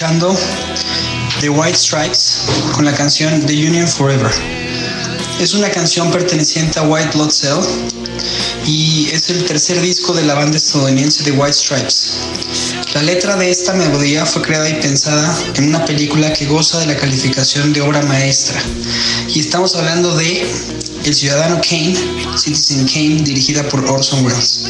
Escuchando The White Stripes con la canción The Union Forever. Es una canción perteneciente a White Blood Cell y es el tercer disco de la banda estadounidense The White Stripes. La letra de esta melodía fue creada y pensada en una película que goza de la calificación de obra maestra. Y estamos hablando de El Ciudadano Kane, Citizen Kane, dirigida por Orson Welles.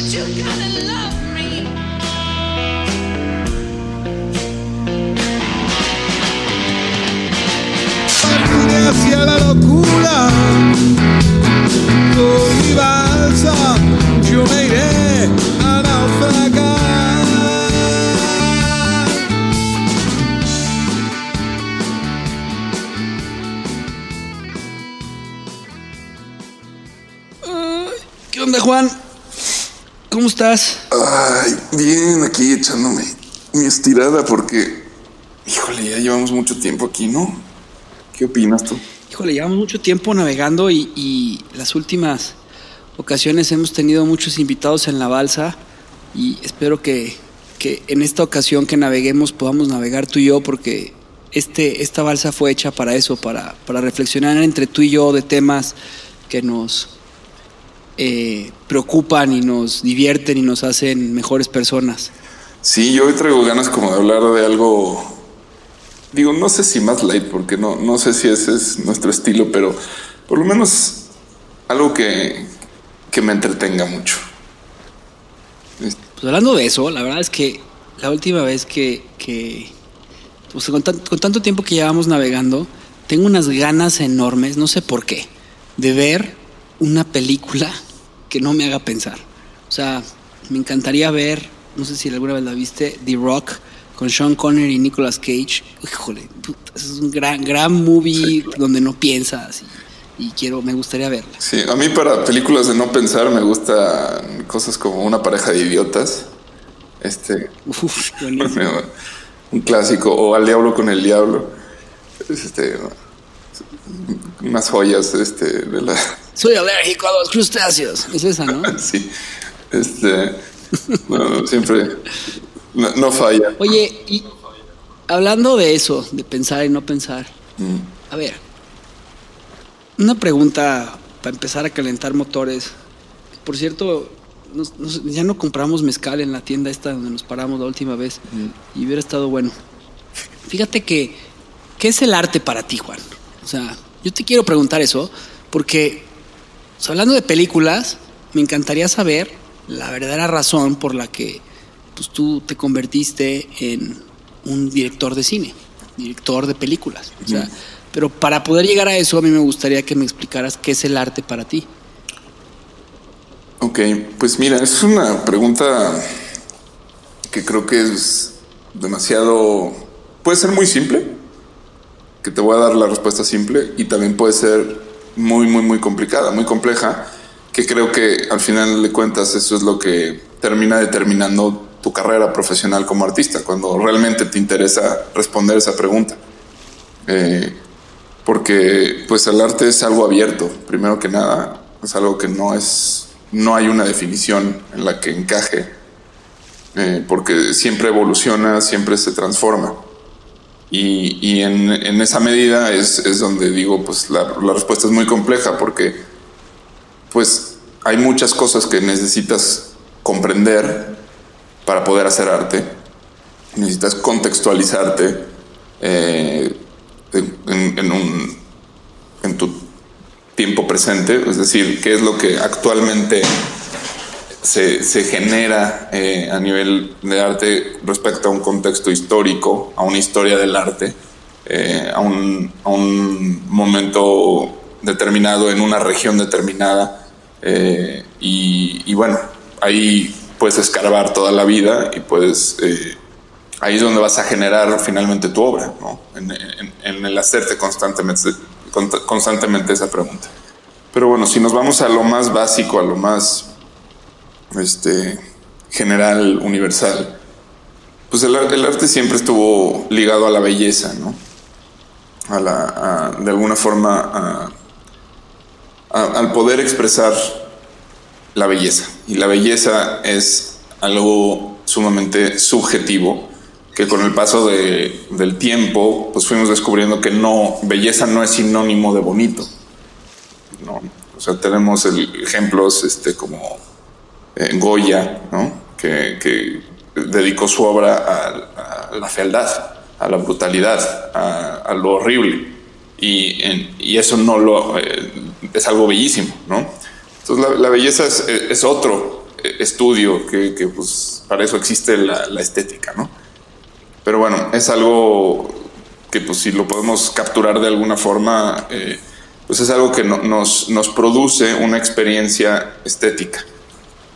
Hacia la locura. Con balsa yo me iré a naufragar. ¿Qué onda, Juan? ¿Cómo estás? Ay, bien, aquí echándome mi estirada porque, híjole, ya llevamos mucho tiempo aquí, ¿no? ¿Qué opinas tú? Híjole, llevamos mucho tiempo navegando y, y las últimas ocasiones hemos tenido muchos invitados en la balsa y espero que, que en esta ocasión que naveguemos podamos navegar tú y yo porque este, esta balsa fue hecha para eso, para, para reflexionar entre tú y yo de temas que nos eh, preocupan y nos divierten y nos hacen mejores personas. Sí, yo hoy traigo ganas como de hablar de algo, digo, no sé si más light, porque no, no sé si ese es nuestro estilo, pero por lo menos algo que, que me entretenga mucho. Pues hablando de eso, la verdad es que la última vez que, que pues con, tan- con tanto tiempo que llevamos navegando, tengo unas ganas enormes, no sé por qué, de ver una película que no me haga pensar. O sea, me encantaría ver, no sé si alguna vez la viste, The Rock con Sean Connery y Nicolas Cage. Híjole, puta, es un gran, gran movie donde no piensas y, y quiero, me gustaría verla. Sí, a mí para películas de no pensar me gustan cosas como una pareja de idiotas. Este, Uf, un clásico, o Al Diablo con el Diablo. Este, unas joyas este, de la. Soy alérgico a los crustáceos. Es esa, ¿no? Sí, este. no, siempre. No, no falla. Oye, y hablando de eso, de pensar y no pensar, a ver, una pregunta para empezar a calentar motores. Por cierto, nos- nos- ya no compramos mezcal en la tienda esta donde nos paramos la última vez y hubiera estado bueno. Fíjate que, ¿qué es el arte para ti, Juan? O sea, yo te quiero preguntar eso porque, o sea, hablando de películas, me encantaría saber la verdadera razón por la que pues, tú te convertiste en un director de cine, director de películas. O sea, pero para poder llegar a eso, a mí me gustaría que me explicaras qué es el arte para ti. Ok, pues mira, es una pregunta que creo que es demasiado... Puede ser muy simple, que te voy a dar la respuesta simple, y también puede ser muy, muy, muy complicada, muy compleja, que creo que al final de cuentas eso es lo que termina determinando tu carrera profesional como artista, cuando realmente te interesa responder esa pregunta. Eh, porque pues el arte es algo abierto, primero que nada, es algo que no es, no hay una definición en la que encaje, eh, porque siempre evoluciona, siempre se transforma. Y, y en, en esa medida es, es donde digo, pues la, la respuesta es muy compleja, porque pues hay muchas cosas que necesitas comprender para poder hacer arte, necesitas contextualizarte eh, en, un, tu tiempo presente, es decir, qué es lo que actualmente se, se genera eh, a nivel de arte respecto a un contexto histórico, a una historia del arte, eh, a, un, momento determinado en una región determinada. y bueno, ahí puedes escarbar toda la vida y puedes... eh, ahí es donde vas a generar finalmente tu obra, ¿no? en, el hacerte constantemente, constantemente esa pregunta. Pero bueno, si nos vamos a lo más básico, a lo más este, general, universal, pues el, ar- el arte siempre estuvo ligado a la belleza, ¿no? A la, de alguna forma al poder expresar la belleza. Y la belleza es algo sumamente subjetivo que con el paso de, del tiempo, pues fuimos descubriendo que no, belleza no es sinónimo de bonito. ¿no? O sea, tenemos ejemplos este, como eh, Goya, ¿no? que, que, dedicó su obra a, la fealdad, a la brutalidad, a, a lo horrible. Y, en, y, eso no lo eh, es algo bellísimo, ¿no? Entonces la, belleza es, es, otro estudio que, pues para eso existe la, estética, ¿no? Pero bueno, es algo que pues si lo podemos capturar de alguna forma, eh, pues es algo que no, nos, produce una experiencia estética.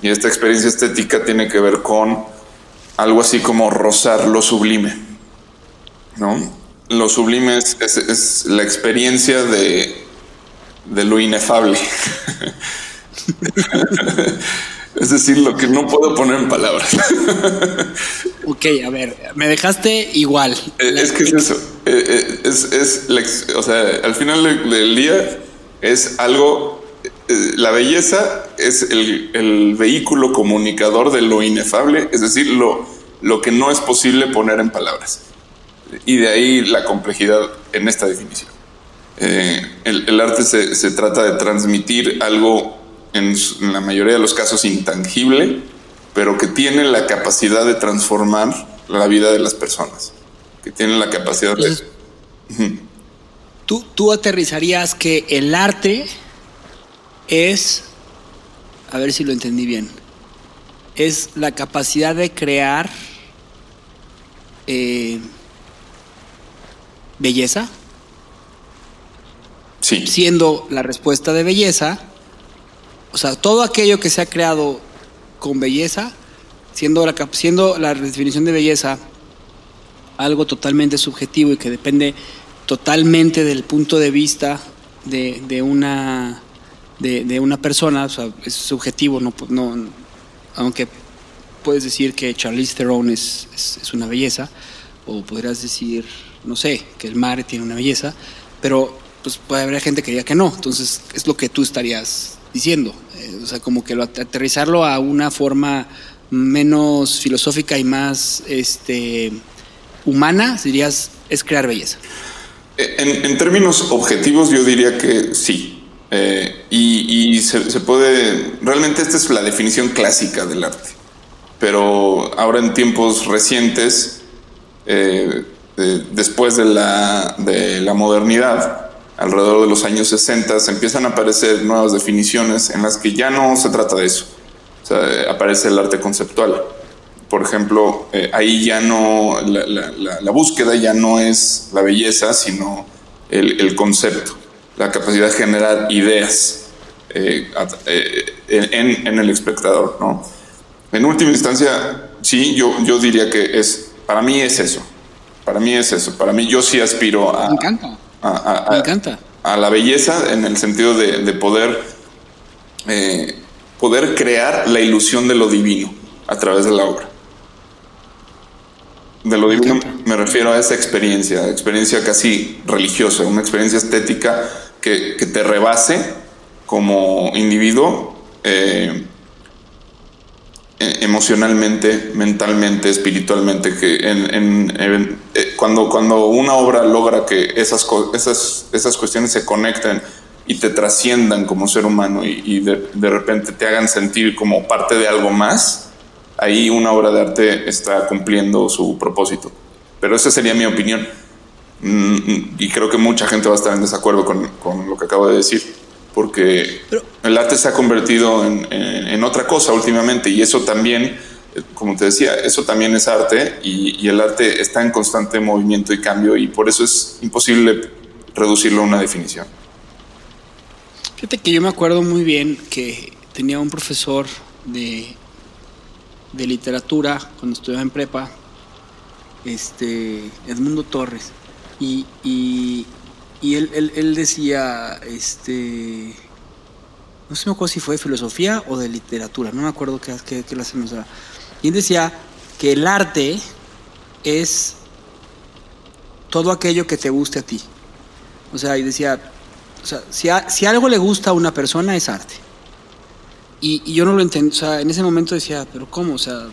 Y esta experiencia estética tiene que ver con algo así como rozar lo sublime. ¿no? Lo sublime es, la experiencia de lo inefable. Es decir, lo que no puedo poner en palabras. ok, a ver, me dejaste igual. Eh, es que es eso. Eh, eh, es, es la, o sea, al final del día es algo. La belleza es el, el, vehículo comunicador de lo inefable, es decir, lo, lo que no es posible poner en palabras. Y de ahí la complejidad en esta definición. El, el, arte se, se trata de transmitir algo en, en, la mayoría de los casos intangible, pero que tiene la capacidad de transformar la vida de las personas, que tiene la capacidad Entonces, de... ¿tú, tú aterrizarías que el arte es, a ver si lo entendí bien, es la capacidad de crear eh, belleza. Sí. Siendo la respuesta de belleza, o sea, todo aquello que se ha creado con belleza, siendo la, siendo la definición de belleza algo totalmente subjetivo y que depende totalmente del punto de vista de, una, de, de, una persona, o sea, es subjetivo, no, no, aunque puedes decir que Charlize Theron es, es, es una belleza, o podrías decir, no sé, que el mar tiene una belleza, pero pues puede haber gente que diga que no, entonces es lo que tú estarías diciendo. Eh, o sea, como que lo, aterrizarlo a una forma menos filosófica y más este, humana, dirías, es crear belleza. En, en términos objetivos, yo diría que sí. Eh, y, se, puede. Realmente, esta es la definición clásica del arte. Pero ahora, en tiempos recientes, eh, de, después de la, de la modernidad, alrededor de los años 60 empiezan a aparecer nuevas definiciones en las que ya no se trata de eso. O sea, aparece el arte conceptual. Por ejemplo, eh, ahí ya no, la, búsqueda ya no es la belleza, sino el, concepto, la capacidad de generar ideas eh, eh, en, en, el espectador. ¿no? En última instancia, sí, yo, yo diría que es, para mí es eso. Para mí es eso. Para mí yo sí aspiro a... Me encanta a, a, Me encanta. A la belleza en el sentido de, de poder, eh, poder crear la ilusión de lo divino a través de la obra. De lo divino me refiero a esa experiencia, experiencia casi religiosa, una experiencia estética que, que te rebase como individuo eh, emocionalmente, mentalmente, espiritualmente, que eh, cuando, cuando una obra logra que esas, esas, esas cuestiones se conecten y te trasciendan como ser humano y, y de, de, repente te hagan sentir como parte de algo más, ahí una obra de arte está cumpliendo su propósito. Pero esa sería mi opinión. Mm, y creo que mucha gente va a estar en desacuerdo con, con lo que acabo de decir porque Pero, el arte se ha convertido en, en, en, otra cosa últimamente y eso también, como te decía, eso también es arte y, y, el arte está en constante movimiento y cambio y por eso es imposible reducirlo a una definición. Fíjate que yo me acuerdo muy bien que tenía un profesor de, de literatura cuando estudiaba en prepa, este, Edmundo Torres, y, y y él, él, él, decía, este, no sé me acuerdo si fue de filosofía o de literatura, no me acuerdo qué, qué, qué clase. Y él decía que el arte es todo aquello que te guste a ti. O sea, y decía, o sea, si, a, si algo le gusta a una persona es arte. Y, y yo no lo entendí, o sea, en ese momento decía, pero ¿cómo? O sea,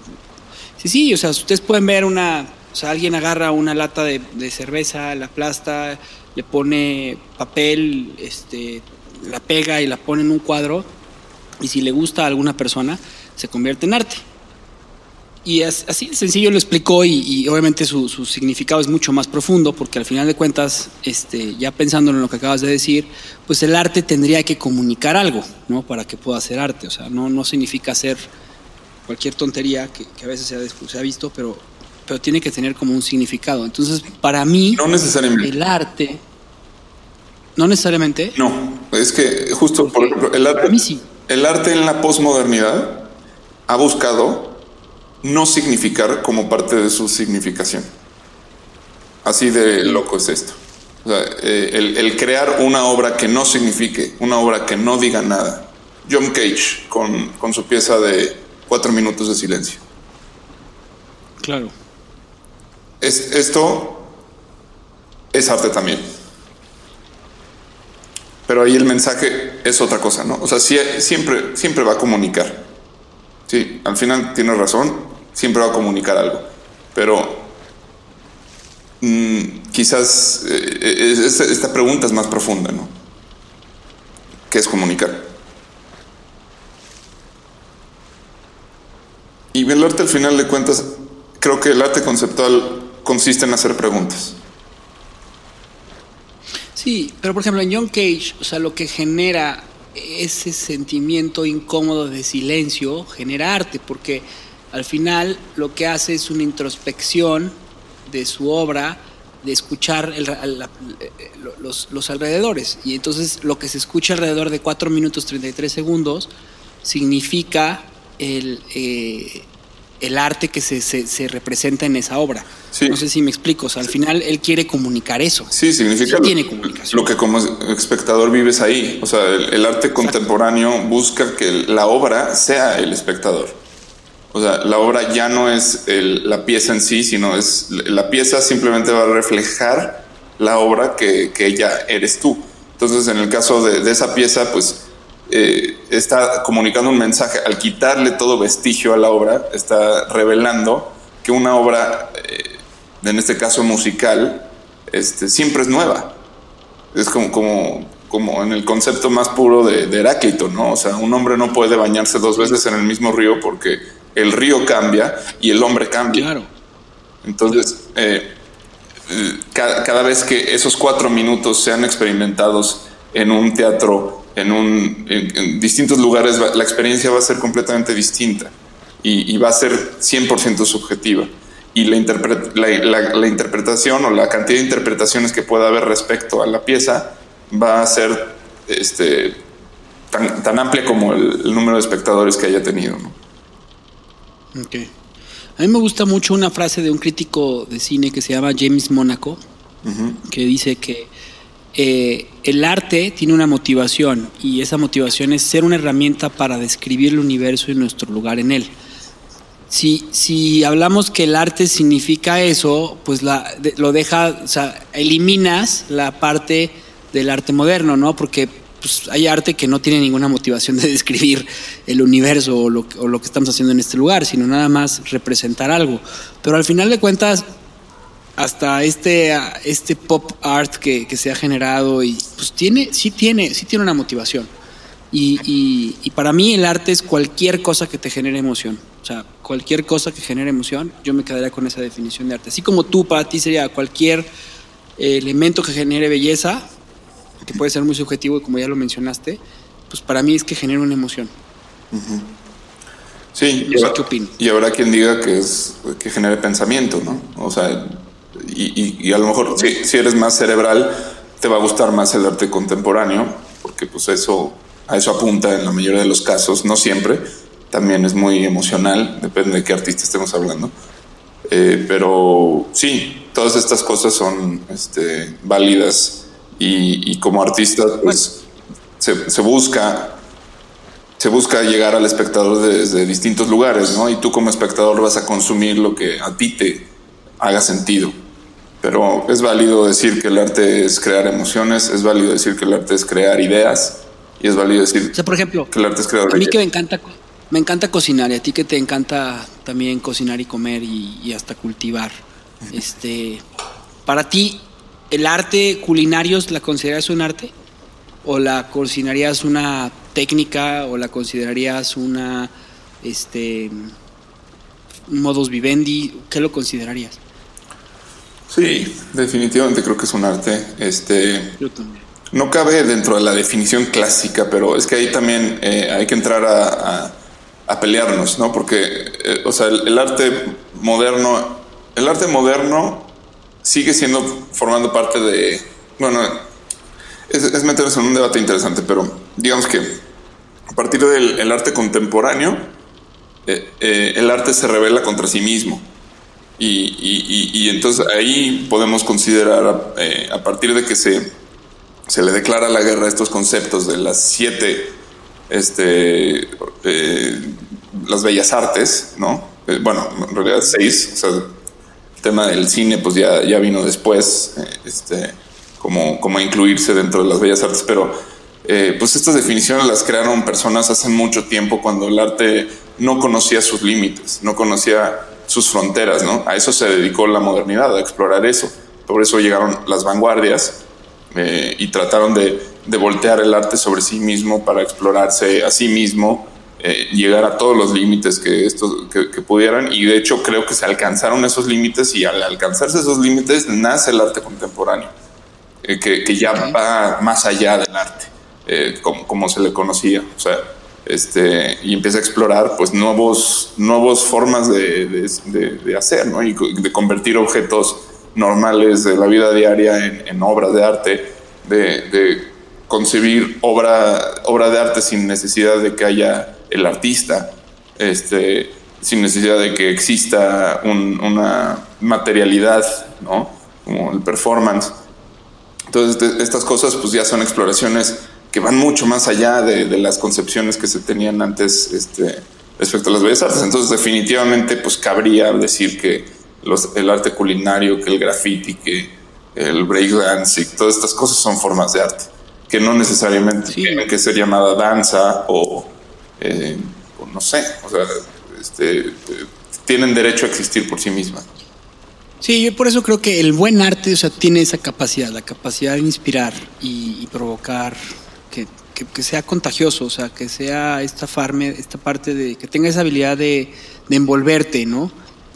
sí, sí, o sea, ustedes pueden ver una O sea, alguien agarra una lata de, de cerveza, la aplasta, le pone papel, este, la pega y la pone en un cuadro, y si le gusta a alguna persona, se convierte en arte. Y así sencillo lo explicó y, obviamente su, su, significado es mucho más profundo porque al final de cuentas, este, ya pensando en lo que acabas de decir, pues el arte tendría que comunicar algo, ¿no? Para que pueda ser arte. O sea, no, no significa hacer cualquier tontería que, que a veces se ha, se ha, visto, pero, pero tiene que tener como un significado. Entonces, para mí, no necesariamente. el arte... ¿No necesariamente? No, es que justo, por ejemplo, el arte, para mí sí. el arte en la posmodernidad ha buscado no significar como parte de su significación. Así de loco es esto. O sea, eh, el, el, crear una obra que no signifique, una obra que no diga nada. John Cage con, con su pieza de cuatro minutos de silencio. Claro. Es, esto es arte también. Pero ahí el mensaje es otra cosa, ¿no? O sea, siempre, siempre va a comunicar. Sí, al final tienes razón, siempre va a comunicar algo. Pero mmm, quizás eh, esta, esta pregunta es más profunda, ¿no? ¿Qué es comunicar? Y el arte al final de cuentas, creo que el arte conceptual consiste en hacer preguntas. Sí, pero por ejemplo en John Cage, o sea, lo que genera ese sentimiento incómodo de silencio genera arte, porque al final lo que hace es una introspección de su obra, de escuchar los, los, alrededores. Y entonces lo que se escucha alrededor de 4 minutos 33 segundos significa el, eh, el arte que se, se, se, representa en esa obra. Sí. No sé si me explico. O sea, al final él quiere comunicar eso. Sí, significa sí tiene comunicación. lo que como espectador vives ahí. O sea, el, el arte Exacto. contemporáneo busca que la obra sea el espectador. O sea, la obra ya no es el, la pieza en sí, sino es la pieza simplemente va a reflejar la obra que, que ya eres tú. Entonces, en el caso de, de esa pieza, pues eh, está comunicando un mensaje. Al quitarle todo vestigio a la obra, está revelando que una obra, eh, en este caso musical, este, siempre es nueva. Es como, como, como en el concepto más puro de, de Heráclito, ¿no? O sea, un hombre no puede bañarse dos veces en el mismo río porque el río cambia y el hombre cambia. Claro. Entonces, eh, cada, cada, vez que esos cuatro minutos sean experimentados en un teatro, en, un, en, en distintos lugares, la experiencia va a ser completamente distinta y, y va a ser 100% subjetiva. Y la, interpre la, la, la, interpretación o la cantidad de interpretaciones que pueda haber respecto a la pieza va a ser este, tan, tan amplia como el, el número de espectadores que haya tenido. ¿no? Ok. A mí me gusta mucho una frase de un crítico de cine que se llama James Monaco, uh -huh. que dice que eh, el arte tiene una motivación y esa motivación es ser una herramienta para describir el universo y nuestro lugar en él. Si, si hablamos que el arte significa eso, pues lo deja, o sea, eliminas la parte del arte moderno, ¿no? Porque pues, hay arte que no tiene ninguna motivación de describir el universo o lo, que estamos haciendo en este lugar, sino nada más representar algo. Pero al final de cuentas, hasta este, este pop art que, que se ha generado, y pues tiene, sí tiene, sí tiene una motivación. Y, y, y, para mí el arte es cualquier cosa que te genere emoción. O sea, cualquier cosa que genere emoción, yo me quedaría con esa definición de arte. Así como tú, para ti sería cualquier elemento que genere belleza, que puede ser muy subjetivo y como ya lo mencionaste, pues para mí es que genera una emoción. Uh -huh. Sí, no y, sé habrá, qué y habrá quien diga que es que genere pensamiento, ¿no? O sea, y, y, y a lo mejor si, si, eres más cerebral, te va a gustar más el arte contemporáneo, porque pues eso, a eso apunta en la mayoría de los casos, no siempre, también es muy emocional, depende de qué artista estemos hablando. Eh, pero sí, todas estas cosas son este, válidas y, y, como artista pues se, se, busca se busca llegar al espectador desde distintos lugares, ¿no? Y tú como espectador vas a consumir lo que a ti te haga sentido. Pero es válido decir que el arte es crear emociones, es válido decir que el arte es crear ideas y es válido decir o sea, por ejemplo, que el arte es crear A mí que me encanta me encanta cocinar y a ti que te encanta también cocinar y comer y, y hasta cultivar. Este, para ti, ¿el arte culinario la consideras un arte? ¿O la considerarías una técnica? ¿O la considerarías una, este, modus vivendi? ¿Qué lo considerarías? Sí, definitivamente creo que es un arte. Este, Yo también. no cabe dentro de la definición clásica, pero es que ahí también eh, hay que entrar a, a- a pelearnos, ¿no? Porque, eh, o sea, el, el arte moderno, el arte moderno sigue siendo, formando parte de, bueno, es, es meterse en un debate interesante, pero digamos que a partir del el arte contemporáneo, eh, eh, el arte se revela contra sí mismo. Y, entonces ahí podemos considerar, eh, a partir de que se, se le declara la guerra a estos conceptos de las siete, este, eh, las bellas artes, ¿no? Eh, bueno, en realidad seis, o sea, el tema del cine pues ya, ya vino después, este, como, como incluirse dentro de las bellas artes, pero pues estas definiciones las crearon personas hace mucho tiempo cuando el arte no conocía sus límites, no conocía sus fronteras, ¿no? A eso se dedicó la modernidad, a explorar eso. Por eso llegaron las vanguardias eh, y trataron de, de voltear el arte sobre sí mismo para explorarse a sí mismo, eh, llegar a todos los límites que, estos, que, que pudieran y de hecho creo que se alcanzaron esos límites y al alcanzarse esos límites nace el arte contemporáneo, eh, que, que ya va más allá del arte, como, como se le conocía, o sea, este, y empieza a explorar pues nuevos, nuevos formas de, de, hacer, ¿no? Y de convertir objetos normales de la vida diaria en, obras de arte, de, concebir obra, obra de arte sin necesidad de que haya el artista, este, sin necesidad de que exista un- una materialidad, ¿no? Como el performance. Entonces, de- estas cosas pues ya son exploraciones que van mucho más allá de, de las concepciones que se tenían antes este, respecto a las bellas artes. Entonces, definitivamente, pues cabría decir que los- el arte culinario, que el graffiti, que el breakdance y todas estas cosas son formas de arte, que no necesariamente Sí. tienen que ser llamada danza o, eh, o no sé, o sea, este, tienen derecho a existir por sí mismas. Sí, yo por eso creo que el buen arte, o sea, tiene esa capacidad, la capacidad de inspirar y, y provocar que, sea contagioso, o sea, que sea esta farme, esta parte de que tenga esa habilidad de, de envolverte, ¿no?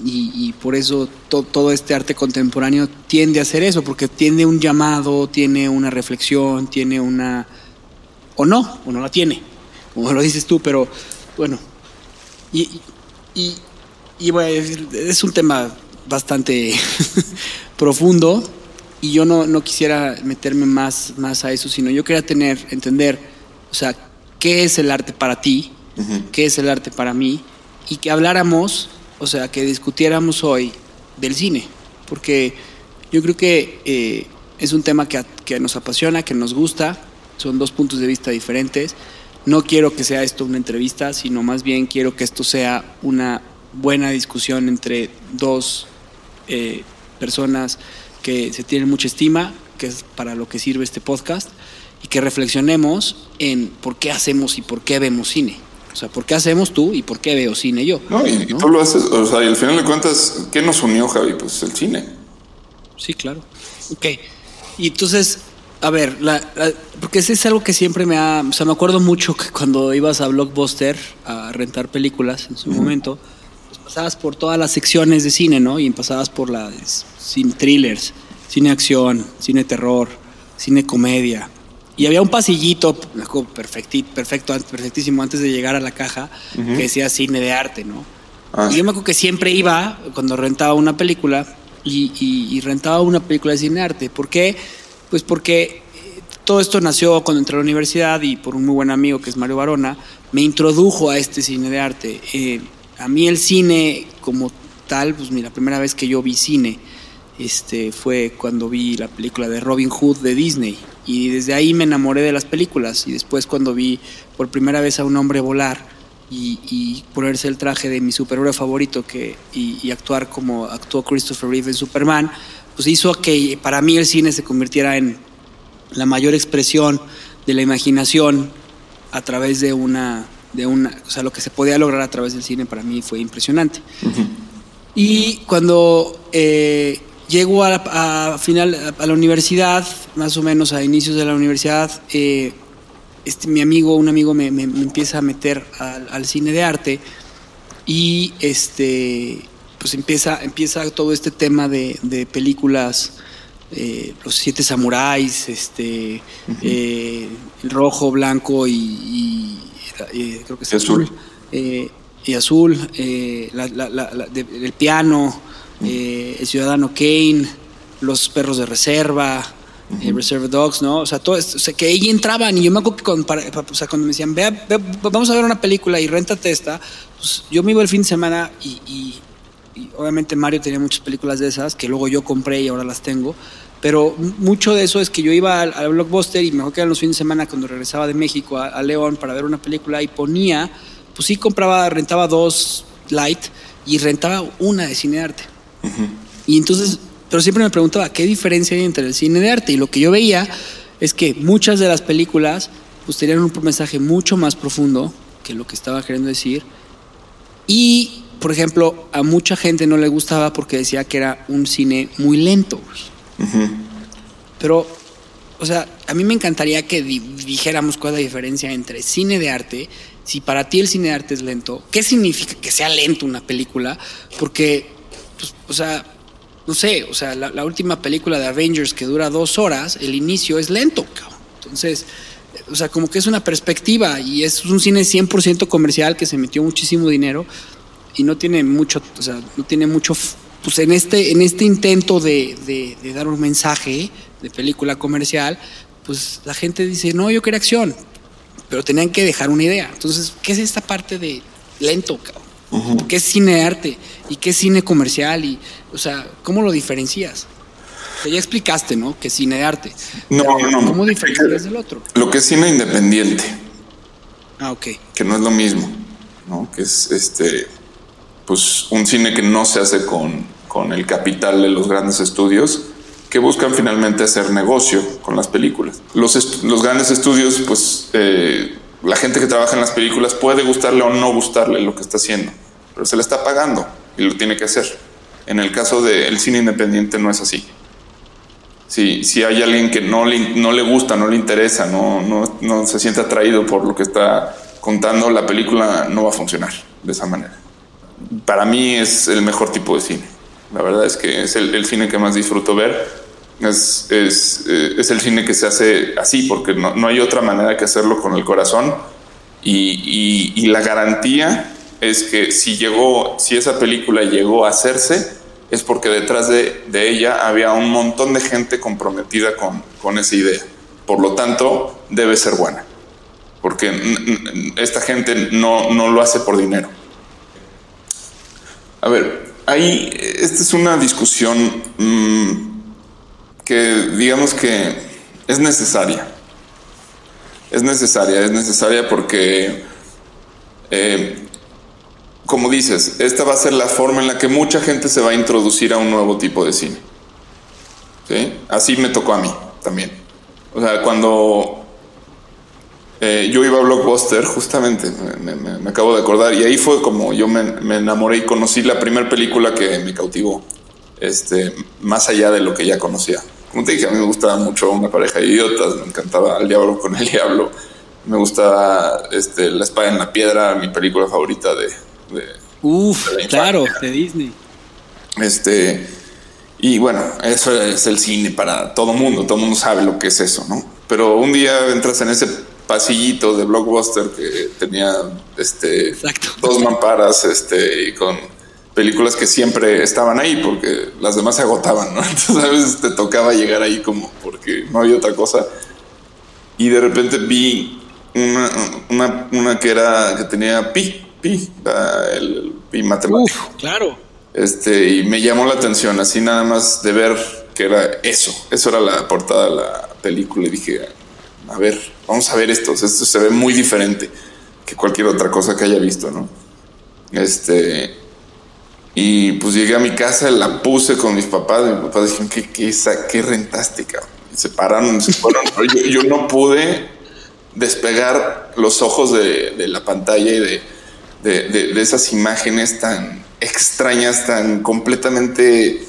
Y, por eso to- todo este arte contemporáneo tiende a hacer eso, porque tiene un llamado, tiene una reflexión, tiene una o no, o no la tiene, como lo dices tú, pero bueno, y, y, y- bueno, es un tema bastante profundo y yo no, no quisiera meterme más, más a eso, sino yo quería tener, entender, o sea, qué es el arte para ti, qué es el arte para mí y que habláramos, o sea, que discutiéramos hoy del cine, porque yo creo que eh, es un tema que, que nos apasiona, que nos gusta, son dos puntos de vista diferentes. No quiero que sea esto una entrevista, sino más bien quiero que esto sea una buena discusión entre dos eh, personas que se tienen mucha estima, que es para lo que sirve este podcast, y que reflexionemos en por qué hacemos y por qué vemos cine. O sea, por qué hacemos tú y por qué veo cine yo. No, y, y ¿no? tú lo haces, o sea, y al final de cuentas, ¿qué nos unió, Javi? Pues el cine. Sí, claro. Ok. Y entonces, a ver, la- la- porque ese es algo que siempre me ha... O sea, me acuerdo mucho que cuando ibas a Blockbuster a rentar películas en su momento, pasabas por todas las secciones de cine, ¿no? Y pasabas por las cine thrillers, cine acción, cine terror, cine comedia. Y había un pasillito, me acuerdo, perfecti- perfecto, perfectísimo, antes de llegar a la caja, que decía cine de arte, ¿no? Ah, Y yo me acuerdo que siempre iba cuando rentaba una película y, y- y rentaba una película de cine arte. ¿Por qué? Pues porque eh, todo esto nació cuando entré a la universidad y por un muy buen amigo que es Mario Barona, me introdujo a este cine de arte. Eh, a mí el cine como tal, pues mira, la primera vez que yo vi cine este, fue cuando vi la película de Robin Hood de Disney. Y desde ahí me enamoré de las películas. Y después cuando vi por primera vez a un hombre volar y, y ponerse el traje de mi superhéroe favorito que, y, y actuar como actuó Christopher Reeve en Superman, pues hizo que para mí el cine se convirtiera en la mayor expresión de la imaginación a través de una, de una, o sea, lo que se podía lograr a través del cine para mí fue impresionante. Y cuando eh, llego a, final a la universidad, más o menos a inicios de la universidad, eh, este, mi amigo, un amigo me, empieza a meter al, cine de arte y este pues empieza, empieza todo este tema de, películas, eh, los siete samuráis, este, eh, el rojo, blanco y, creo que es azul. y azul, el piano, el ciudadano Kane, los perros de reserva, eh, Reserve Dogs, ¿no? O sea, todo esto, o sea, que ahí entraban. Y yo me acuerdo que cuando, o sea, cuando me decían, vea, vamos a ver una película y réntate esta, pues yo me iba el fin de semana y, obviamente Mario tenía muchas películas de esas que luego yo compré y ahora las tengo, pero mucho de eso es que yo iba al, Blockbuster y mejor que eran los fines de semana cuando regresaba de México a, León para ver una película y ponía, pues sí compraba, rentaba dos light y rentaba una de cine de arte. Y entonces pero siempre me preguntaba, ¿qué diferencia hay entre el cine de arte? Y lo que yo veía es que muchas de las películas pues, tenían un mensaje mucho más profundo que lo que estaba queriendo decir. Y, por ejemplo, a mucha gente no le gustaba porque decía que era un cine muy lento. Pero, o sea, a mí me encantaría que dijéramos cuál es la diferencia entre cine de arte. Si para ti el cine de arte es lento, ¿qué significa que sea lento una película? Porque, pues, o sea, no sé, o sea, la, última película de Avengers que dura dos horas, el inicio es lento, cabrón. Entonces, o sea, como que es una perspectiva y es un cine 100% comercial que se metió muchísimo dinero y no tiene mucho, o sea, no tiene mucho, pues en este, en este intento de, de, dar un mensaje de película comercial, pues la gente dice, no, yo quería acción, pero tenían que dejar una idea. Entonces, ¿qué es esta parte de lento, cabrón? ¿Qué es cine de arte? ¿Y qué es cine comercial? Y, o sea, ¿cómo lo diferencias? ya explicaste, ¿no? Que es cine de arte. No, no, ¿Cómo diferencias del otro? Lo que es cine independiente. Ah, ok. Que no es lo mismo, ¿no? Que es este, pues un cine que no se hace con, con el capital de los grandes estudios que buscan finalmente hacer negocio con las películas. Los, los grandes estudios, pues eh, la gente que trabaja en las películas puede gustarle o no gustarle lo que está haciendo, pero se le está pagando y lo tiene que hacer. En el caso del cine independiente no es así. Si, si hay alguien que no le, no le gusta, no le interesa, no, no, no se siente atraído por lo que está contando, la película no va a funcionar de esa manera. Para mí es el mejor tipo de cine. La verdad es que es el, el cine que más disfruto ver es, es, eh, es, el cine que se hace así, porque no, no, hay otra manera que hacerlo con el corazón. Y, y, la garantía es que si llegó, si esa película llegó a hacerse, es porque detrás de, de ella había un montón de gente comprometida con, con esa idea. Por lo tanto, debe ser buena. Porque esta gente no, no lo hace por dinero. A ver, ahí, esta es una discusión mmm, que digamos que es necesaria. Es necesaria, es necesaria porque, eh, como dices, esta va a ser la forma en la que mucha gente se va a introducir a un nuevo tipo de cine. ¿Sí? Así me tocó a mí también. O sea, cuando eh, yo iba a Blockbuster, justamente, me, acabo de acordar, y ahí fue como yo me, me enamoré y conocí la primera película que me cautivó, este, más allá de lo que ya conocía como te dije, a mí me gustaba mucho Una pareja de idiotas, me encantaba El diablo con el diablo, me gustaba este, La espada en la piedra, mi película favorita de... de Uf, claro, de Disney. Este, y bueno, eso es el cine para todo mundo, todo mundo sabe lo que es eso, ¿no? Pero un día entras en ese pasillito de blockbuster que tenía este dos mamparas este y con películas que siempre estaban ahí porque las demás se agotaban, ¿no? Entonces a veces te tocaba llegar ahí como porque no había otra cosa. Y de repente vi una, una, una que era que tenía pi, pi, el, pi matemático. claro. Este, y me llamó la atención, así nada más de ver que era eso. Eso era la portada de la película. Y dije, a ver, vamos a ver esto. Esto se ve muy diferente que cualquier otra cosa que haya visto, ¿no? Este, y pues llegué a mi casa, la puse con mis papás. Mis papás dijeron, ¿qué, qué, qué rentaste, cabrón? Se pararon, se fueron. yo, no pude despegar los ojos de, la pantalla y de, de, esas imágenes tan extrañas, tan completamente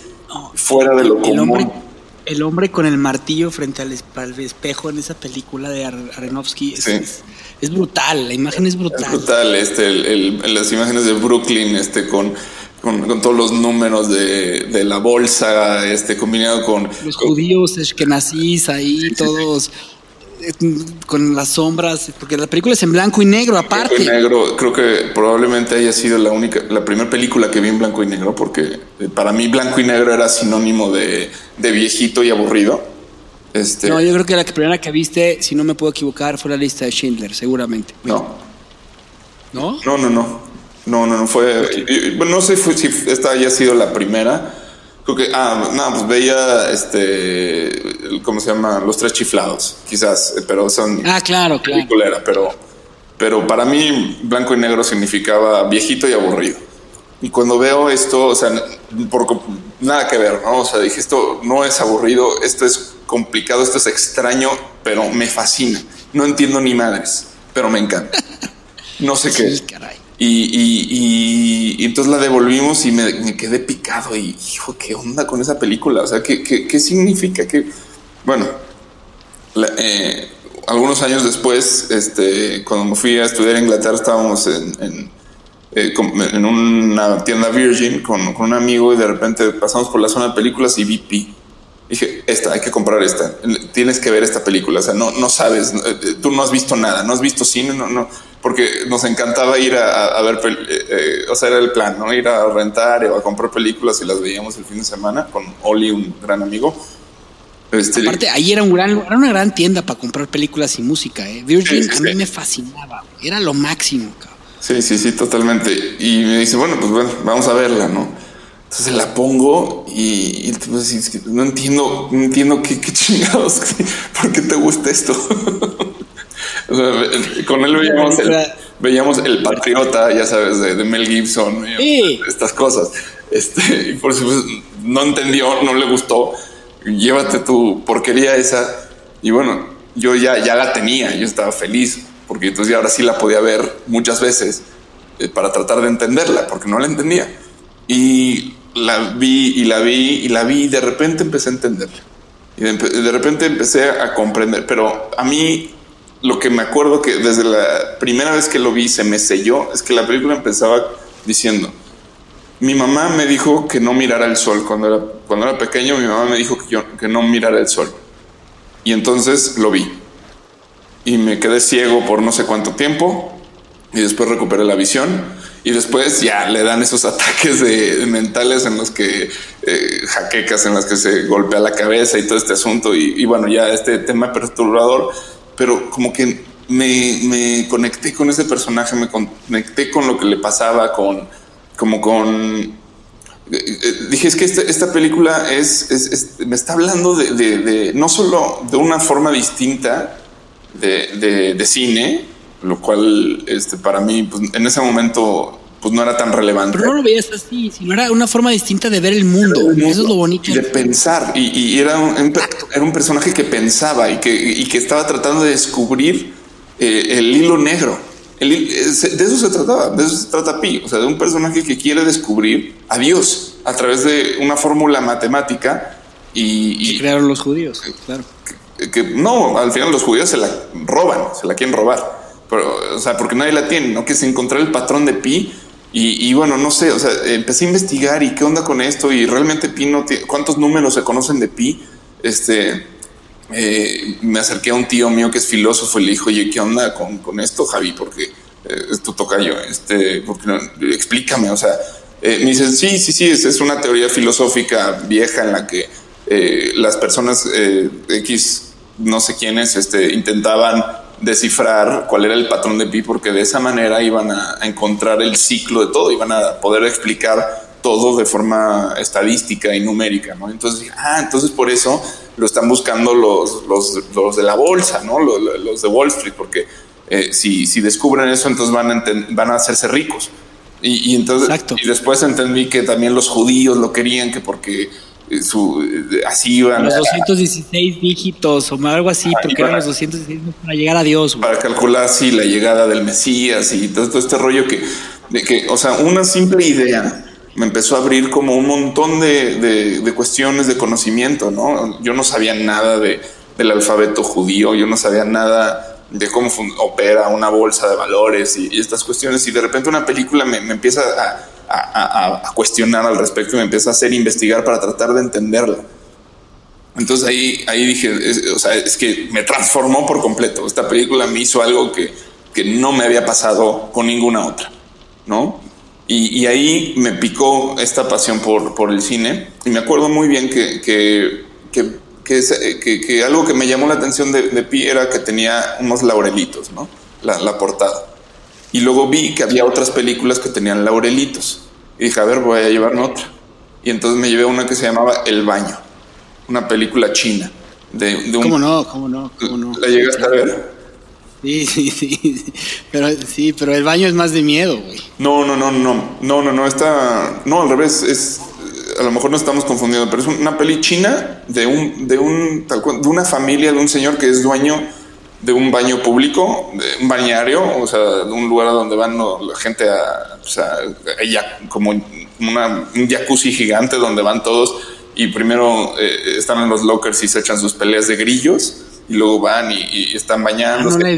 fuera de lo común. El hombre con el martillo frente al, es- al espejo en esa película de Ar- Aronofsky es, Sí. es- es brutal, la imagen es Es brutal. brutal, este, el- el- las imágenes de Brooklyn, este, con, con, con todos los números de, de la bolsa, este, combinado con, Los judíos nacís ahí, todos con las sombras, porque la película es en blanco y negro blanco y aparte. negro. Creo que probablemente haya sido la única, la primera película que vi en blanco y negro, porque eh, para mí blanco y negro era sinónimo de, de viejito y aburrido. Este, No, yo creo que la primera que viste, si no me puedo equivocar, fue la lista de Schindler, seguramente. no, ¿No? no, no, no, no, no, no fue. no sé si esta haya sido la primera. Creo que, ah, no, pues veía, este, ¿cómo se llama? Los tres chiflados, quizás, eh, pero son Ah, claro, claro. peliculera, pero, pero para mí blanco y negro significaba viejito y aburrido. Y cuando veo esto, o sea, por, nada que ver, ¿no? O sea, dije, esto no es aburrido, esto es complicado, esto es extraño, pero me fascina. No entiendo ni madres, pero me encanta. No sé qué. Sí, caray. Y, y- y- y entonces la devolvimos y me, quedé picado y, hijo, ¿qué onda con esa película? O sea, ¿qué, qué, qué significa? ¿Qué? Bueno, la- eh, algunos años después, este, cuando me fui a estudiar a Inglaterra, estábamos en, en, eh, en una tienda Virgin con, con un amigo y de repente pasamos por la zona de películas y vi. Dije, esta, hay que comprar esta. Tienes que ver esta película. O sea, no, no sabes, eh, tú no has visto nada, no has visto cine, no, no, porque nos encantaba ir a, ver, eh, eh, o sea, era el plan, ¿no? Ir a rentar o a comprar películas y las veíamos el fin de semana con Oli, un gran amigo. Este, Aparte, ahí era, un gran, era una gran tienda para comprar películas y música. ¿eh? Virgin Sí, sí, a mí sí. me fascinaba. Era lo máximo. cabrón. Sí, sí, sí, totalmente. Y me dice, bueno, pues bueno, vamos a verla, ¿no? Entonces la pongo y, y el tipo dice, "Es que no entiendo, no entiendo qué, qué chingados, ¿por qué te gusta esto? O sea, con él veíamos el, veíamos el patriota, ya sabes, de, de Mel Gibson, Sí. estas cosas. Este, y por supuesto, no entendió, no le gustó. Llévate tu porquería esa. Y bueno, yo ya, ya la tenía, yo estaba feliz, porque entonces ahora sí la podía ver muchas veces eh, para tratar de entenderla, porque no la entendía. Y la vi y la vi y la vi y de repente empecé a entenderla. Y de, de repente empecé a comprender, pero a mí lo que me acuerdo que desde la primera vez que lo vi se me selló es que la película empezaba diciendo, mi mamá me dijo que no mirara el sol cuando era, cuando era pequeño, mi mamá me dijo que, yo, que no mirara el sol. Y entonces lo vi. Y me quedé ciego por no sé cuánto tiempo. Y después recuperé la visión. Y después ya le dan esos ataques de, mentales en los que eh, jaquecas, en las que se golpea la cabeza y todo este asunto. Y, bueno, ya este tema perturbador. Pero como que me, me conecté con ese personaje, me conecté con lo que le pasaba, con como con eh, eh, dije es que esta, esta película es, me está hablando de, de- no solo de una forma distinta de cine, lo cual este, para mí pues, en ese momento pues no era tan relevante. Pero no lo veías así, sino era una forma distinta de ver el mundo. Eso es lo bonito. Y de pensar. Y, y era, un, era un personaje que pensaba y que, y que estaba tratando de descubrir eh, el hilo negro. El eh, de eso se trataba, de eso se trata Pi. O sea, de un personaje que quiere descubrir a Dios a través de una fórmula matemática y, y Crearon los judíos, claro. que, que no, al final los judíos se la roban, se la quieren robar. Pero, o sea, porque nadie la tiene, ¿no? Que es encontrar el patrón de pi. Y, y bueno, no sé, o sea, empecé a investigar y qué onda con esto. Y realmente pi no tiene, ¿cuántos números se conocen de pi? Este, eh, me acerqué a un tío mío que es filósofo y le dijo, oye, ¿qué onda con, con esto, Javi? Porque eh, es tu tocayo, este, porque no- explícame, o sea, eh, me dice, sí, sí, sí, es, es una teoría filosófica vieja en la que eh, las personas X, no sé quiénes, este, intentaban descifrar cuál era el patrón de pi, porque de esa manera iban a, a encontrar el ciclo de todo, iban a poder explicar todo de forma estadística y numérica, ¿no? Entonces, ah, entonces por eso lo están buscando los, los, los de la bolsa, ¿no? Los, los de Wall Street, porque eh, si, si descubren eso, entonces van a, van a hacerse ricos. Y, y entonces, Exacto. y después entendí que también los judíos lo querían, que porque su, eh, así iban Los a- 216 dígitos o algo así, porque eran los 216 para llegar a Dios. güey. para calcular si la llegada del Mesías y todo, todo este rollo que de que, o sea, una simple idea me empezó a abrir como un montón de, de, cuestiones de conocimiento, ¿no? Yo no sabía nada de, del alfabeto judío, yo no sabía nada de cómo opera una bolsa de valores y, estas cuestiones, y de repente una película me, me empieza a, a, a, cuestionar al respecto y me empieza a hacer investigar para tratar de entenderla. Entonces ahí, ahí dije, o sea, es que me transformó por completo. Esta película me hizo algo que, que no me había pasado con ninguna otra, ¿no? Y, y, ahí me picó esta pasión por, por el cine. Y me acuerdo muy bien que, que, que, que algo que me llamó la atención de, de Pi era que tenía unos laurelitos, ¿no? La, la, portada. Y luego vi que había otras películas que tenían laurelitos. Y dije, a ver, voy a llevarme otra. Y entonces me llevé una que se llamaba El Baño una película china. De, de un, ¿Cómo no? ¿Cómo no? ¿Cómo no? ¿La llegaste a ver? Sí, sí, sí. Pero sí, pero el baño es más de miedo, güey. No, no, no, no. No, no, no. Está. No, al revés. Es. A lo mejor no estamos confundiendo, pero es una peli china de un, de un, de una familia, de un señor que es dueño de un baño público, de un bañario, o sea, de un lugar donde van la gente a, o sea, ella, como una, un jacuzzi gigante donde van todos y primero eh, están en los lockers y se echan sus peleas de grillos y luego van y, están bañando ah,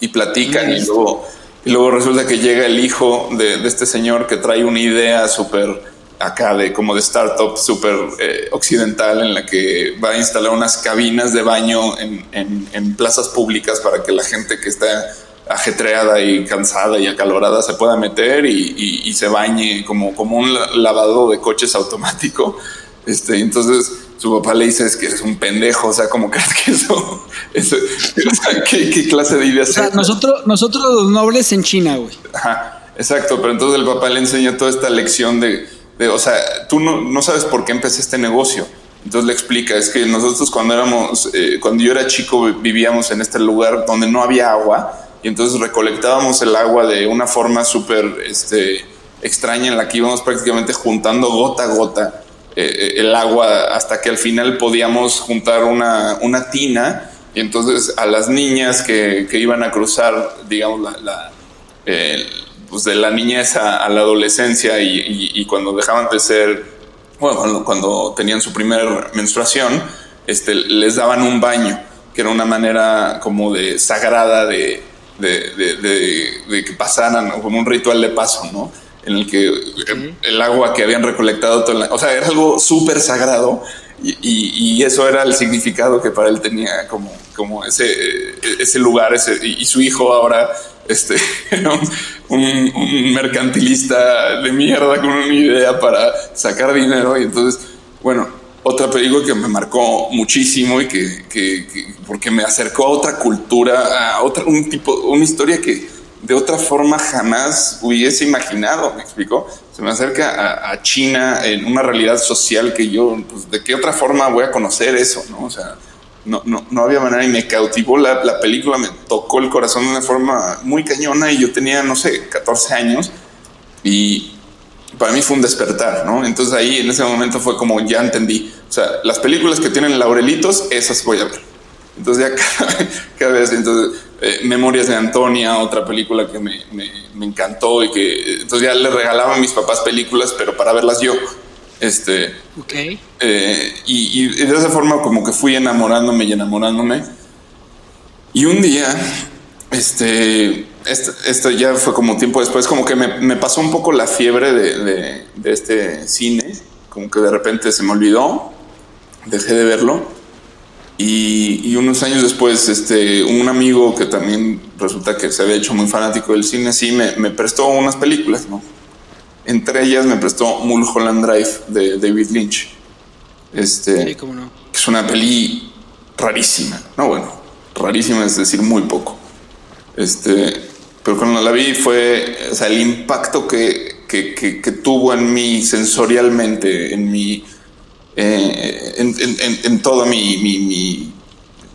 y platican y luego, y luego resulta que llega el hijo de, este señor que trae una idea súper acá de como de startup súper eh, occidental en la que va a instalar unas cabinas de baño en, en, plazas públicas para que la gente que está ajetreada y cansada y acalorada se pueda meter y, y, se bañe como, como un lavado de coches automático este, entonces su papá le dice es que eres un pendejo, o sea, ¿cómo crees que eso? eso ¿qué, clase de ideas? O sea, nosotros, nosotros los nobles en China, güey. Ajá, exacto, pero entonces el papá le enseña toda esta lección de, o sea, tú no, no, sabes por qué empecé este negocio. Entonces le explica, es que nosotros cuando éramos, eh, cuando yo era chico vivíamos en este lugar donde no había agua y entonces recolectábamos el agua de una forma súper este, extraña en la que íbamos prácticamente juntando gota a gota eh, el agua hasta que al final podíamos juntar una, una tina y entonces a las niñas que, que iban a cruzar, digamos, la pues de la niñez a, la adolescencia y, y, cuando dejaban de ser, bueno, cuando, tenían su primera menstruación, este, les daban un baño, que era una manera como de sagrada de, de, de, de que pasaran, como un ritual de paso, ¿no? en el que el agua que habían recolectado, todo o sea, era algo súper sagrado y, eso era el significado que para él tenía como, como ese, ese lugar ese, y, su hijo ahora este, era un, mercantilista de mierda con una idea para sacar dinero y entonces, bueno, otra película que me marcó muchísimo y que, que, que porque me acercó a otra cultura, a otra, un tipo, una historia que de otra forma jamás hubiese imaginado, me explico. Se me acerca a, China en una realidad social que yo, pues, de qué otra forma voy a conocer eso, ¿no? O sea, no, no, no había manera y me cautivó la, la, película, me tocó el corazón de una forma muy cañona y yo tenía, no sé, 14 años y para mí fue un despertar, ¿no? Entonces ahí en ese momento fue como ya entendí, o sea, las películas que tienen laurelitos, esas voy a ver. Entonces ya cada, vez, entonces eh, Memorias de Antonia, otra película que me, me, encantó y que entonces ya le regalaba a mis papás películas, pero para verlas yo. Este, okay. Eh, y, y, de esa forma como que fui enamorándome y enamorándome. Y un día, este, esto, ya fue como tiempo después, como que me, me pasó un poco la fiebre de, de, de este cine, como que de repente se me olvidó, dejé de verlo y, unos años después, este, un amigo que también resulta que se había hecho muy fanático del cine, sí, me, me prestó unas películas, ¿no? Entre ellas me prestó Mulholland Drive de David Lynch. Este, sí, cómo no. Es una peli rarísima, no bueno, rarísima es decir, muy poco. Este, pero cuando la vi fue, o sea, el impacto que, que, que, que tuvo en mí sensorialmente, en mi eh, en, en, en, toda mi, mi,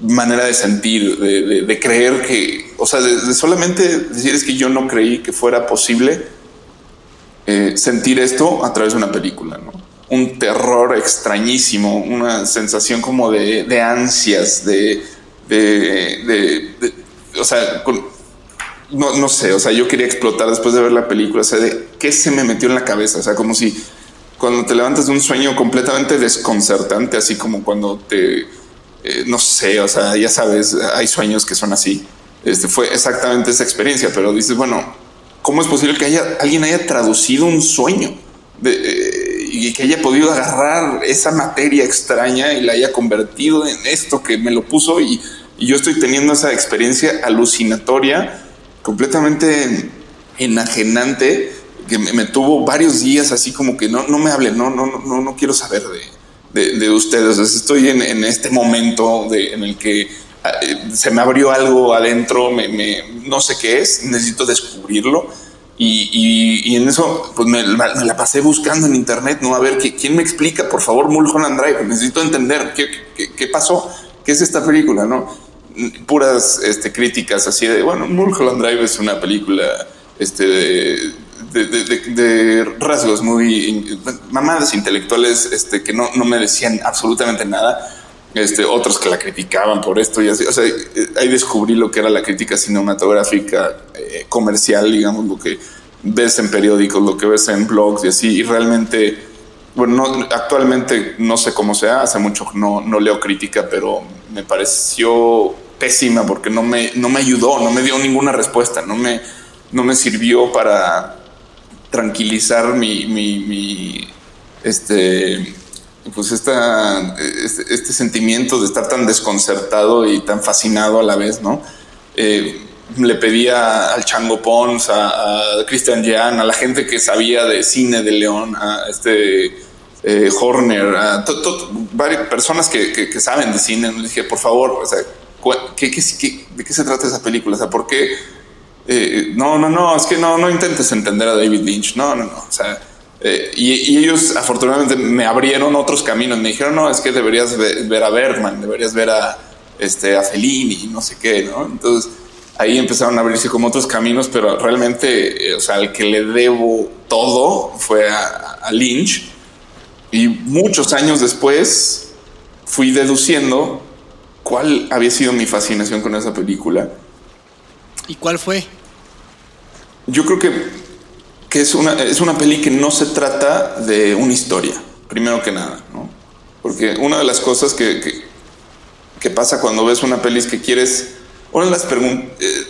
manera de sentir, de, de, creer que, o sea, de, solamente decir es que yo no creí que fuera posible eh, sentir esto a través de una película. Un terror extrañísimo, una sensación como de, ansias, de, de, o sea, no, no sé, o sea, yo quería explotar después de ver la película, o sea, de qué se me metió en la cabeza, o sea, como si cuando te levantas de un sueño completamente desconcertante, así como cuando te, eh, no sé, o sea, ya sabes, hay sueños que son así. Este fue exactamente esa experiencia, pero dices, bueno, ¿cómo es posible que haya, alguien haya traducido un sueño eh, y que haya podido agarrar esa materia extraña y la haya convertido en esto que me lo puso y, yo estoy teniendo esa experiencia alucinatoria, completamente enajenante que me, tuvo varios días así como que no, no me hablen, no, no, no, no quiero saber de, de, ustedes. estoy en, en, este momento de, en el que se me abrió algo adentro, me, no sé qué es, necesito descubrirlo. Y, y, en eso pues me, la pasé buscando en internet, ¿no? A ver, ¿quién me explica, por favor, Mulholland Drive? Necesito entender qué, qué, pasó, qué es esta película, ¿no? Puras este, críticas así de, bueno, Mulholland Drive es una película este, de, de, rasgos muy mamadas intelectuales este, que no, no me decían absolutamente nada. Este, otros que la criticaban por esto y así. O sea, ahí descubrí lo que era la crítica cinematográfica eh, comercial, digamos, lo que ves en periódicos, lo que ves en blogs y así. Y realmente, bueno, actualmente no sé cómo sea, hace mucho no, no leo crítica, pero me pareció pésima porque no me, no me ayudó, no me dio ninguna respuesta, no me, no me sirvió para tranquilizar mi, mi, este, pues este, sentimiento de estar tan desconcertado y tan fascinado a la vez, ¿no? Eh, le pedía al Chango Pons, a, Christian Jan, a la gente que sabía de cine de León, a este eh, Horner, a varias personas que, saben de cine, le dije, por favor, o sea, ¿qué, qué, de qué se trata esa película? O sea, ¿por qué? Eh, no, no, no, es que no, no intentes entender a David Lynch, no, no, no, o sea, eh, y, ellos afortunadamente me abrieron otros caminos, me dijeron, no, es que deberías ver, a Bergman, deberías ver a, este, a Fellini, no sé qué, ¿no? Entonces ahí empezaron a abrirse como otros caminos, pero realmente, eh, o sea, el que le debo todo fue a, a Lynch, y muchos años después fui deduciendo cuál había sido mi fascinación con esa película ¿Y cuál fue? Yo creo que, que es, una, es una peli que no se trata de una historia, primero que nada, ¿no? Porque una de las cosas que, que, pasa cuando ves una peli es que quieres... Una de las preguntas... Eh,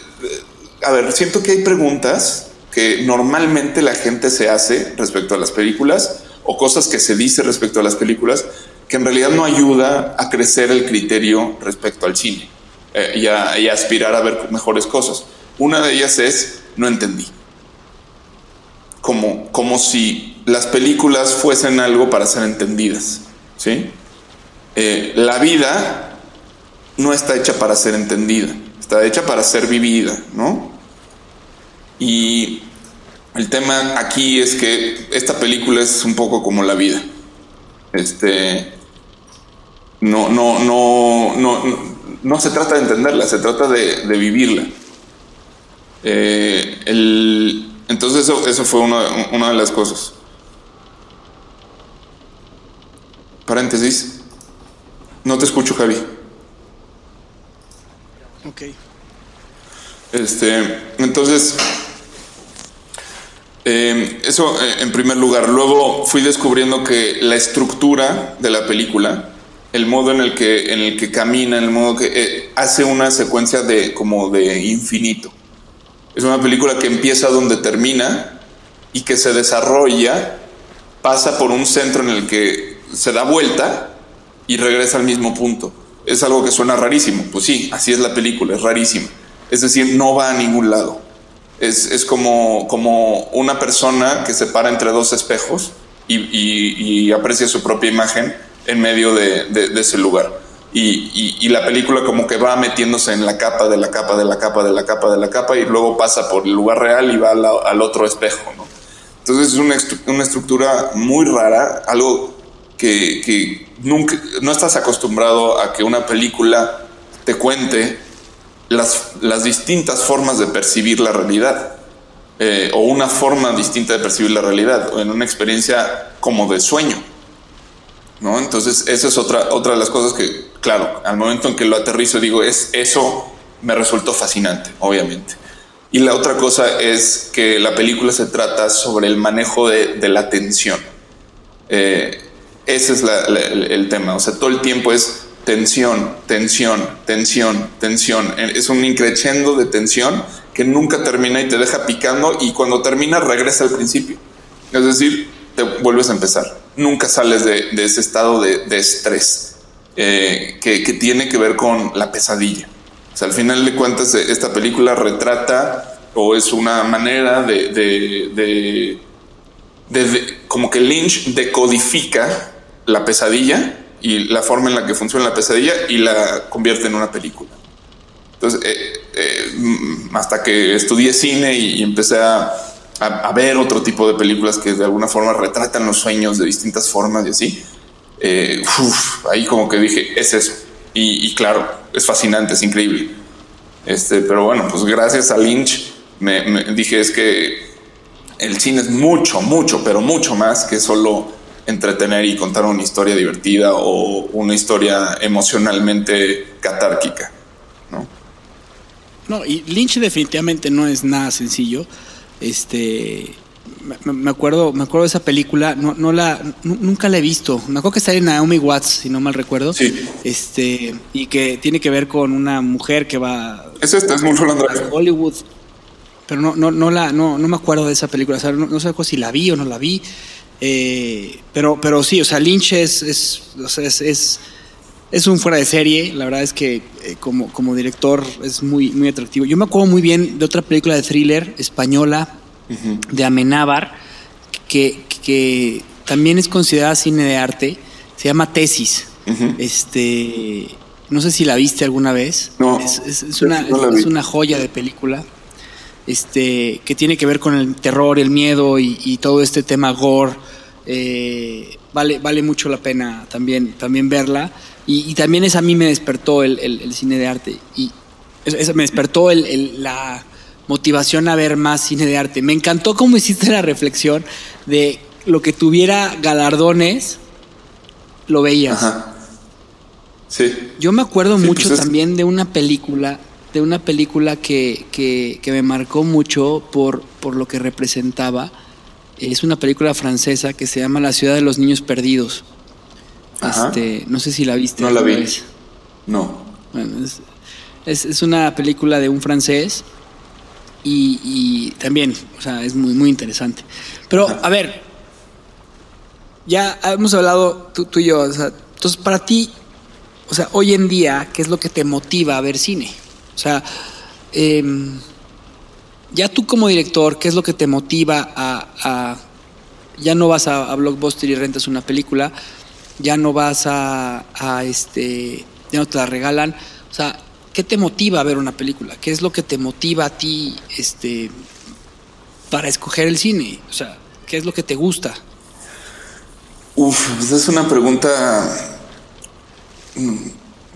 a ver, siento que hay preguntas que normalmente la gente se hace respecto a las películas o cosas que se dice respecto a las películas que en realidad no ayuda a crecer el criterio respecto al cine. Eh, y, a, aspirar a ver mejores cosas. Una de ellas es, no entendí. Como, como si las películas fuesen algo para ser entendidas. ¿sí? Eh, la vida no está hecha para ser entendida, está hecha para ser vivida, ¿no? Y el tema aquí es que esta película es un poco como la vida. Este no, no, no, no, no se trata de entenderla, se trata de, vivirla. Eh, entonces eso, fue una, de las cosas. Paréntesis. No te escucho, Javi. Ok. Este, entonces, eh, eso eh, en primer lugar. Luego fui descubriendo que la estructura de la película el modo en el que, en el que camina, el modo que eh, hace una secuencia de como de infinito. Es una película que empieza donde termina y que se desarrolla, pasa por un centro en el que se da vuelta y regresa al mismo punto. Es algo que suena rarísimo. Pues sí, así es la película, es rarísima. Es decir, no va a ningún lado. Es, es como, como una persona que se para entre dos espejos y, y aprecia su propia imagen en medio de, ese lugar. Y, la película como que va metiéndose en la capa de la capa de la capa de la capa de la capa y luego pasa por el lugar real y va al, otro espejo. Entonces es una, una, estructura muy rara, algo que, nunca, no estás acostumbrado a que una película te cuente las, las distintas formas de percibir la realidad. Eh, o una forma distinta de percibir la realidad, en una experiencia como de sueño. ¿no? Entonces, esa es otra, otra de las cosas que, claro, al momento en que lo aterrizo digo, es eso me resultó fascinante, obviamente. Y la otra cosa es que la película se trata sobre el manejo de, la tensión. Eh, ese es el, tema. O sea, todo el tiempo es tensión, tensión, tensión, tensión. Es un increchendo de tensión que nunca termina y te deja picando y cuando termina regresa al principio. Es decir, te vuelves a empezar. Nunca sales de, ese estado de estrés eh, que, que, tiene que ver con la pesadilla. O sea, al final de cuentas, esta película retrata o es una manera de, de, de como que Lynch decodifica la pesadilla y la forma en la que funciona la pesadilla y la convierte en una película. Entonces, eh, eh, hasta que estudié cine y, y empecé a, a, a, ver otro tipo de películas que de alguna forma retratan los sueños de distintas formas y así, eh, ahí como que dije, es eso. Y, claro, es fascinante, es increíble. Este, pero bueno, pues gracias a Lynch me, me dije es que el cine es mucho, mucho, pero mucho más que solo entretener y contar una historia divertida o una historia emocionalmente catárquica, ¿no? No, y Lynch definitivamente no es nada sencillo. Este, me, acuerdo, me acuerdo de esa película, no, no la, nunca la he visto. Me acuerdo que está en Naomi Watts, si no mal recuerdo. Sí. Este, y que tiene que ver con una mujer que va. Es esta, es Mulholland Drive. Hollywood. Pero no, no, no la, no, no me acuerdo de esa película. O sea, no, no sé si la vi o no la vi. Eh, pero, pero sí, o sea, Lynch es, es, o sea, es, es, es, un fuera de serie. La verdad es que eh, como, como director es muy, muy atractivo. Yo me acuerdo muy bien de otra película de thriller española uh -huh. de Amenábar, que, que, también es considerada cine de arte. Se llama Tesis. Uh -huh. Este, no sé si la viste alguna vez. No, es, es, es una, no es una joya de película este, que tiene que ver con el terror, el miedo y, y todo este tema gore. Eh, vale, vale mucho la pena también, también verla. Y, y también es a mí me despertó el, el, el cine de arte. Y eso, eso me despertó la motivación a ver más cine de arte. Me encantó cómo hiciste la reflexión de lo que tuviera galardones, lo veías. Ajá. Sí. Yo me acuerdo sí, mucho pues es... también de una película de una película que, que, que, me marcó mucho por, por lo que representaba. Es una película francesa que se llama La ciudad de los niños perdidos. Este, no sé si la viste. No la vi. Vez. No. Bueno, es, es, es, una película de un francés y, también, o sea, es muy, muy interesante. Pero, a ver, ya hemos hablado tú, tú y yo, o sea, entonces para ti, o sea, hoy en día, ¿qué es lo que te motiva a ver cine? O sea, eh, ya tú como director, ¿qué es lo que te motiva a... ya no vas a, a, Blockbuster y rentas una película, ya no vas a, a, este, ya no te la regalan. O sea, ¿qué te motiva a ver una película? ¿Qué es lo que te motiva a ti este, para escoger el cine? O sea, ¿qué es lo que te gusta? Uf, pues es una pregunta... Mm,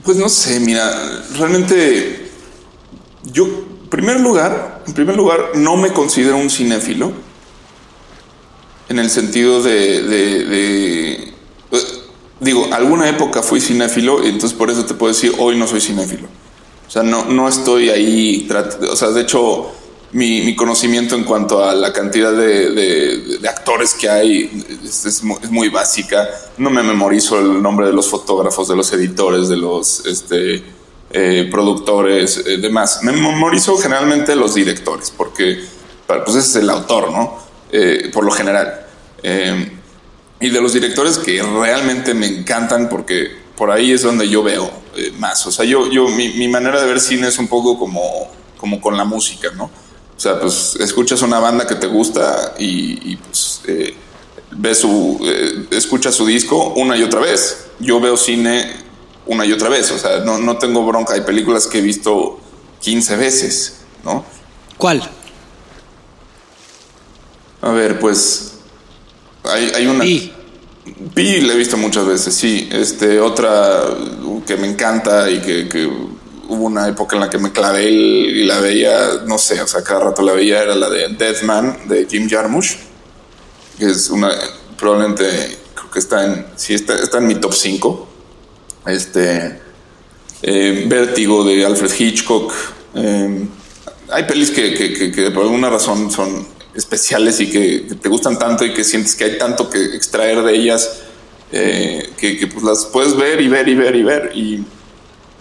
pues no sé, mira, realmente yo, en primer lugar, en primer lugar, no me considero un cinéfilo. En el sentido de, de, de eh, digo, alguna época fui cinéfilo, entonces por eso te puedo decir, hoy no soy cinéfilo. O sea, no, no estoy ahí, o sea, de hecho, mi, mi conocimiento en cuanto a la cantidad de, de, actores que hay es, es, es, muy básica. No me memorizo el nombre de los fotógrafos, de los editores, de los este, eh, productores, eh, demás. Me memorizo generalmente los directores, porque pues ese es el autor, ¿no? Eh, por lo general. Eh, y de los directores que realmente me encantan, porque por ahí es donde yo veo eh, más. O sea, yo, yo mi, mi, manera de ver cine es un poco como, como con la música, ¿no? O sea, pues escuchas una banda que te gusta y, y pues ves su, escuchas su disco una y otra vez. Yo veo cine una y otra vez. O sea, no, no tengo bronca. Hay películas que he visto 15 veces, ¿no? ¿Cuál? A ver, pues. Hay, hay una. Pi. Pi la he visto muchas veces, sí. Este, otra que me encanta y que, hubo una época en la que me clavé y la veía, no sé, o sea, cada rato la veía, era la de Deathman de Jim Jarmusch, que es una, probablemente, creo que está en, sí, está, está en mi top 5 este eh, Vértigo de Alfred Hitchcock, eh, hay pelis que, por alguna razón son especiales y que te gustan tanto y que sientes que hay tanto que extraer de ellas eh, que, pues las puedes ver y ver y ver y ver y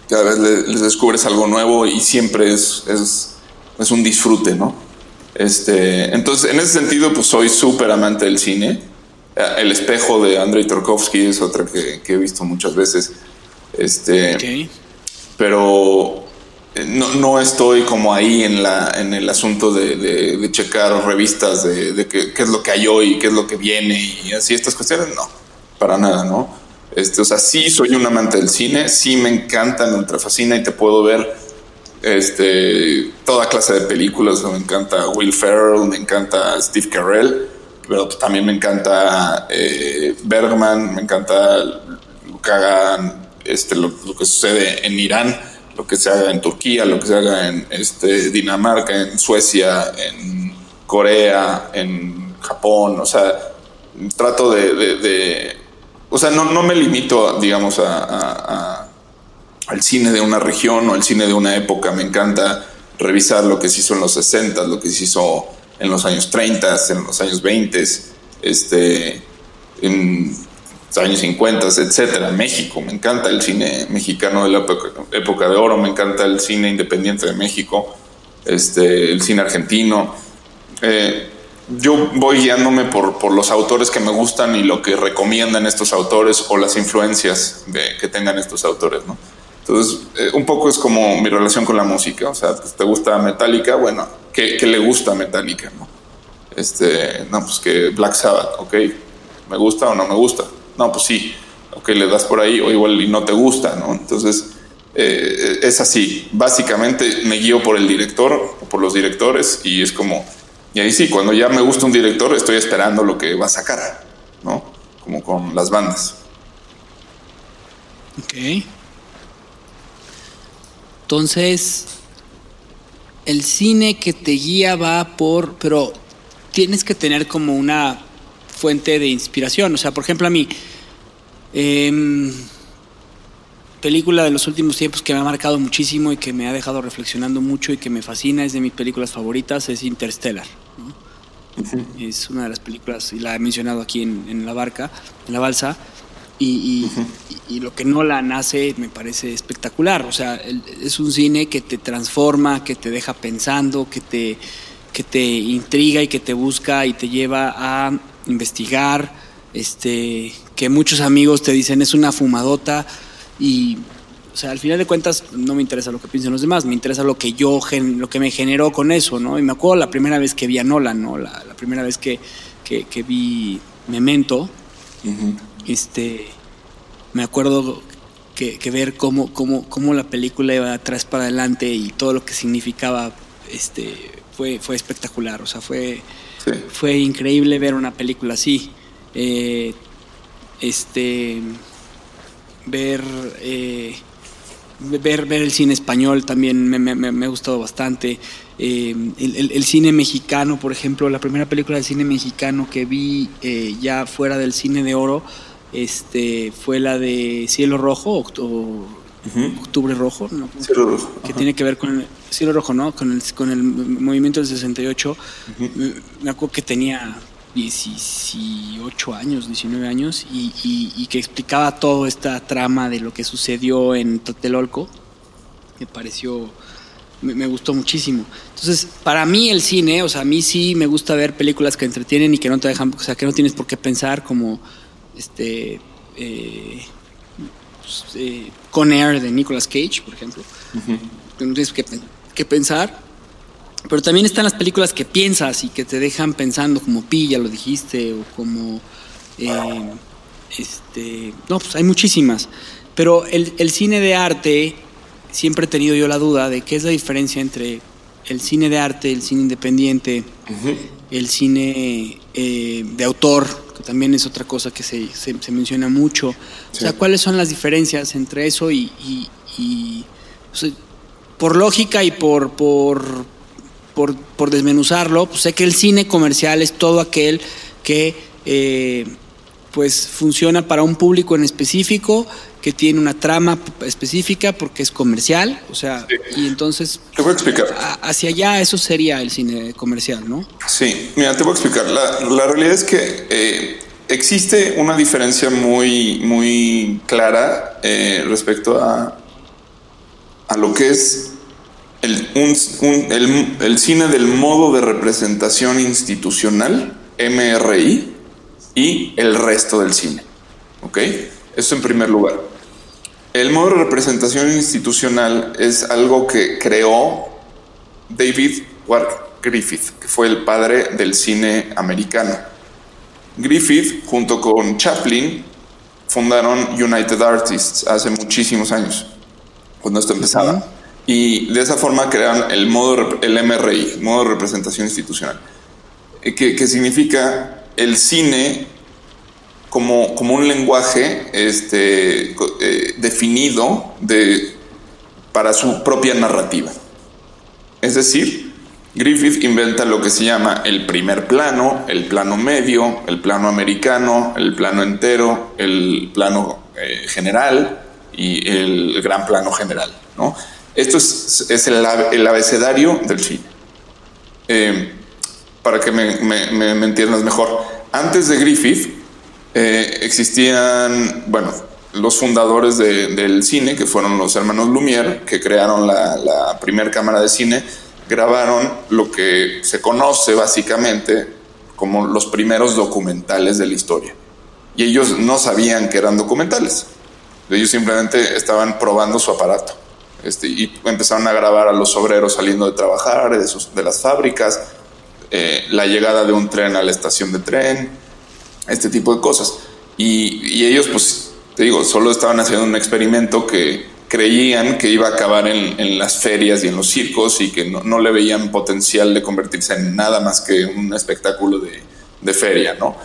cada vez les descubres algo nuevo y siempre es, es, es un disfrute, ¿no? Este, entonces, en ese sentido, pues soy súper amante del cine. Eh, el espejo de Andrei Tarkovsky es otra que, he visto muchas veces. Este, Pero eh, no, no, estoy como ahí en, la, en el asunto de, checar revistas de, qué, es lo que hay hoy, qué es lo que viene y así estas cuestiones. No, para nada, ¿no? Este, o sea, sí soy un amante del cine, sí me encanta, me ultrafascina y te puedo ver este, toda clase de películas. Me encanta Will Ferrell, me encanta Steve Carell, pero también me encanta eh, Bergman, me encanta lo que hagan, este, lo, que sucede en Irán, lo que se haga en Turquía, lo que se haga en este, Dinamarca, en Suecia, en Corea, en Japón. O sea, trato de o sea, no, no me limito, digamos, a, al cine de una región o al cine de una época. Me encanta revisar lo que se hizo en los 60, lo que se hizo en los años 30, en los años 20, este, en años 50, etcétera. México, me encanta el cine mexicano de la época, de oro, me encanta el cine independiente de México, este, el cine argentino. Eh, yo voy guiándome por, por, los autores que me gustan y lo que recomiendan estos autores o las influencias que tengan estos autores, ¿no? Entonces, eh, un poco es como mi relación con la música, o sea, pues, ¿te gusta Metallica? Bueno, ¿qué, ¿qué, le gusta Metallica, no? Este, no, pues que Black Sabbath, ok, ¿me gusta o no me gusta? No, pues sí, ok, le das por ahí o igual y no te gusta, ¿no? Entonces, eh, es así, básicamente me guío por el director o por los directores y es como y ahí sí, cuando ya me gusta un director, estoy esperando lo que va a sacar, ¿no? Como con las bandas. Ok. Entonces, el cine que te guía va por, pero tienes que tener como una fuente de inspiración. O sea, por ejemplo, a mí, eh, película de los últimos tiempos que me ha marcado muchísimo y que me ha dejado reflexionando mucho y que me fascina, es de mis películas favoritas, es Interstellar. Es una de las películas, y la he mencionado aquí en, la barca, en la balsa, y, lo que no la nace me parece espectacular. O sea, es un cine que te transforma, que te deja pensando, que te, que te intriga y que te busca y te lleva a investigar, este, que muchos amigos te dicen es una fumadota y o sea, al final de cuentas no me interesa lo que piensen los demás, me interesa lo que yo, lo que me generó con eso, ¿no? Y me acuerdo la primera vez que vi a Nolan, ¿no? La, primera vez que, que, vi Memento, este, me acuerdo que, ver cómo, cómo, cómo, la película iba atrás para adelante y todo lo que significaba, este, fue, fue espectacular, o sea, fue, fue increíble ver una película así. Eh, este, ver... Eh, ver, ver el cine español también me, me, ha gustado bastante. Eh, el, cine mexicano, por ejemplo, la primera película de cine mexicano que vi eh, ya fuera del cine de oro este, fue la de Cielo Rojo, o, Octubre Rojo, Cielo Rojo. Que tiene que ver con el Cielo Rojo, ¿no? Con el, con el movimiento del 68. Me acuerdo que tenía 18 años, 19 años, y, que explicaba toda esta trama de lo que sucedió en Tlatelolco. Me pareció, me, gustó muchísimo. Entonces, para mí el cine, o sea, a mí sí me gusta ver películas que entretienen y que no te dejan, o sea, que no tienes por qué pensar, como este. Eh, pues, eh, Con Air de Nicolas Cage, por ejemplo. Que no tienes que pensar pero también están las películas que piensas y que te dejan pensando, como Pi, ya lo dijiste, o como. Eh, este, no, pues hay muchísimas. Pero el, cine de arte, siempre he tenido yo la duda de qué es la diferencia entre el cine de arte, el cine independiente, el cine eh, de autor, que también es otra cosa que se, se, menciona mucho. O sea, ¿cuáles son las diferencias entre eso y. y, por lógica y por, por por, desmenuzarlo, pues sé que el cine comercial es todo aquel que eh, pues funciona para un público en específico que tiene una trama específica porque es comercial, o sea, y entonces Te voy a explicar. hacia allá eso sería el cine comercial, ¿no? Sí, mira, te voy a explicar. La, la realidad es que eh, existe una diferencia muy, muy clara eh, respecto a, a lo que es el, un- un- el- el cine del modo de representación institucional, MRI, y el resto del cine. ¿Ok? Eso en primer lugar. El modo de representación institucional es algo que creó David Wark Griffith, que fue el padre del cine americano. Griffith, junto con Chaplin, fundaron United Artists hace muchísimos años, cuando esto empezaba. Y de esa forma crearon el modo, el MRI, modo de representación institucional, eh, que, que significa el cine como, como un lenguaje este, eh, definido de, para su propia narrativa. Es decir, Griffith inventa lo que se llama el primer plano, el plano medio, el plano americano, el plano entero, el plano eh, general y el gran plano general. ¿no? Esto es, es el, ab- el abecedario del cine. Eh, para que me entiendas mejor, antes de Griffith eh, existían, bueno, los fundadores de- del cine, que fueron los hermanos Lumière, que crearon la, la primera cámara de cine, grabaron lo que se conoce básicamente como los primeros documentales de la historia. Y ellos no sabían que eran documentales. Ellos simplemente estaban probando su aparato. Este, y empezaron a grabar a los obreros saliendo de trabajar, de, sus- de las fábricas, eh, la llegada de un tren a la estación de tren, este tipo de cosas. Y, y ellos, pues, te digo, solo estaban haciendo un experimento que creían que iba a acabar en, en las ferias y en los circos y que no, no le veían potencial de convertirse en nada más que un espectáculo de, de feria, ¿no?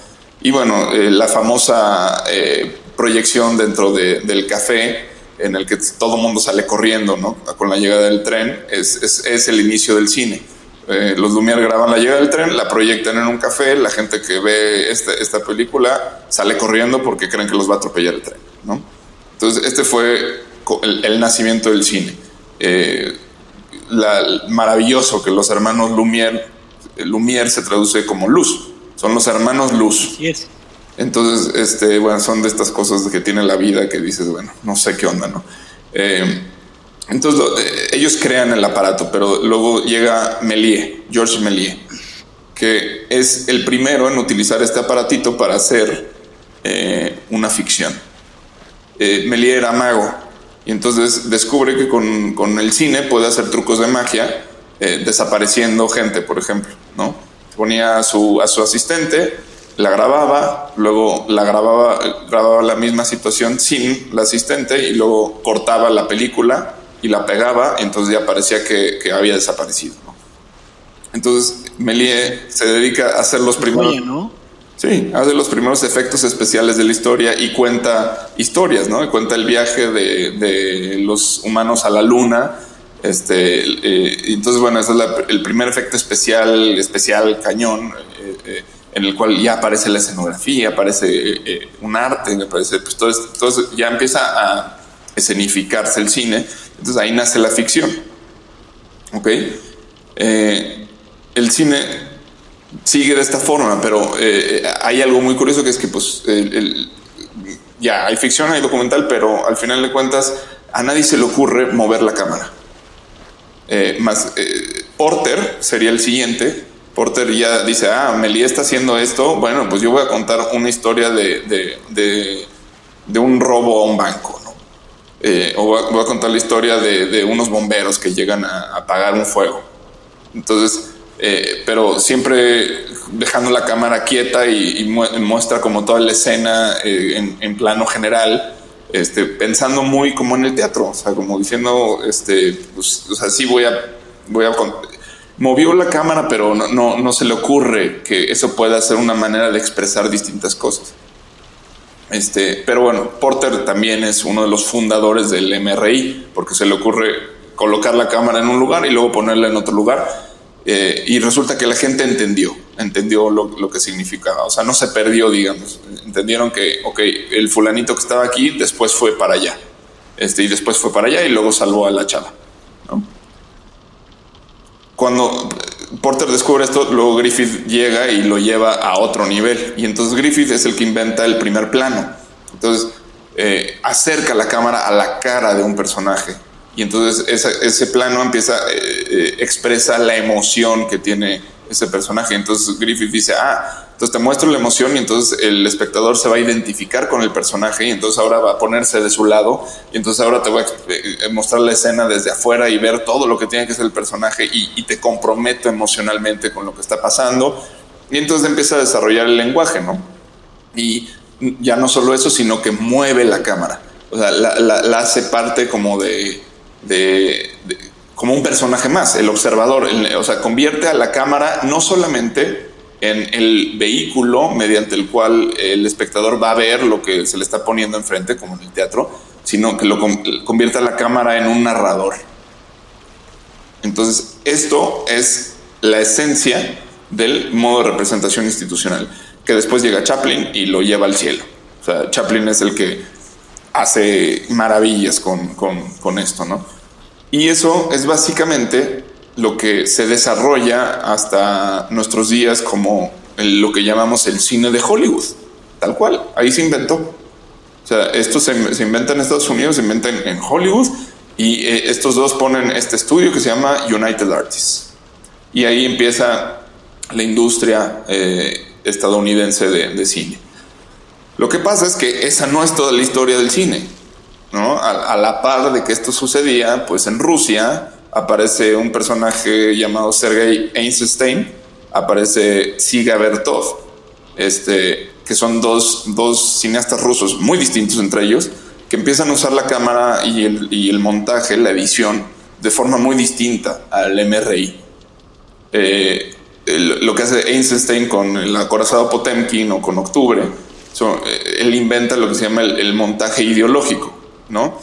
Y bueno, eh, la famosa eh, proyección dentro de- del café en el que todo mundo sale corriendo, ¿no? Con la llegada del tren, es, es- es el inicio del cine. Eh, los Lumière graban la llegada del tren, la proyectan en un café, la gente que ve este- esta película sale corriendo porque creen que los va a atropellar el tren, ¿no? Entonces, este fue el, el nacimiento del cine. Eh, la- maravilloso que los hermanos Lumière, Lumière se traduce como luz, son los hermanos luz. Así es. Entonces, este, bueno, son de estas cosas que tiene la vida que dices, bueno, no sé qué onda, ¿no? Eh, entonces, eh, ellos crean el aparato, pero luego llega Méliès, Georges Méliès, que es el primero en utilizar este aparatito para hacer eh, una ficción. Eh, era mago y entonces descubre que con, con el cine puede hacer trucos de magia eh, desapareciendo gente, por ejemplo, ¿no? Ponía a su, a su asistente, la grababa, luego la grababa, grababa la misma situación sin la asistente y luego cortaba la película y la pegaba entonces ya parecía que, que había desaparecido, ¿no? Entonces Méliès se dedica a hacer los primeros... ¿no? Sí, hace los primeros efectos especiales de la historia y cuenta historias, ¿no? Cuenta el viaje de, de los humanos a la luna. Este, eh, entonces, bueno, ese es la- el primer efecto especial, especial cañón, eh, eh, en el cual ya aparece la escenografía, aparece eh, eh, un arte, aparece, pues todo entonces ya empieza a escenificarse el cine. Entonces ahí nace la ficción. ¿Ok? Eh, el cine sigue de esta forma, pero eh, hay algo muy curioso que es que pues ya hay ficción, hay documental, pero al final de cuentas a nadie se le ocurre mover la cámara. Eh, más Porter sería el siguiente. Porter ya dice, ah, Meli está haciendo esto, bueno, pues yo voy a contar una historia de, de, de- un robo a un banco. Eh, o voy a, contar la historia de, unos bomberos que llegan a a apagar un fuego. Entonces, eh, pero siempre dejando la cámara quieta y, y mu- muestra como toda la escena eh, en, plano general, este, pensando muy como en el teatro, o sea, como diciendo, este, pues, o sea, sí voy a, voy a movió la cámara, pero no, no se le ocurre que eso pueda ser una manera de expresar distintas cosas. Este, pero bueno, Porter también es uno de los fundadores del MRI, porque se le ocurre colocar la cámara en un lugar y luego ponerla en otro lugar. Eh, y resulta que la gente entendió, entendió lo, que significaba. O sea, no se perdió, digamos. Entendieron que, ok, el fulanito que estaba aquí después fue para allá. Este, y después fue para allá y luego salvó a la chava. Cuando Porter descubre esto, luego Griffith llega y lo lleva a otro nivel. Y entonces Griffith es el que inventa el primer plano. Entonces eh, acerca la cámara a la cara de un personaje. Y entonces ese, plano empieza, eh, eh, expresa la emoción que tiene ese personaje. Entonces Griffith dice, ah, entonces te muestro la emoción y entonces el espectador se va a identificar con el personaje y entonces ahora va a ponerse de su lado y entonces ahora te voy a eh, mostrar la escena desde afuera y ver todo lo que tiene que ser el personaje y, y te comprometo emocionalmente con lo que está pasando. Y entonces empieza a desarrollar el lenguaje, ¿no? Y ya no solo eso, sino que mueve la cámara. O sea, la, la, la hace parte como de, de, de, como un personaje más, el observador. El, o sea, convierte a la cámara no solamente en el vehículo mediante el cual el espectador va a ver lo que se le está poniendo enfrente, como en el teatro, sino que lo convierte a la cámara en un narrador. Entonces, esto es la esencia del modo de representación institucional que después llega Chaplin y lo lleva al cielo. O sea, Chaplin es el que hace maravillas con, con, con esto, ¿no? Y eso es básicamente lo que se desarrolla hasta nuestros días como lo que llamamos el cine de Hollywood, tal cual, ahí se inventó. O sea, esto se, inventa en Estados Unidos, se inventa en, Hollywood y eh, estos dos ponen este estudio que se llama United Artists. Y ahí empieza la industria eh, estadounidense de, de, cine. Lo que pasa es que esa no es toda la historia del cine. ¿no? A, la par de que esto sucedía, pues en Rusia aparece un personaje llamado Sergei Einstein, aparece Siga Bertov, este, que son dos, dos cineastas rusos muy distintos entre ellos, que empiezan a usar la cámara y el, y el montaje, la edición, de forma muy distinta al MRI. Eh, lo que hace Einstein con el acorazado Potemkin o con Octubre, so, eh, él inventa lo que se llama el, el montaje ideológico, ¿no?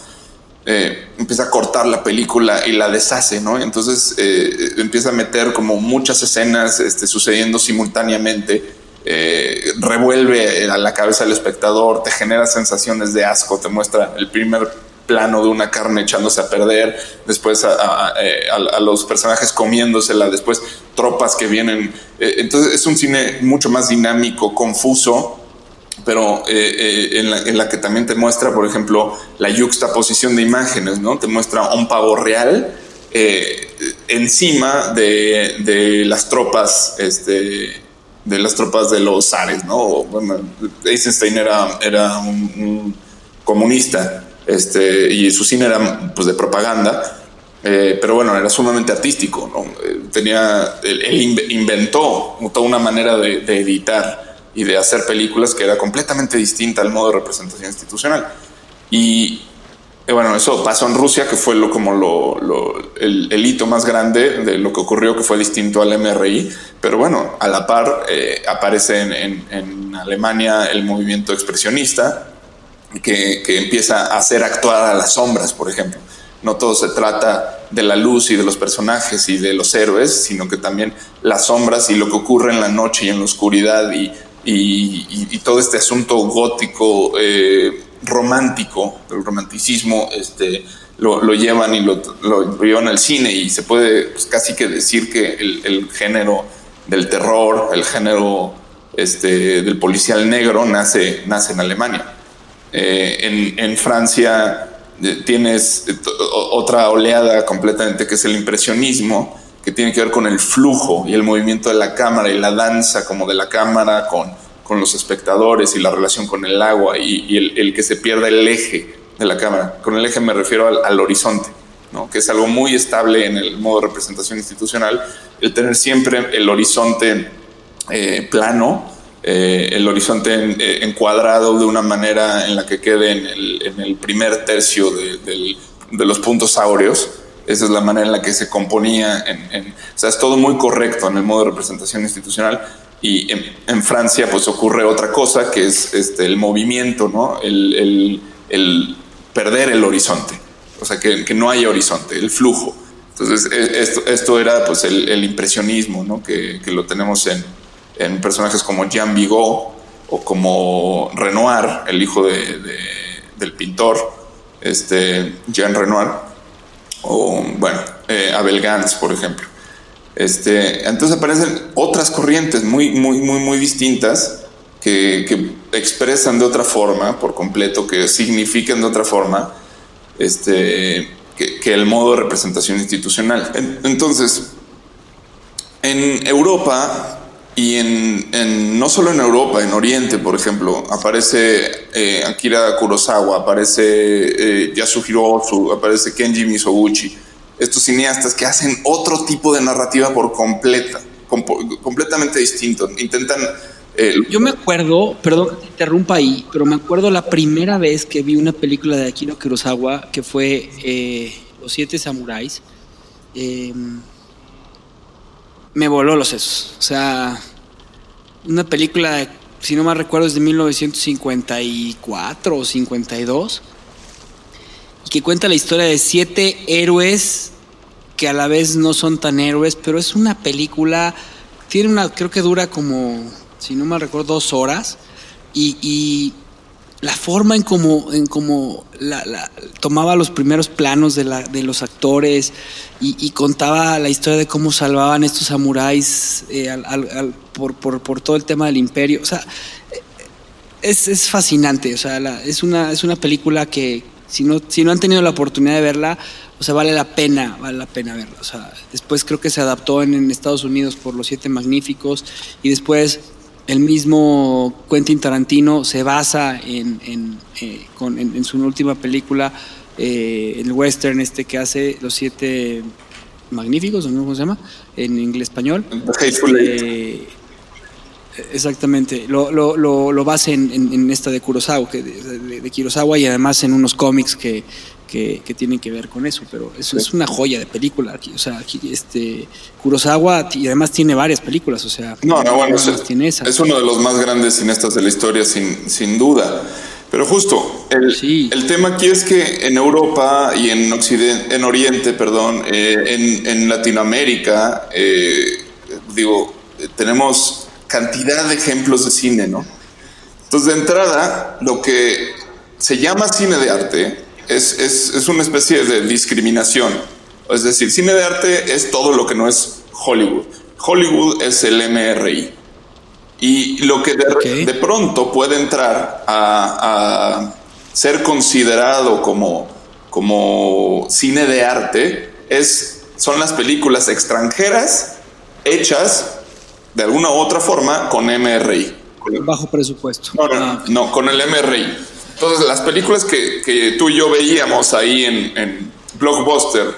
Eh, empieza a cortar la película y la deshace, ¿no? Entonces eh, empieza a meter como muchas escenas este, sucediendo simultáneamente, eh, revuelve a la cabeza del espectador, te genera sensaciones de asco, te muestra el primer plano de una carne echándose a perder, después a, los personajes comiéndosela, después tropas que vienen. Eh, entonces es un cine mucho más dinámico, confuso, pero eh, eh, en, la, que también te muestra, por ejemplo, la yuxtaposición de imágenes, ¿no? Te muestra un pavo real eh, encima de, las tropas, este, de las tropas de los zares, ¿no? Bueno, Eisenstein era, era un, un, comunista, este, y su cine era pues de propaganda. Eh, pero bueno, era sumamente artístico, ¿no? tenía, él, inventó toda una manera de editar y de hacer películas que era completamente distinta al modo de representación institucional. Y eh, bueno, eso pasó en Rusia, que fue lo, como lo, lo, el, el, hito más grande de lo que ocurrió, que fue distinto al MRI. Pero bueno, a la par eh, aparece en, en, en, Alemania el movimiento expresionista, que, que empieza a hacer actuar a las sombras, por ejemplo. No todo se trata de la luz y de los personajes y de los héroes, sino que también las sombras y lo que ocurre en la noche y en la oscuridad y y, todo este asunto gótico eh, romántico, el romanticismo, este, lo, lo llevan y lo, lo, llevan al cine y se puede pues, casi que decir que el, género del terror, el género este, del policial negro nace, nace en Alemania. Eh, en, en, Francia eh, tienes otra oleada completamente que es el impresionismo, que tiene que ver con el flujo y el movimiento de la cámara y la danza como de la cámara con, con los espectadores y la relación con el agua y, el, que se pierda el eje de la cámara. Con el eje me refiero al, al horizonte, ¿no? que es algo muy estable en el modo de representación institucional, el tener siempre el horizonte eh, plano, eh, el horizonte eh, encuadrado de una manera en la que quede en el, primer tercio de, de, de los puntos áureos esa es la manera en la que se componía. En, en, o sea, es todo muy correcto en el modo de representación institucional. Y en, en Francia, pues ocurre otra cosa, que es este, el movimiento, ¿no? El, el, el perder el horizonte. O sea, que, que, no haya horizonte, el flujo. Entonces, e, esto, esto era pues el, impresionismo, ¿no? Que, lo tenemos en, en, personajes como Jean Vigo o como Renoir, el hijo de, del pintor, este, Jean Renoir, o bueno, eh, Abel Gans, por ejemplo. Este, entonces aparecen otras corrientes muy, muy, muy, muy distintas que, expresan de otra forma por completo, que significan de otra forma este, que, el modo de representación institucional. entonces, en Europa y en, no solo en Europa, en Oriente, por ejemplo, aparece eh, Akira Kurosawa, aparece eh, Yasuhiro Ozu, aparece Kenji Misoguchi, estos cineastas que hacen otro tipo de narrativa por completa, completamente distinto. Intentan eh, Yo me acuerdo, perdón que te interrumpa ahí, pero me acuerdo la primera vez que vi una película de Akira Kurosawa que fue eh, Los Siete Samuráis. Em, me voló los sesos. O sea, una película, si no mal recuerdo, es de 1954 o 52. Y que cuenta la historia de siete héroes que a la vez no son tan héroes, pero es una película, tiene una, creo que dura como si no me recuerdo, dos horas. Y, la forma en cómo en como tomaba los primeros planos de, la, de los actores y, contaba la historia de cómo salvaban estos samuráis eh, por, por, todo el tema del imperio. O sea, es, es fascinante. O sea, es, una, es una película que si no, si no han tenido la oportunidad de verla, o sea, vale la pena, vale la pena verla. O sea, después creo que se adaptó en, en Estados Unidos por Los Siete Magníficos y después el mismo Quentin Tarantino se basa en, en, eh, en, su última película, eh, el western este que hace Los Siete Magníficos, ¿no? ¿cómo se llama? En inglés español. Exactamente, lo, lo, lo, basa en, esta de Kurosawa, que de, de, Kurosawa y además en unos cómics que, que, tienen que ver con eso, pero eso es una joya de película. Aquí, o sea, este, Kurosawa y además tiene varias películas, o sea, no, no, bueno, es, uno de los más grandes cineastas de la historia, sin, sin duda. Pero justo, el, el, tema aquí es que en Europa y en Occidente, en Oriente, perdón, eh, en, Latinoamérica, eh, digo, tenemos cantidad de ejemplos de cine, ¿no? Entonces, de entrada, lo que se llama cine de arte es, es, es, una especie de discriminación. Es decir, cine de arte es todo lo que no es Hollywood. Hollywood es el MRI. Y lo que de, de pronto puede entrar a, a, ser considerado como, como cine de arte es, son las películas extranjeras hechas de alguna u otra forma con MRI. Bajo presupuesto. No, no, ah, no, con el MRI. Entonces, las películas que, tú y yo veíamos ahí en, Blockbuster,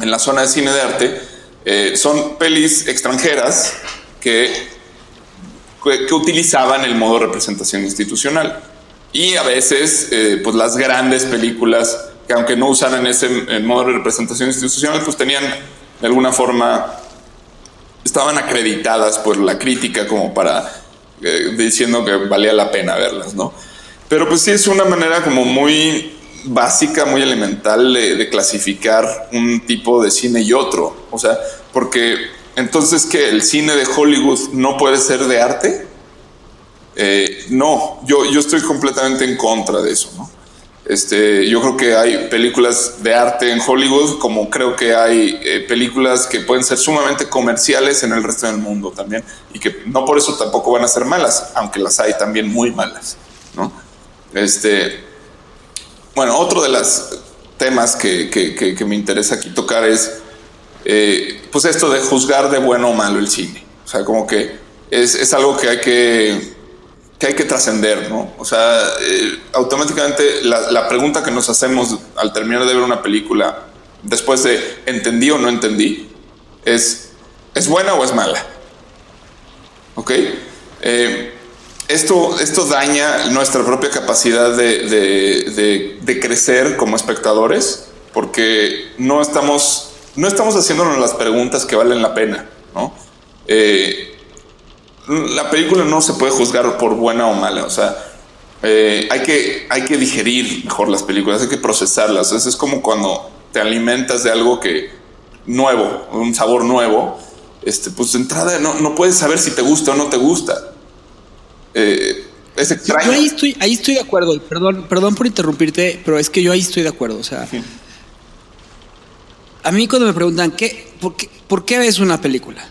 en la zona de cine de arte, eh, son pelis extranjeras que, que, utilizaban el modo representación institucional. Y a veces, eh, pues las grandes películas que aunque no usaran ese modo de representación institucional, pues tenían de alguna forma, estaban acreditadas por la crítica como para, eh, diciendo que valía la pena verlas, ¿no? Pero pues sí es una manera como muy básica, muy elemental de, clasificar un tipo de cine y otro. O sea, porque entonces que el cine de Hollywood no puede ser de arte. Eh, no, yo, yo estoy completamente en contra de eso, ¿no? Este, yo creo que hay películas de arte en Hollywood, como creo que hay eh, películas que pueden ser sumamente comerciales en el resto del mundo también, y que no por eso tampoco van a ser malas, aunque las hay también muy malas, ¿no? Este, bueno, otro de los temas que, me interesa aquí tocar es, eh, pues esto de juzgar de bueno o malo el cine. O sea, como que es, algo que hay que, que hay que trascender, ¿no? O sea, eh, automáticamente la, la, pregunta que nos hacemos al terminar de ver una película, después de entendí o no entendí, es, ¿es buena o es mala? ¿Ok? Eh, esto, esto daña nuestra propia capacidad de, crecer como espectadores porque no estamos, no estamos haciéndonos las preguntas que valen la pena. ¿no? Eh, la película no se puede juzgar por buena o mala, o sea, eh, hay, que, hay que digerir mejor las películas, hay que procesarlas. es como cuando te alimentas de algo que nuevo, un sabor nuevo, este, pues de entrada no, no puedes saber si te gusta o no te gusta. Eh, es extraño. Yo ahí estoy, ahí estoy de acuerdo. Perdón, perdón por interrumpirte, pero es que yo ahí estoy de acuerdo. O sea, a mí cuando me preguntan ¿qué, por, qué, ¿por qué ves una película?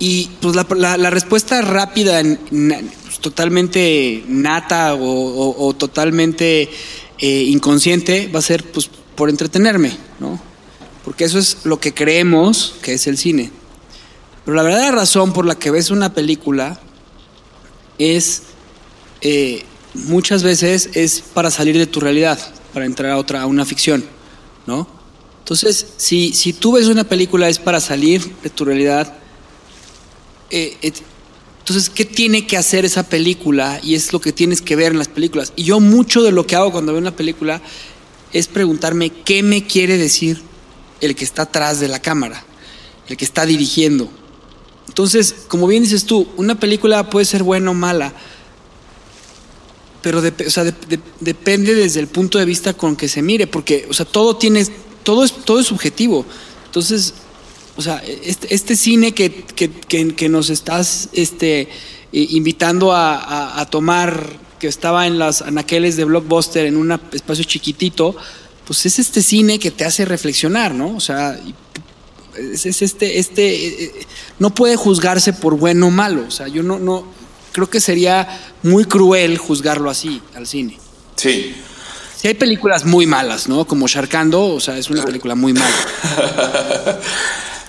Y pues la, la, la respuesta rápida, pues, totalmente nata o, o, o totalmente eh, inconsciente va a ser pues por entretenerme, ¿no? Porque eso es lo que creemos que es el cine. Pero la verdadera razón por la que ves una película es eh, muchas veces es para salir de tu realidad, para entrar a otra, a una ficción, ¿no? Entonces, si, si tú ves una película es para salir de tu realidad, eh, eh, entonces, ¿qué tiene que hacer esa película? Y es lo que tienes que ver en las películas. Y yo mucho de lo que hago cuando veo una película es preguntarme qué me quiere decir el que está atrás de la cámara, el que está dirigiendo. Entonces, como bien dices tú, una película puede ser buena o mala, pero depende desde el punto de vista con que se mire, porque todo tiene, todo es, todo es subjetivo. Entonces, o sea, este, este cine que, que, que, que, nos estás este, invitando a, a, a, tomar, que estaba en las anaqueles de Blockbuster en un espacio chiquitito, pues es este cine que te hace reflexionar, ¿no? O sea, es, es este, este, no puede juzgarse por bueno o malo. O sea, yo no, no, creo que sería muy cruel juzgarlo así al cine. Sí. Sí hay películas muy malas, ¿no? Como Sharkando, o sea, es una película muy mala.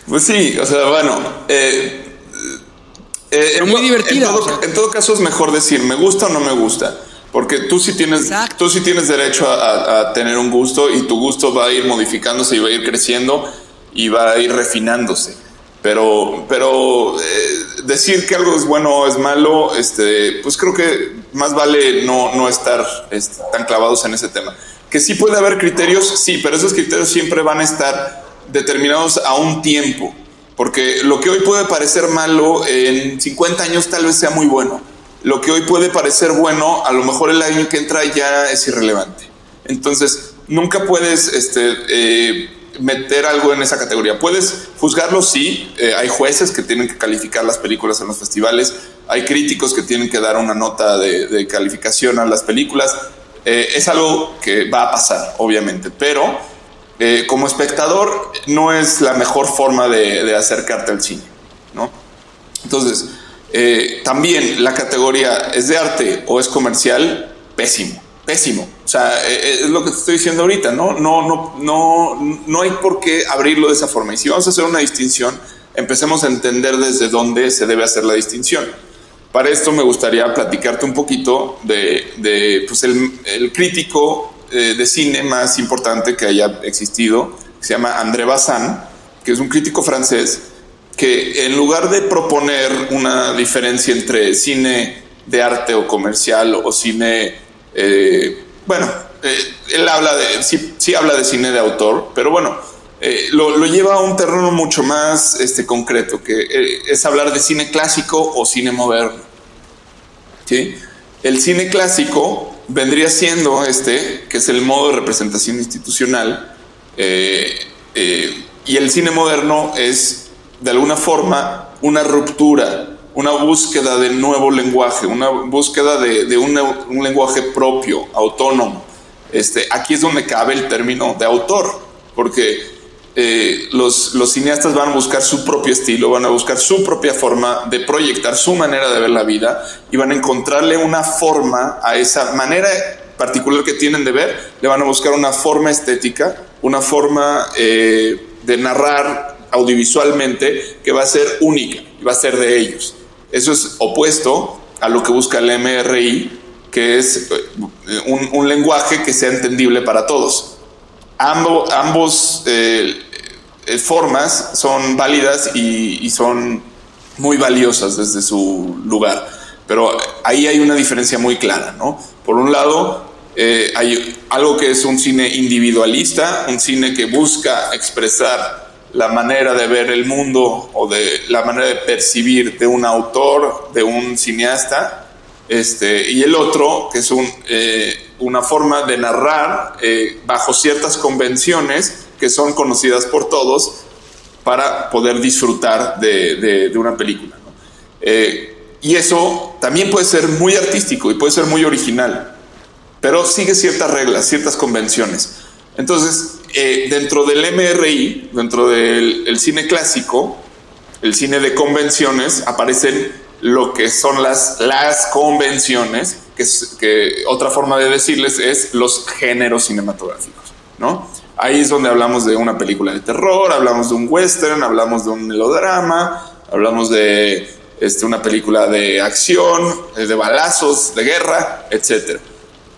Pues sí, o sea, bueno. Eh, eh, Pero muy divertida. En todo, o sea. en todo, caso es mejor decir, me gusta o no me gusta. Porque tú sí tienes, tú sí tienes derecho a, a, tener un gusto y tu gusto va a ir modificándose y va a ir creciendo y va a ir refinándose. Pero, pero eh, decir que algo es bueno o es malo, este, pues creo que más vale no, no estar este, tan clavados en ese tema. Que sí puede haber criterios, sí, pero esos criterios siempre van a estar determinados a un tiempo, porque lo que hoy puede parecer malo, en 50 años tal vez sea muy bueno. Lo que hoy puede parecer bueno, a lo mejor el año que entra ya es irrelevante. Entonces, nunca puedes este, eh, meter algo en esa categoría. Puedes juzgarlo, sí, eh, hay jueces que tienen que calificar las películas en los festivales, hay críticos que tienen que dar una nota de, calificación a las películas. Eh, es algo que va a pasar, obviamente, pero eh, como espectador no es la mejor forma de, de acercarte al cine, ¿no? Entonces, eh, también la categoría es de arte o es comercial, pésimo, pésimo. O sea, eh, es lo que te estoy diciendo ahorita, ¿no? No, no, no, no hay por qué abrirlo de esa forma. Y si vamos a hacer una distinción, empecemos a entender desde dónde se debe hacer la distinción. Para esto me gustaría platicarte un poquito de, de pues el, el crítico eh, de cine más importante que haya existido, que se llama André Bazin, que es un crítico francés, que en lugar de proponer una diferencia entre cine de arte o comercial o cine, eh, bueno, eh, él habla de, sí, sí, habla de cine de autor, pero bueno, eh, lo, lo, lleva a un terreno mucho más este, concreto, que es hablar de cine clásico o cine moderno. ¿sí? El cine clásico vendría siendo este, que es el modo de representación institucional, eh, eh, y el cine moderno es, de alguna forma, una ruptura, una búsqueda de nuevo lenguaje, una búsqueda de, una, un lenguaje propio, autónomo. Este, aquí es donde cabe el término de autor, porque eh, los, los, cineastas van a buscar su propio estilo, van a buscar su propia forma de proyectar su manera de ver la vida y van a encontrarle una forma a esa manera particular que tienen de ver, le van a buscar una forma estética, una forma eh, de narrar audiovisualmente que va a ser única y va a ser de ellos. Eso es opuesto a lo que busca el MRI, que es eh, un, un lenguaje que sea entendible para todos. Ambo, ambos eh, formas son válidas y, y, son muy valiosas desde su lugar, pero ahí hay una diferencia muy clara, ¿no? Por un lado, eh, hay algo que es un cine individualista, un cine que busca expresar la manera de ver el mundo o de la manera de percibir de un autor, de un cineasta, este, y el otro, que es eh, una forma de narrar eh, bajo ciertas convenciones que son conocidas por todos para poder disfrutar de, una película. Eh, y eso también puede ser muy artístico y puede ser muy original, pero sigue ciertas reglas, ciertas convenciones. Entonces, dentro del MRI, dentro del cine clásico, el cine de convenciones, aparecen lo que son las, las convenciones, que, que otra forma de decirles es los géneros cinematográficos, ¿no? Ahí es donde hablamos de una película de terror, hablamos de un western, hablamos de un melodrama, hablamos de este, una película de acción, eh, de balazos, de guerra, etc.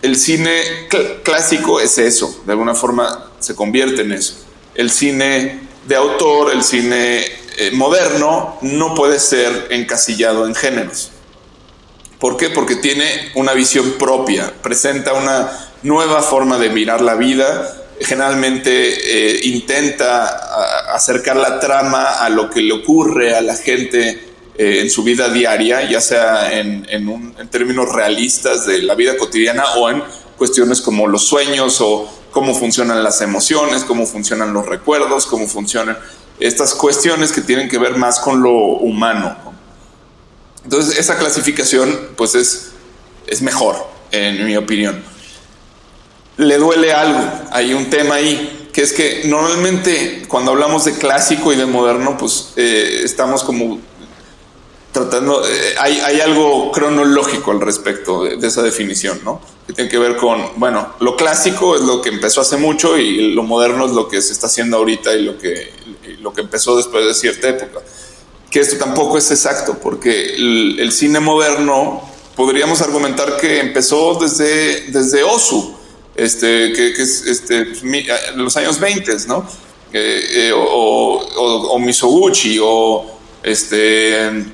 El cine clásico es eso, de alguna forma se convierte en eso. El cine de autor, el cine eh, moderno, no puede ser encasillado en géneros. ¿Por qué? Porque tiene una visión propia, presenta una nueva forma de mirar la vida, generalmente eh, intenta acercar la trama a lo que le ocurre a la gente eh, en su vida diaria, ya sea en, términos realistas de la vida cotidiana o en cuestiones como los sueños o cómo funcionan las emociones, cómo funcionan los recuerdos, cómo funcionan estas cuestiones que tienen que ver más con lo humano. Entonces, esa clasificación pues es, es mejor, en mi opinión. Le duele algo, hay un tema ahí, que es que normalmente cuando hablamos de clásico y de moderno, pues eh, estamos como tratando, eh, hay, hay, algo cronológico al respecto de, esa definición, ¿no? Que tiene que ver con, bueno, lo clásico es lo que empezó hace mucho y lo moderno es lo que se está haciendo ahorita y lo que, lo que empezó después de cierta época. Que esto tampoco es exacto, porque el, cine moderno podríamos argumentar que empezó desde, desde Osu, este, que, es este, los años 20, ¿no? Eh, eh, o, o, o Misoguchi o este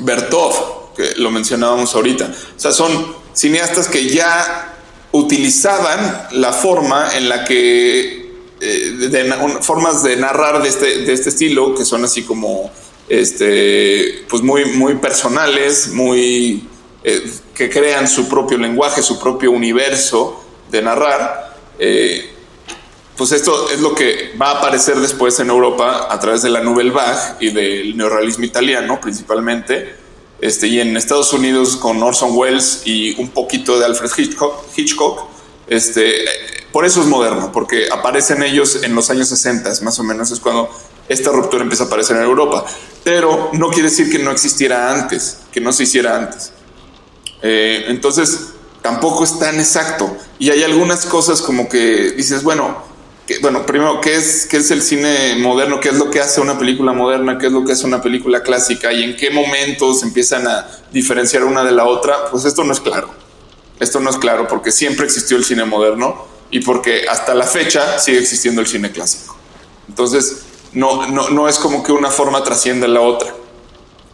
Bertov, que lo mencionábamos ahorita. O sea, son cineastas que ya utilizaban la forma en la que, eh, formas de narrar de este, de este estilo, que son así como, este, pues muy, muy personales, muy, eh, que crean su propio lenguaje, su propio universo de narrar. Eh, pues esto es lo que va a aparecer después en Europa a través de la Nouvelle Vague y del neorrealismo italiano principalmente, este, y en Estados Unidos con Orson Welles y un poquito de Alfred Hitchcock, este, por eso es moderno, porque aparecen ellos en los años 60, más o menos es cuando esta ruptura empieza a aparecer en Europa, pero no quiere decir que no existiera antes, que no se hiciera antes. Eh, entonces, tampoco es tan exacto. Y hay algunas cosas como que dices, bueno, bueno, primero, ¿qué es, ¿qué es el cine moderno? ¿Qué es lo que hace una película moderna? ¿Qué es lo que hace una película clásica? ¿Y en qué momentos empiezan a diferenciar una de la otra? Pues esto no es claro. Esto no es claro porque siempre existió el cine moderno y porque hasta la fecha sigue existiendo el cine clásico. Entonces, no, no, es como que una forma trascienda la otra.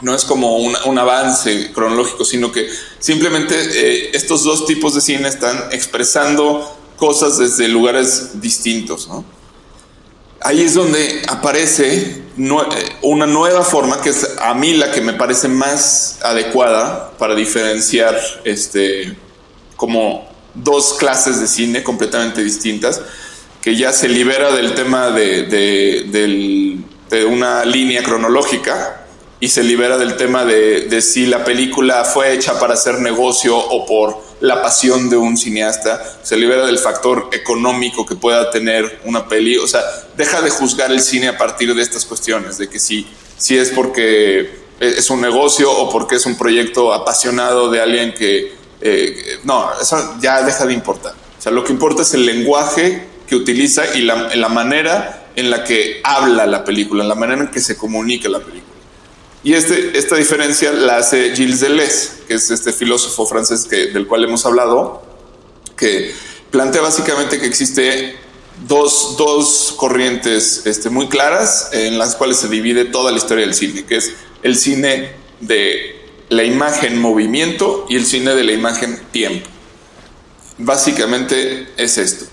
No es como un, avance cronológico, sino que simplemente eh, estos dos tipos de cine están expresando cosas desde lugares distintos. Ahí es donde aparece eh, una nueva forma, que es a mí la que me parece más adecuada para diferenciar este, como dos clases de cine completamente distintas, que ya se libera del tema de, de una línea cronológica y se libera del tema de, si la película fue hecha para hacer negocio o por la pasión de un cineasta, se libera del factor económico que pueda tener una peli, o sea, deja de juzgar el cine a partir de estas cuestiones, de que si, si es porque es un negocio o porque es un proyecto apasionado de alguien que... Eh, no, eso ya deja de importar. O sea, lo que importa es el lenguaje que utiliza y la, la manera en la que habla la película, la manera en que se comunica la película. Y este, esta diferencia la hace Gilles Deleuze, que es este filósofo francés del cual hemos hablado, que plantea básicamente que existe dos, dos corrientes este, muy claras en las cuales se divide toda la historia del cine, que es el cine de la imagen movimiento y el cine de la imagen tiempo. Básicamente es esto.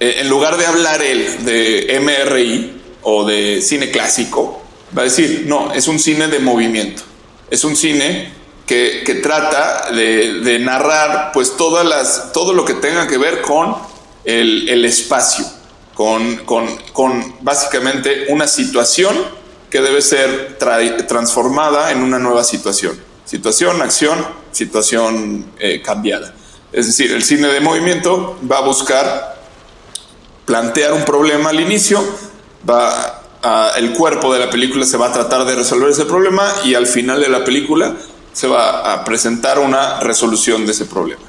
Eh, en lugar de hablar él de MRI o de cine clásico, va a decir, no, es un cine de movimiento, es un cine que, trata de, narrar pues todas las, todo lo que tenga que ver con el, espacio, con, con, con básicamente una situación que debe ser transformada en una nueva situación. Situación, acción, situación eh, cambiada. Es decir, el cine de movimiento va a buscar plantear un problema al inicio, va el cuerpo de la película se va a tratar de resolver ese problema y al final de la película se va a presentar una resolución de ese problema.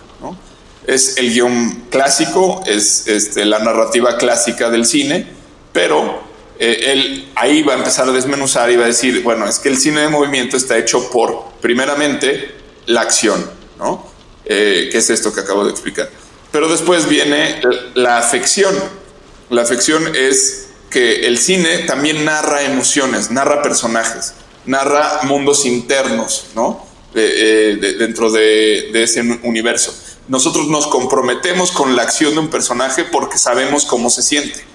Es el guion clásico, es este, la narrativa clásica del cine, pero eh, él ahí va a empezar a desmenuzar y va a decir, bueno, es que el cine de movimiento está hecho por, primeramente, la acción, ¿no? Eh, que es esto que acabo de explicar. Pero después viene la afección. La afección es que el cine también narra emociones, narra personajes, narra mundos internos, ¿no? Eh, dentro de, ese universo. Nosotros nos comprometemos con la acción de un personaje porque sabemos cómo se siente.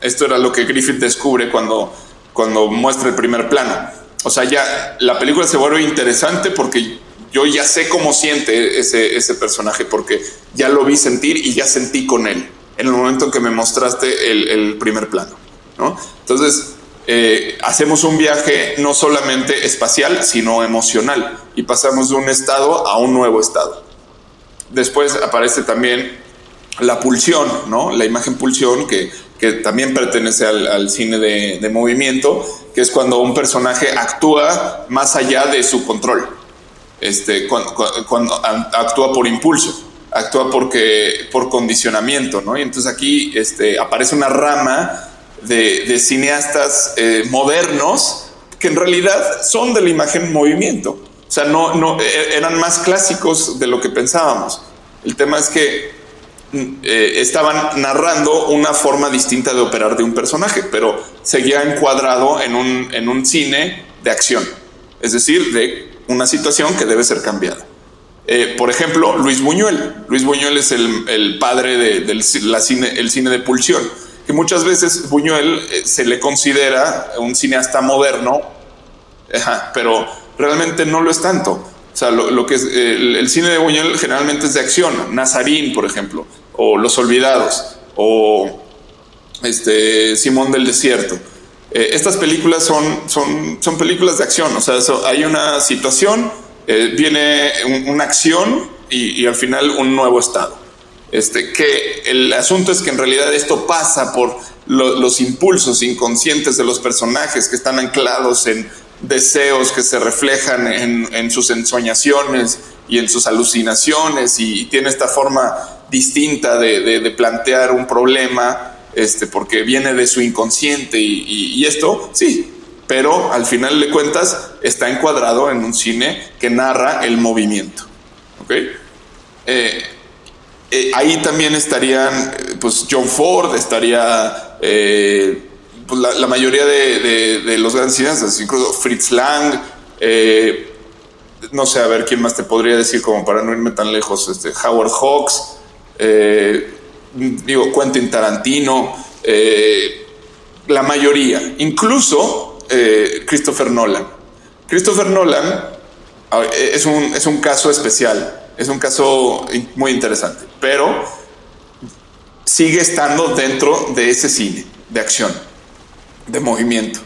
Esto era lo que Griffith descubre cuando, cuando muestra el primer plano. O sea, ya la película se vuelve interesante porque yo ya sé cómo siente ese, ese personaje porque ya lo vi sentir y ya sentí con él en el momento en que me mostraste el, primer plano. ¿no? Entonces, eh, hacemos un viaje no solamente espacial, sino emocional y pasamos de un estado a un nuevo estado. Después aparece también la pulsión, ¿no? la imagen pulsión que que también pertenece al, cine de, movimiento, que es cuando un personaje actúa más allá de su control, este, cuando, actúa por impulso, actúa porque, por condicionamiento, ¿no? Y entonces aquí este, aparece una rama de, cineastas eh, modernos que en realidad son de la imagen movimiento. O sea, no, no, e, eran más clásicos de lo que pensábamos. El tema es que eh, estaban narrando una forma distinta de operar de un personaje, pero seguía encuadrado en un, en un cine de acción, es decir, de una situación que debe ser cambiada. Eh, por ejemplo, Luis Buñuel. Luis Buñuel es el, padre del cine, el cine de pulsión, que muchas veces Buñuel eh, se le considera un cineasta moderno, pero realmente no lo es tanto. O sea, lo, que es el, el, cine de Buñuel generalmente es de acción. Nazarín, por ejemplo, o Los Olvidados, o este, Simón del Desierto. Eh, estas películas son, son, son películas de acción, o sea, hay una situación, eh, viene una acción y, al final un nuevo estado. Este, que el asunto es que en realidad esto pasa por los impulsos inconscientes de los personajes que están anclados en deseos que se reflejan en, sus ensoñaciones y en sus alucinaciones y tiene esta forma distinta de, plantear un problema, este, porque viene de su inconsciente y, esto, sí, pero al final de cuentas está encuadrado en un cine que narra el movimiento. Eh, eh, ahí también estarían, pues John Ford, estaría eh, pues, la, mayoría de, los grandes cineastas, incluso Fritz Lang, no sé, a ver quién más te podría decir como para no irme tan lejos, este, Howard Hawks, digo, Quentin Tarantino, la mayoría, incluso eh, Christopher Nolan. Christopher Nolan es un, es un caso especial, es un caso muy interesante, pero sigue estando dentro de ese cine de acción, de movimiento.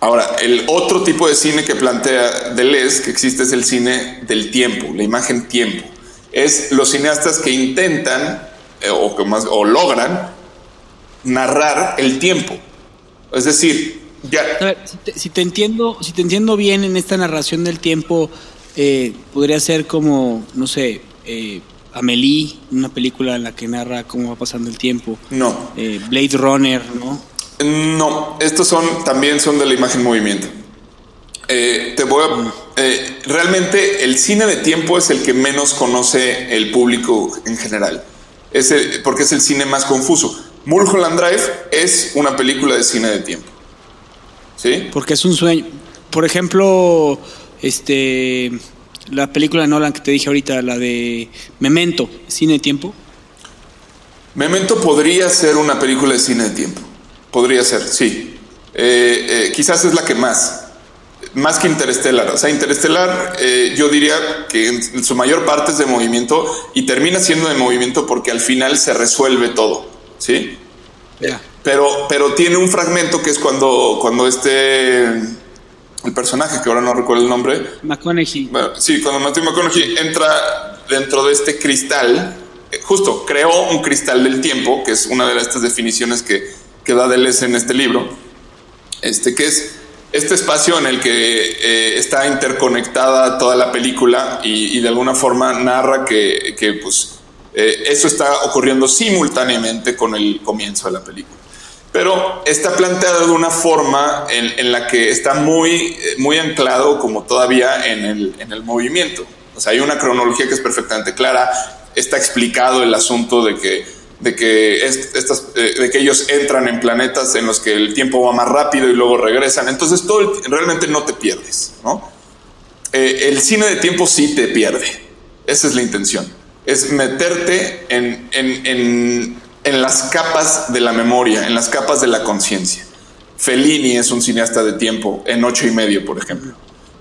Ahora, el otro tipo de cine que plantea Deleuze que existe es el cine del tiempo, la imagen tiempo es los cineastas que intentan eh, o, que más, o logran narrar el tiempo. Es decir, ya... si, te, entiendo, si te entiendo bien en esta narración del tiempo, eh, podría ser como, no sé, eh, Amelie, una película en la que narra cómo va pasando el tiempo. No. Eh, Blade Runner, ¿no? No, estos son también son de la imagen movimiento. Eh, te voy eh, realmente el cine de tiempo es el que menos conoce el público en general. Es porque es el cine más confuso. Mulholland Drive es una película de cine de tiempo. ¿Sí? Porque es un sueño. Por ejemplo, este la película de Nolan que te dije ahorita, la de Memento, cine de tiempo. Memento podría ser una película de cine de tiempo. Podría ser, sí. Eh, quizás es la que más más que Interestelar. O sea, Interestelar eh, yo diría que en su mayor parte es de movimiento y termina siendo de movimiento porque al final se resuelve todo. ¿sí? Ya. Pero, pero tiene un fragmento que es cuando, cuando este, el personaje, que ahora no recuerdo el nombre, McConaughey. bueno, sí, cuando Matthew McConaughey entra dentro de este cristal, eh, justo creó un cristal del tiempo, que es una de estas definiciones que, que da Deleuze en este libro, este, que es este espacio en el que eh, está interconectada toda la película y, y de alguna forma narra que, que, pues, eh, eso está ocurriendo simultáneamente con el comienzo de la película. Pero está planteado de una forma en, la que está muy, eh, muy anclado como todavía en el, en el movimiento. O sea, hay una cronología que es perfectamente clara, está explicado el asunto de que, de que, est- eh, de que ellos entran en planetas en los que el tiempo va más rápido y luego regresan. Entonces, todo realmente no te pierdes, ¿no? Eh, el cine de tiempo sí te pierde. Esa es la intención. Es meterte en, en- en- en las capas de la memoria, en las capas de la conciencia. Fellini es un cineasta de tiempo, en ocho y medio, por ejemplo.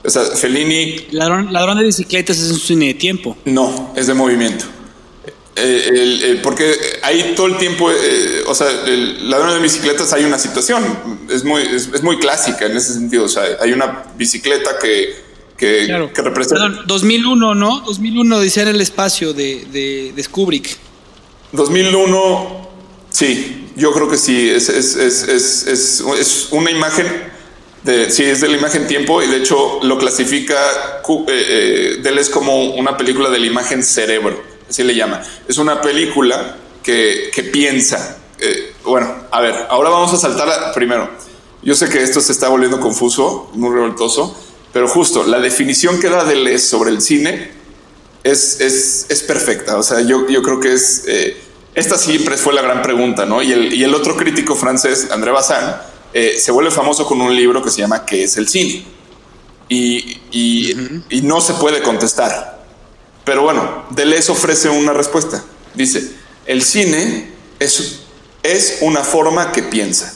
O sea, Fellini Ladrón, ladrón de bicicletas es un cine de tiempo. no, es de movimiento. Eh, el- el- porque ahí todo el tiempo, eh, o sea, el ladrón de bicicletas hay una situación, es muy, es, es muy clásica en ese sentido. O sea, hay una bicicleta que, que, Claro. que representa. Perdón, 2001, ¿no? 2001 dice el espacio de, de, de Kubrick. 2001, sí, yo creo que sí, es, es, es, es, una imagen, de, sí, es de la imagen tiempo y de hecho lo clasifica eh, eh, como una película de la imagen cerebro, así le llama. Es una película que, que piensa. Eh, bueno, a ver, ahora vamos a saltar primero. Yo sé que esto se está volviendo confuso, muy revoltoso, pero justo la definición que da Deleuze sobre el cine es, es, es perfecta. O sea, yo, yo creo que es. eh, esta siempre fue la gran pregunta, ¿no? Y el, y el otro crítico francés, André Bazin, eh, se vuelve famoso con un libro que se llama ¿Qué es el cine? Y, y, y no se puede contestar. Pero bueno, Deleuze ofrece una respuesta. Dice: el cine es, es una forma que piensa.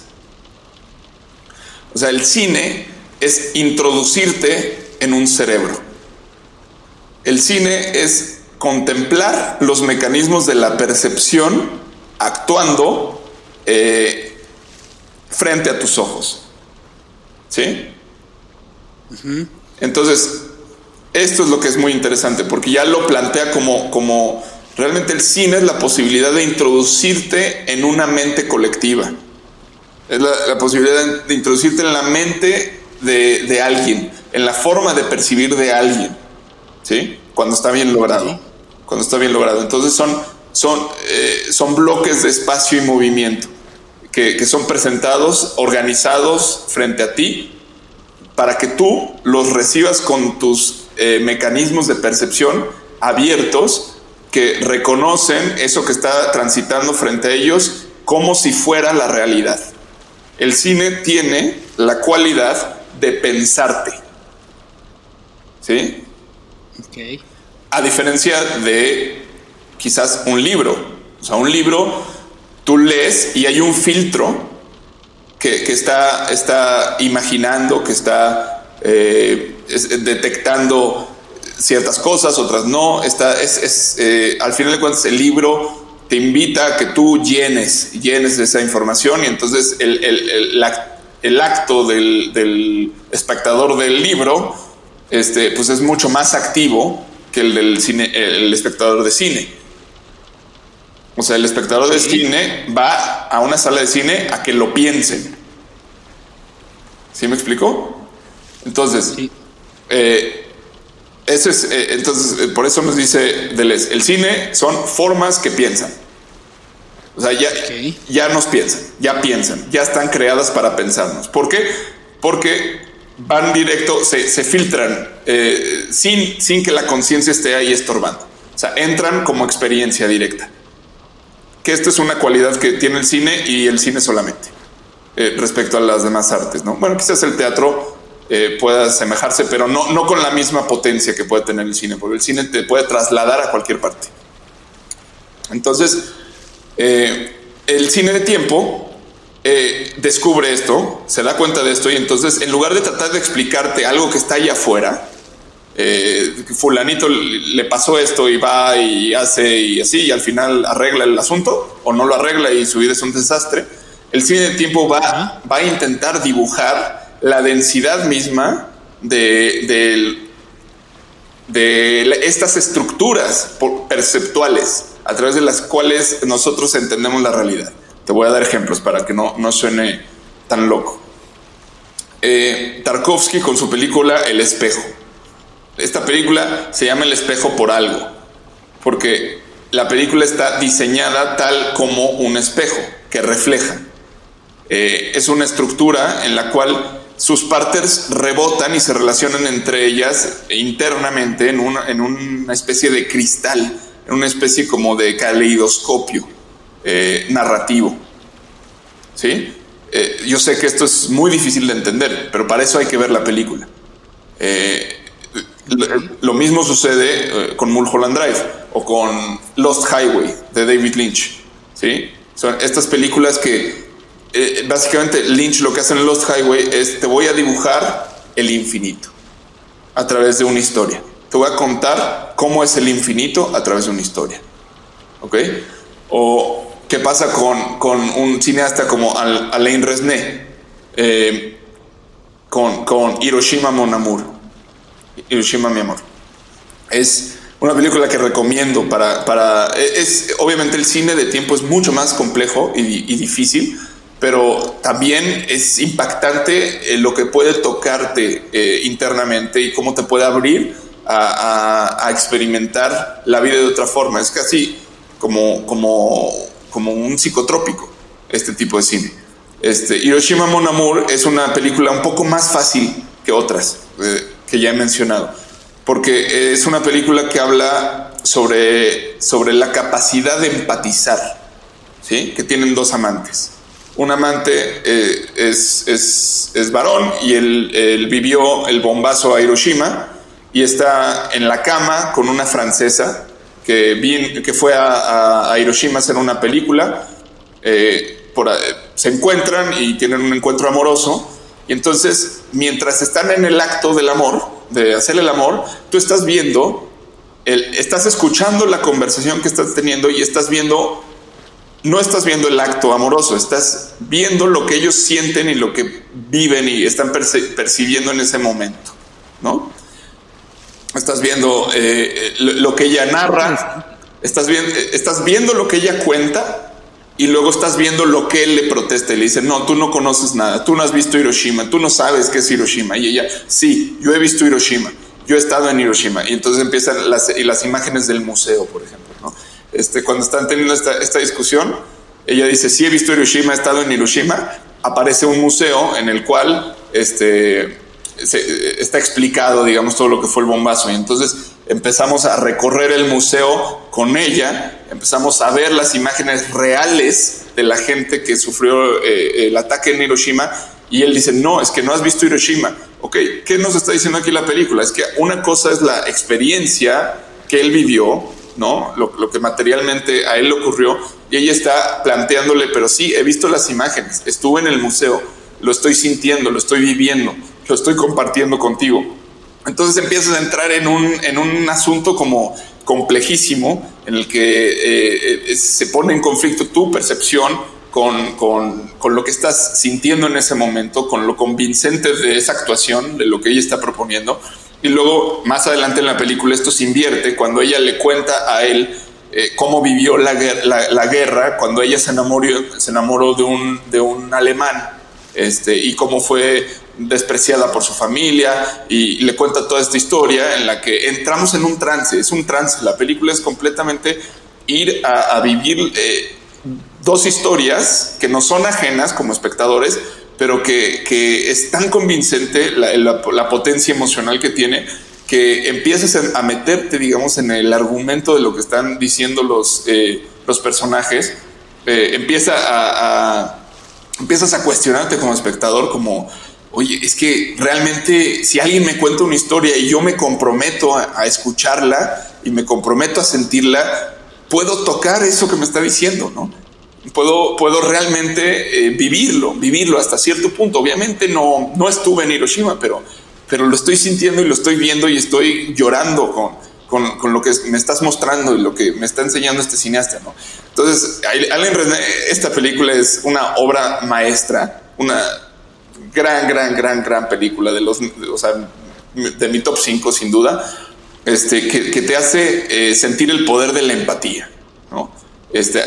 O sea, el cine es introducirte en un cerebro. El cine es contemplar los mecanismos de la percepción actuando eh, frente a tus ojos. ¿Sí? Entonces, esto es lo que es muy interesante, porque ya lo plantea como, como realmente el cine es la posibilidad de introducirte en una mente colectiva. Es la, la posibilidad de, de introducirte en la mente de, de alguien, en la forma de percibir de alguien. ¿Sí? Cuando está bien logrado. Cuando está bien logrado. Entonces son, son, eh, son bloques de espacio y movimiento que, que son presentados, organizados frente a ti, para que tú los recibas con tus eh, mecanismos de percepción abiertos que reconocen eso que está transitando frente a ellos como si fuera la realidad. El cine tiene la cualidad de pensarte. ¿Sí? A diferencia de quizás un libro. O sea, un libro tú lees y hay un filtro que, que está, está imaginando, que está eh, es- detectando ciertas cosas, otras no. Está, es, es, eh, al final de cuentas, el libro te invita a que tú llenes, llenes esa información y entonces el, el- el- el acto del, del espectador del libro este, pues es mucho más activo que el del cine, el espectador de cine. O sea, el espectador de cine va a una sala de cine a que lo piensen. ¿Sí me explico? Entonces, Sí. eh, eso es, eh, entonces, eh, por eso nos dice Deleuze, el cine son formas que piensan. O sea, ya, ya nos piensan, ya piensan, ya están creadas para pensarnos. ¿Por qué? Porque van directo, se, se filtran eh, sin, sin que la conciencia esté ahí estorbando. O sea, entran como experiencia directa. Que esto es una cualidad que tiene el cine y el cine solamente eh, respecto a las demás artes, ¿no? Bueno, quizás el teatro eh, pueda asemejarse, pero no, no con la misma potencia que puede tener el cine, porque el cine te puede trasladar a cualquier parte. Entonces, el cine de tiempo eh, descubre esto, se da cuenta de esto y entonces en lugar de tratar de explicarte algo que está allá afuera, eh, fulanito le pasó esto y va y hace y así y al final arregla el asunto o no lo arregla y su vida es un desastre. El cine de tiempo va, va a intentar dibujar la densidad misma de, de, estas estructuras perceptuales a través de las cuales nosotros entendemos la realidad. Te voy a dar ejemplos para que no, no suene tan loco. Eh, Tarkovsky con su película El espejo. Esta película se llama El espejo por algo, porque la película está diseñada tal como un espejo que refleja. Eh, es una estructura en la cual sus partes rebotan y se relacionan entre ellas internamente en una, en una especie de cristal, en una especie como de caleidoscopio eh, narrativo. ¿Sí? Eh, yo sé que esto es muy difícil de entender, pero para eso hay que ver la película. Lo mismo sucede eh, con Mulholland Drive o con Lost Highway de David Lynch. ¿sí? Son estas películas que eh, básicamente Lynch lo que hace en Lost Highway es te voy a dibujar el infinito a través de una historia. Te voy a contar cómo es el infinito a través de una historia. ¿Ok? O qué pasa con, con un cineasta como Alain Resnais, eh, con, con Hiroshima Mon Amour. Hiroshima, mi amor. Es una película que recomiendo para, para es, obviamente el cine de tiempo es mucho más complejo y, difícil, pero también es impactante eh, lo que puede tocarte eh, internamente y cómo te puede abrir a, experimentar la vida de otra forma. Es casi como, como, como un psicotrópico este tipo de cine. Este, Hiroshima Mon Amour es una película un poco más fácil que otras. Eh, que ya he mencionado, porque es una película que habla sobre, sobre la capacidad de empatizar, ¿sí? que tienen dos amantes. Un amante eh, es, es, es, varón y él, vivió el bombazo a Hiroshima y está en la cama con una francesa que, que fue a, a, Hiroshima a hacer una película. Eh, por, se encuentran y tienen un encuentro amoroso y entonces, mientras están en el acto del amor, de hacer el amor, tú estás viendo, el, estás escuchando la conversación que estás teniendo y estás viendo, no estás viendo el acto amoroso, estás viendo lo que ellos sienten y lo que viven y están percibiendo en ese momento, ¿no? Estás viendo eh, lo, que ella narra, estás viendo, estás viendo lo que ella cuenta y luego estás viendo lo que él le protesta y le dice, no, tú no conoces nada, tú no has visto Hiroshima, tú no sabes qué es Hiroshima. Y ella, sí, yo he visto Hiroshima, yo he estado en Hiroshima. Y entonces empiezan las, y las imágenes del museo, por ejemplo. ¿no? Este, cuando están teniendo esta, esta discusión, ella dice, sí he visto Hiroshima, he estado en Hiroshima. Aparece un museo en el cual este, está explicado, digamos, todo lo que fue el bombazo. Y entonces empezamos a recorrer el museo con ella, empezamos a ver las imágenes reales de la gente que sufrió eh, el ataque en Hiroshima. Y él dice, no, es que no has visto Hiroshima. Ok, ¿qué nos está diciendo aquí la película? Es que una cosa es la experiencia que él vivió, ¿no? Lo, lo, que materialmente a él le ocurrió, y ella está planteándole, pero sí, he visto las imágenes, estuve en el museo, lo estoy sintiendo, lo estoy viviendo lo estoy compartiendo contigo. Entonces empiezas a entrar en un, en un asunto como complejísimo en el que eh, eh, se pone en conflicto tu percepción con, con, con, lo que estás sintiendo en ese momento, con lo convincente de esa actuación, de lo que ella está proponiendo. Y luego, más adelante en la película, esto se invierte cuando ella le cuenta a él eh, cómo vivió la, la, la, guerra, cuando ella se enamoró, se enamoró de, un, de un alemán este, y cómo fue despreciada por su familia y le cuenta toda esta historia en la que entramos en un trance, es un trance, la película es completamente ir a, vivir eh, dos historias que no son ajenas como espectadores, pero que, que es tan convincente la, potencia emocional que tiene que empiezas a meterte, digamos, en el argumento de lo que están diciendo los, eh, los personajes, eh, empieza a, empiezas a cuestionarte como espectador, como oye, es que realmente si alguien me cuenta una historia y yo me comprometo a, escucharla y me comprometo a sentirla, puedo tocar eso que me está diciendo, ¿no? Puedo, puedo realmente eh, vivirlo, vivirlo hasta cierto punto. Obviamente no, no estuve en Hiroshima, pero, pero lo estoy sintiendo y lo estoy viendo y estoy llorando con, con, lo que me estás mostrando y lo que me está enseñando este cineasta, ¿no? Entonces, Alain René, esta película es una obra maestra, una gran, gran, gran, gran película de los, o sea, de mi top 5 sin duda, este, que, te hace eh, sentir el poder de la empatía, ¿no? Este,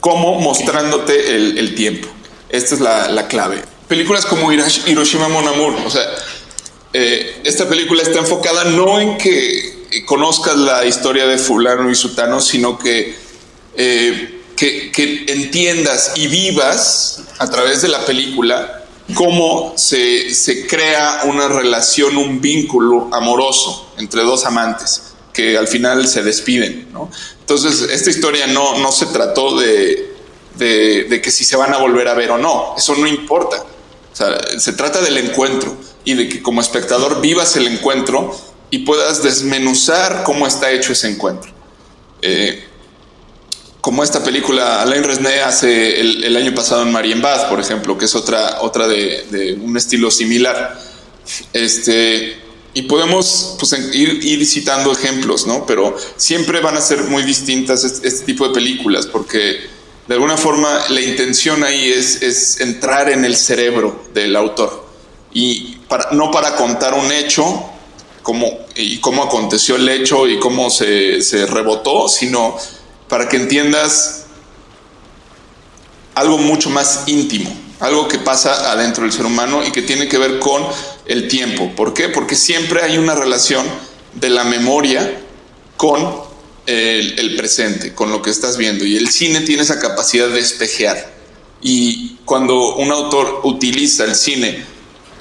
como mostrándote el, tiempo. Esta es la, clave. Películas como Hiroshima Mon Amour, o sea, eh, esta película está enfocada no en que conozcas la historia de fulano y sutano, sino que, eh, que, que entiendas y vivas a través de la película cómo se, se, crea una relación, un vínculo amoroso entre dos amantes que al final se despiden. Entonces, esta historia no, no se trató de, de, que si se van a volver a ver o no, eso no importa. O sea, se trata del encuentro y de que como espectador vivas el encuentro y puedas desmenuzar cómo está hecho ese encuentro. Eh, como esta película Alain Resnais hace el, año pasado en Marienbad, por ejemplo, que es otra, otra de, un estilo similar. Este, y podemos pues, ir, ir, citando ejemplos, ¿no? Pero siempre van a ser muy distintas este, este, tipo de películas, porque de alguna forma la intención ahí es, es entrar en el cerebro del autor. Y para, no para contar un hecho, como, y cómo aconteció el hecho y cómo se, rebotó, sino para que entiendas algo mucho más íntimo, algo que pasa adentro del ser humano y que tiene que ver con el tiempo. ¿Por qué? Porque siempre hay una relación de la memoria con el, presente, con lo que estás viendo. Y el cine tiene esa capacidad de espejear. Y cuando un autor utiliza el cine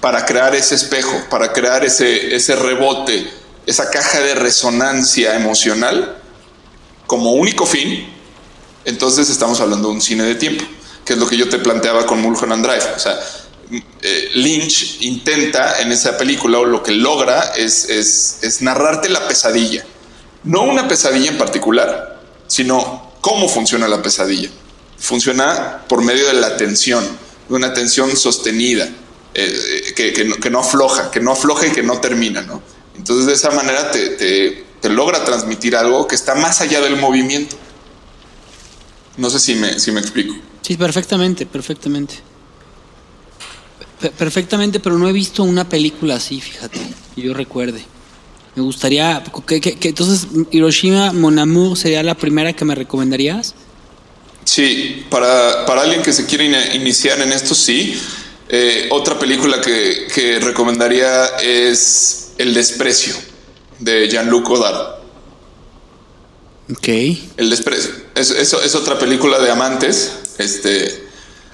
para crear ese espejo, para crear ese, ese rebote, esa caja de resonancia emocional, como único fin, entonces estamos hablando de un cine de tiempo, que es lo que yo te planteaba con Mulholland Drive. O sea, eh, Lynch intenta en esa película, o lo que logra es, es, narrarte la pesadilla. No una pesadilla en particular, sino cómo funciona la pesadilla. Funciona por medio de la atención, de una atención sostenida, eh, que, que, no, afloja, que no afloja y que no termina. ¿no? Entonces de esa manera te te logra transmitir algo que está más allá del movimiento. No sé si me, si me explico. Sí, perfectamente, perfectamente. perfectamente, pero no he visto una película así, fíjate, que yo recuerde. Me gustaría, que, entonces Hiroshima Mon Amour sería la primera que me recomendarías. Sí, para, para alguien que se quiere iniciar en esto, sí. Eh, otra película que, que recomendaría es El desprecio de Jean-Luc Godard. Ok. El desprecio. Es, es, otra película de amantes este,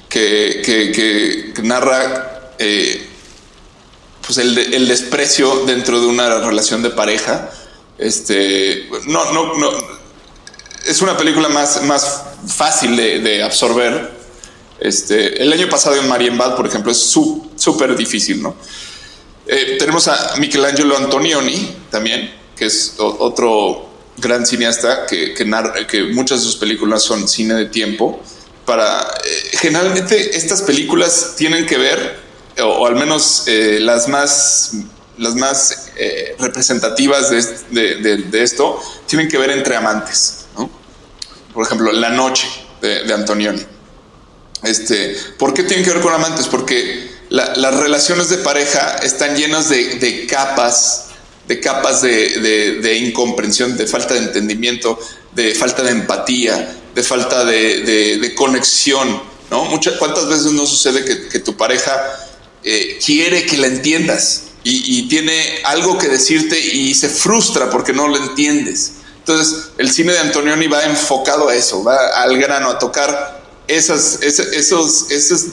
que, que, narra eh, pues el, el, desprecio dentro de una relación de pareja. Este, no, no, no. Es una película más, más fácil de, de absorber. Este, el año pasado en Marienbad, por ejemplo, es súper difícil, ¿no? Eh, tenemos a Michelangelo Antonioni también, que es otro gran cineasta que, que, muchas de sus películas son cine de tiempo. Para, eh, generalmente estas películas tienen que ver, o, al menos eh, las más, las más representativas de, esto, tienen que ver entre amantes. Por ejemplo, La Noche de, Antonioni. Este, ¿Por qué tienen que ver con amantes? Porque las relaciones de pareja están llenas de, capas, de capas de, incomprensión, de falta de entendimiento, de falta de empatía, de falta de, conexión. ¿no? Muchas, ¿Cuántas veces no sucede que, tu pareja eh, quiere que la entiendas y, y, tiene algo que decirte y se frustra porque no lo entiendes? Entonces, el cine de Antonioni va enfocado a eso, va al grano, a tocar esas, esos, esas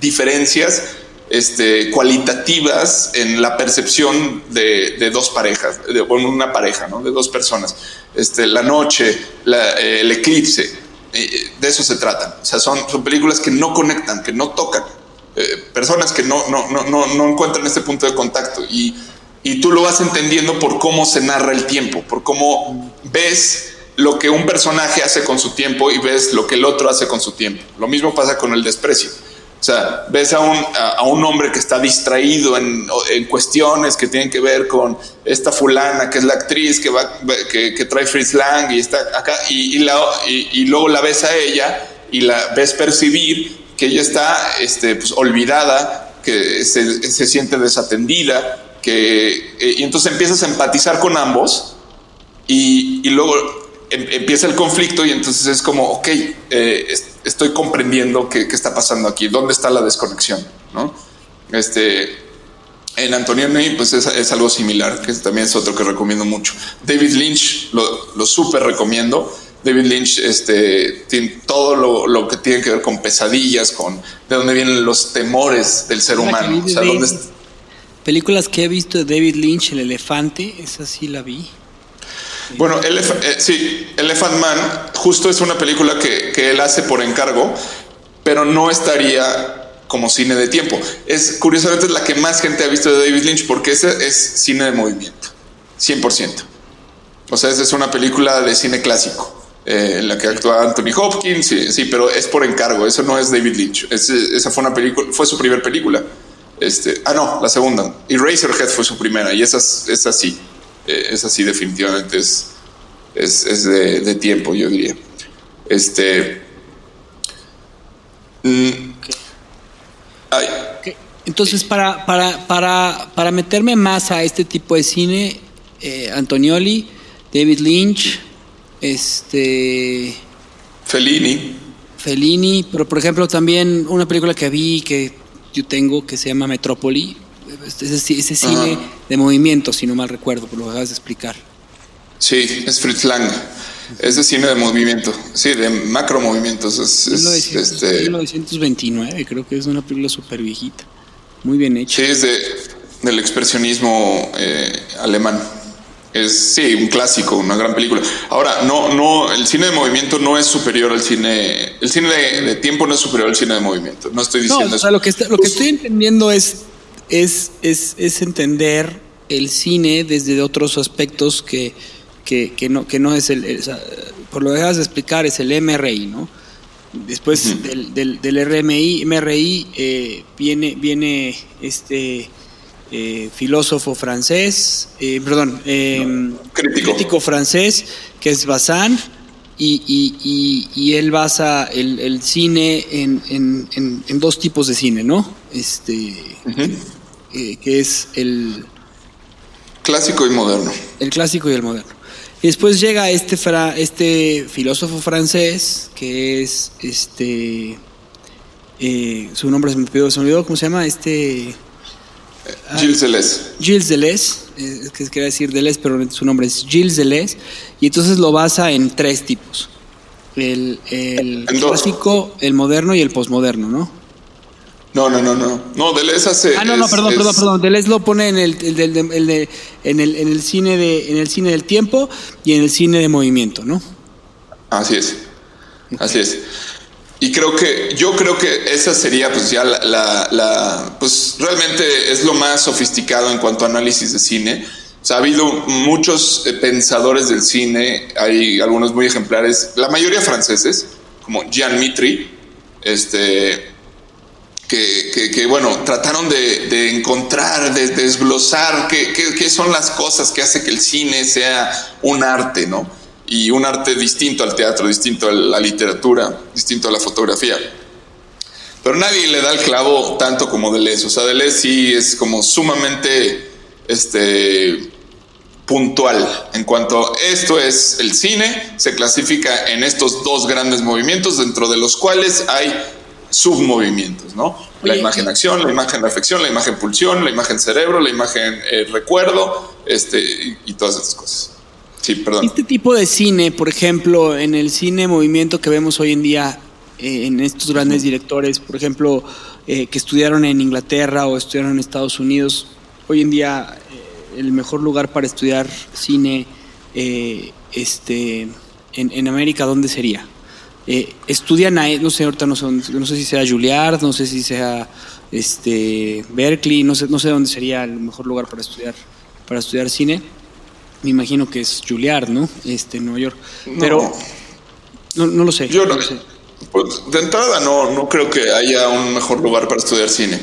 diferencias este, cualitativas en la percepción de, dos parejas, de una pareja, ¿no? de dos personas. Este, la noche, el eclipse, eh, de eso se trata. O sea, son, son películas que no conectan, que no tocan, eh, personas que no, no, no, no, encuentran este punto de contacto. Y, y tú lo vas entendiendo por cómo se narra el tiempo, por cómo ves lo que un personaje hace con su tiempo y ves lo que el otro hace con su tiempo. Lo mismo pasa con el desprecio O sea, ves a un, a, un hombre que está distraído en, en, cuestiones que tienen que ver con esta fulana, que es la actriz que, va, que, que trae Fritz Lang y está acá, y, y, la, y, luego la ves a ella y la ves percibir que ella está este, pues, olvidada, que se, se siente desatendida, que, eh, y entonces empiezas a empatizar con ambos y, y luego empieza el conflicto y entonces es como, ok, eh, estoy comprendiendo qué, qué, está pasando aquí, dónde está la desconexión, ¿no? Este, en Antonioni, pues es, es, algo similar, que también es otro que recomiendo mucho. David Lynch, lo, lo súper recomiendo. David Lynch este, tiene todo lo, lo, que tiene que ver con pesadillas, con de dónde vienen los temores del ser humano. O sea, dónde, Películas que he visto de David Lynch, El Elefante, esa sí la vi. Bueno, eh, sí, Elephant Man justo es una película que, que, él hace por encargo, pero no estaría como cine de tiempo. Es curiosamente es la que más gente ha visto de David Lynch porque ese es cine de movimiento, 100%. O sea, esa es una película de cine clásico. Eh, en la que actúa Anthony Hopkins, sí, sí, pero es por encargo, eso no es David Lynch. Es, esa fue una película, fue su primer película. Este, ah, no, la segunda. Y Razorhead fue su primera, y esa, esa sí, eh, esa sí definitivamente es, es, es de, de, tiempo, yo diría. Este. Mm, ay. Entonces, para, para, para, para meterme más a este tipo de cine, eh, Antonioli, David Lynch, este. Fellini. Fellini, pero por ejemplo también una película que vi que yo tengo que se llama Metrópoli. Ese, ese cine Ajá. de movimiento, si no mal recuerdo, por lo que acabas de explicar. Sí, es Fritz Lang. Es de cine de movimiento, sí, de macro movimientos. Es, es 1900, este... 1929, creo que es una película súper viejita. Muy bien hecha. Sí, es de, del expresionismo eh, alemán. Es, sí, un clásico, una gran película. Ahora, no, no, el cine de movimiento no es superior al cine, el cine de, de tiempo no es superior al cine de movimiento. No estoy diciendo no, o sea, lo que, está, lo que estoy entendiendo es, es, es, es, entender el cine desde otros aspectos que, que, que no, que no es el, por lo que acabas de explicar, es el MRI, ¿no? Después uh -huh. del, del, del, RMI, MRI eh, viene, viene este eh, filósofo francés, eh, perdón, eh, crítico. crítico. francés, que es Bazin, y, y, y, y él basa el, el cine en, en, en, en, dos tipos de cine, ¿no? Este, uh -huh. Que es el... Clásico y moderno. El clásico y el moderno. Y después llega este, fra, este filósofo francés, que es este... su nombre se me olvidó, se me olvidó, ¿cómo se llama? Este... Gilles Deleuze. Gilles Deleuze, es que quería decir Deleuze, pero su nombre es Gilles Deleuze, y entonces lo basa en tres tipos: el, el clásico, el moderno y el posmoderno, ¿no? No, no, no, no. No, Deleuze hace. Ah, no, no, perdón, es, perdón, perdón. Deleuze lo pone en el, el, el, el en, el, en el cine de, en el cine del tiempo y en el cine de movimiento, ¿no? Así es. Así es. Y creo que, yo creo que esa sería pues ya la, la, la, pues realmente es lo más sofisticado en cuanto a análisis de cine. O sea, ha habido muchos eh, pensadores del cine, hay algunos muy ejemplares, la mayoría franceses, como Jean Mitry, este, que, bueno, trataron de, encontrar, de, de desglosar qué, qué, qué son las cosas que hace que el cine sea un arte, ¿no? y un arte distinto al teatro, distinto a la literatura, distinto a la fotografía. Pero nadie le da el clavo tanto como Deleuze. O sea, Deleuze sí es como sumamente este, puntual en cuanto esto es el cine, se clasifica en estos dos grandes movimientos, dentro de los cuales hay submovimientos, ¿no? La Oye, imagen acción, la imagen reflexión, la imagen pulsión, la imagen cerebro, la imagen eh, recuerdo, este, y, y todas estas cosas. Sí, perdón. Este tipo de cine, por ejemplo, en el cine movimiento que vemos hoy en día, eh, en estos grandes directores, por ejemplo, eh, que estudiaron en Inglaterra o estudiaron en Estados Unidos, hoy en día eh, el mejor lugar para estudiar cine eh, este, en, en, América, ¿dónde sería? Estudian ahí, no sé, ahorita no sé, no sé si sea Juilliard, no sé si sea este, Berkeley, no sé, no sé dónde sería el mejor lugar para estudiar, para estudiar cine me imagino que es Juilliard, ¿no? Este, Nueva York. Pero no, no lo sé. Yo no, lo sé. Pues de entrada no, no creo que haya un mejor lugar para estudiar cine.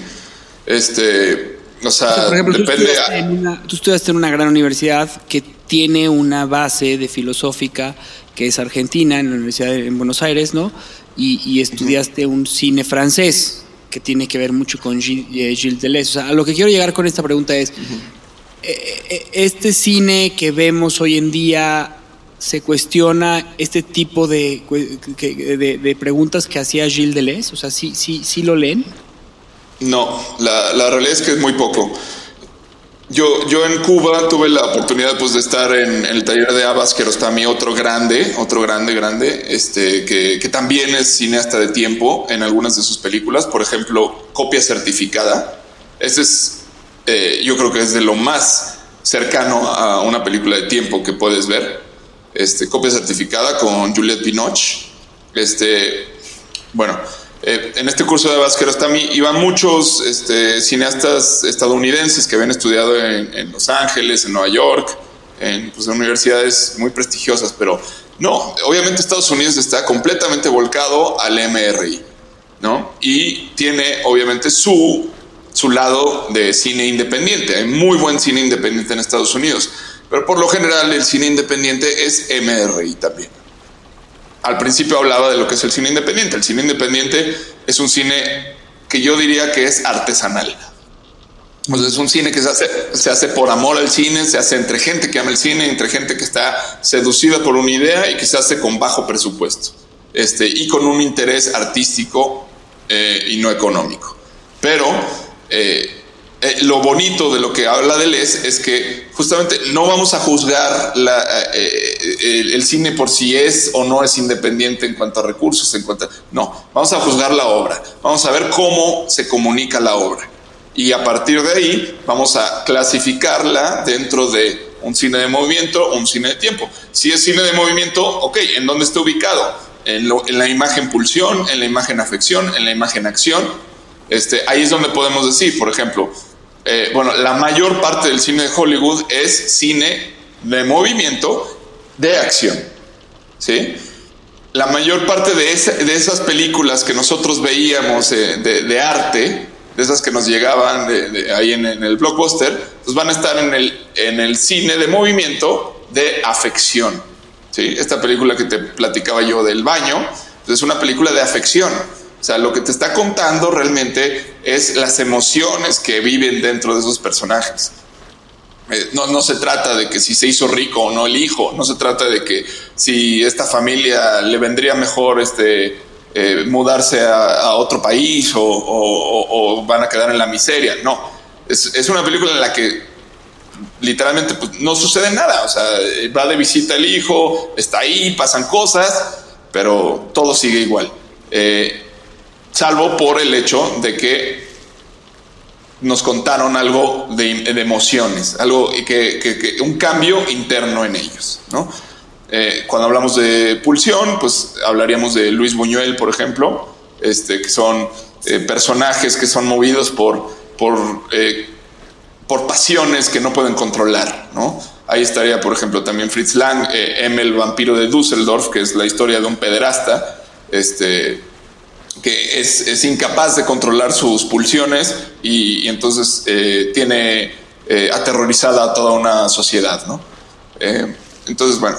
Este, o sea, Por ejemplo, tú depende. estudiaste, una, tú estudiaste en una gran universidad que tiene una base de filosófica que es argentina, en la Universidad de en Buenos Aires, ¿no? Y, y estudiaste un cine francés que tiene que ver mucho con Gilles, eh, Gilles Deleuze. O sea, a lo que quiero llegar con esta pregunta es, eh, eh, ¿este cine que vemos hoy en día se cuestiona este tipo de, de, de preguntas que hacía Gilles Deleuze? O sea, ¿sí, sí, sí lo leen? No, la, la realidad es que es muy poco. Yo, yo en Cuba tuve la oportunidad pues, de estar en, el taller de Abbas Kiarostami, otro grande, otro grande, grande, este, que, que también es cineasta de tiempo en algunas de sus películas. Por ejemplo, Copia Certificada. Ese es, eh, yo creo que es de lo más cercano a una película de tiempo que puedes ver. Este, Copia Certificada con Juliette Binoche. Este, bueno, eh, en este curso de Vasquerostami iban muchos este, cineastas estadounidenses que habían estudiado en, en Los Ángeles, en Nueva York, en pues, universidades muy prestigiosas, pero no, obviamente Estados Unidos está completamente volcado al MRI, ¿no? Y tiene obviamente su, su lado de cine independiente. Hay muy buen cine independiente en Estados Unidos, pero por lo general el cine independiente es MRI también al principio hablaba de lo que es el cine independiente. El cine independiente es un cine que yo diría que es artesanal. O es un cine que se hace, se hace por amor al cine, se hace entre gente que ama el cine, entre gente que está seducida por una idea y que se hace con bajo presupuesto. Este, y con un interés artístico eh, y no económico. Pero eh, eh, lo bonito de lo que habla Deleuze es que justamente no vamos a juzgar la, eh, el, cine por si es o no es independiente en cuanto a recursos, en cuanto a- no, vamos a juzgar la obra, vamos a ver cómo se comunica la obra y a partir de ahí vamos a clasificarla dentro de un cine de movimiento o un cine de tiempo. Si es cine de movimiento, ok, ¿en dónde está ubicado? En la imagen pulsión, en la imagen afección, en la imagen acción. Este, ahí es donde podemos decir, por ejemplo, eh, bueno, la mayor parte del cine de Hollywood es cine de movimiento de acción. ¿Sí? La mayor parte de, esa- de esas películas que nosotros veíamos eh, de, arte, de esas que nos llegaban de, ahí en, en el blockbuster, pues van a estar en el, en el cine de movimiento de afección. ¿sí? Esta película que te platicaba yo del baño, pues es una película de afección. O sea, lo que te está contando realmente es las emociones que viven dentro de esos personajes. Eh, no, no se trata de que si se hizo rico o no el hijo, no se trata de que si esta familia le vendría mejor este, eh, mudarse a, otro país o, van a quedar en la miseria, no. Es, una película en la que literalmente pues, no sucede nada, o sea, va de visita el hijo, está ahí, pasan cosas, pero todo sigue igual. Eh, salvo por el hecho de que nos contaron algo de, emociones, algo que, un cambio interno en ellos. Eh, cuando hablamos de pulsión, pues hablaríamos de Luis Buñuel, por ejemplo, este, que son eh, personajes que son movidos por, por, eh, por pasiones que no pueden controlar. Ahí estaría, por ejemplo, también Fritz Lang, M, el vampiro de Düsseldorf, que es la historia de un pederasta, este, que es, incapaz de controlar sus pulsiones y, entonces eh, tiene eh, aterrorizada a toda una sociedad, ¿no? Eh, entonces, bueno,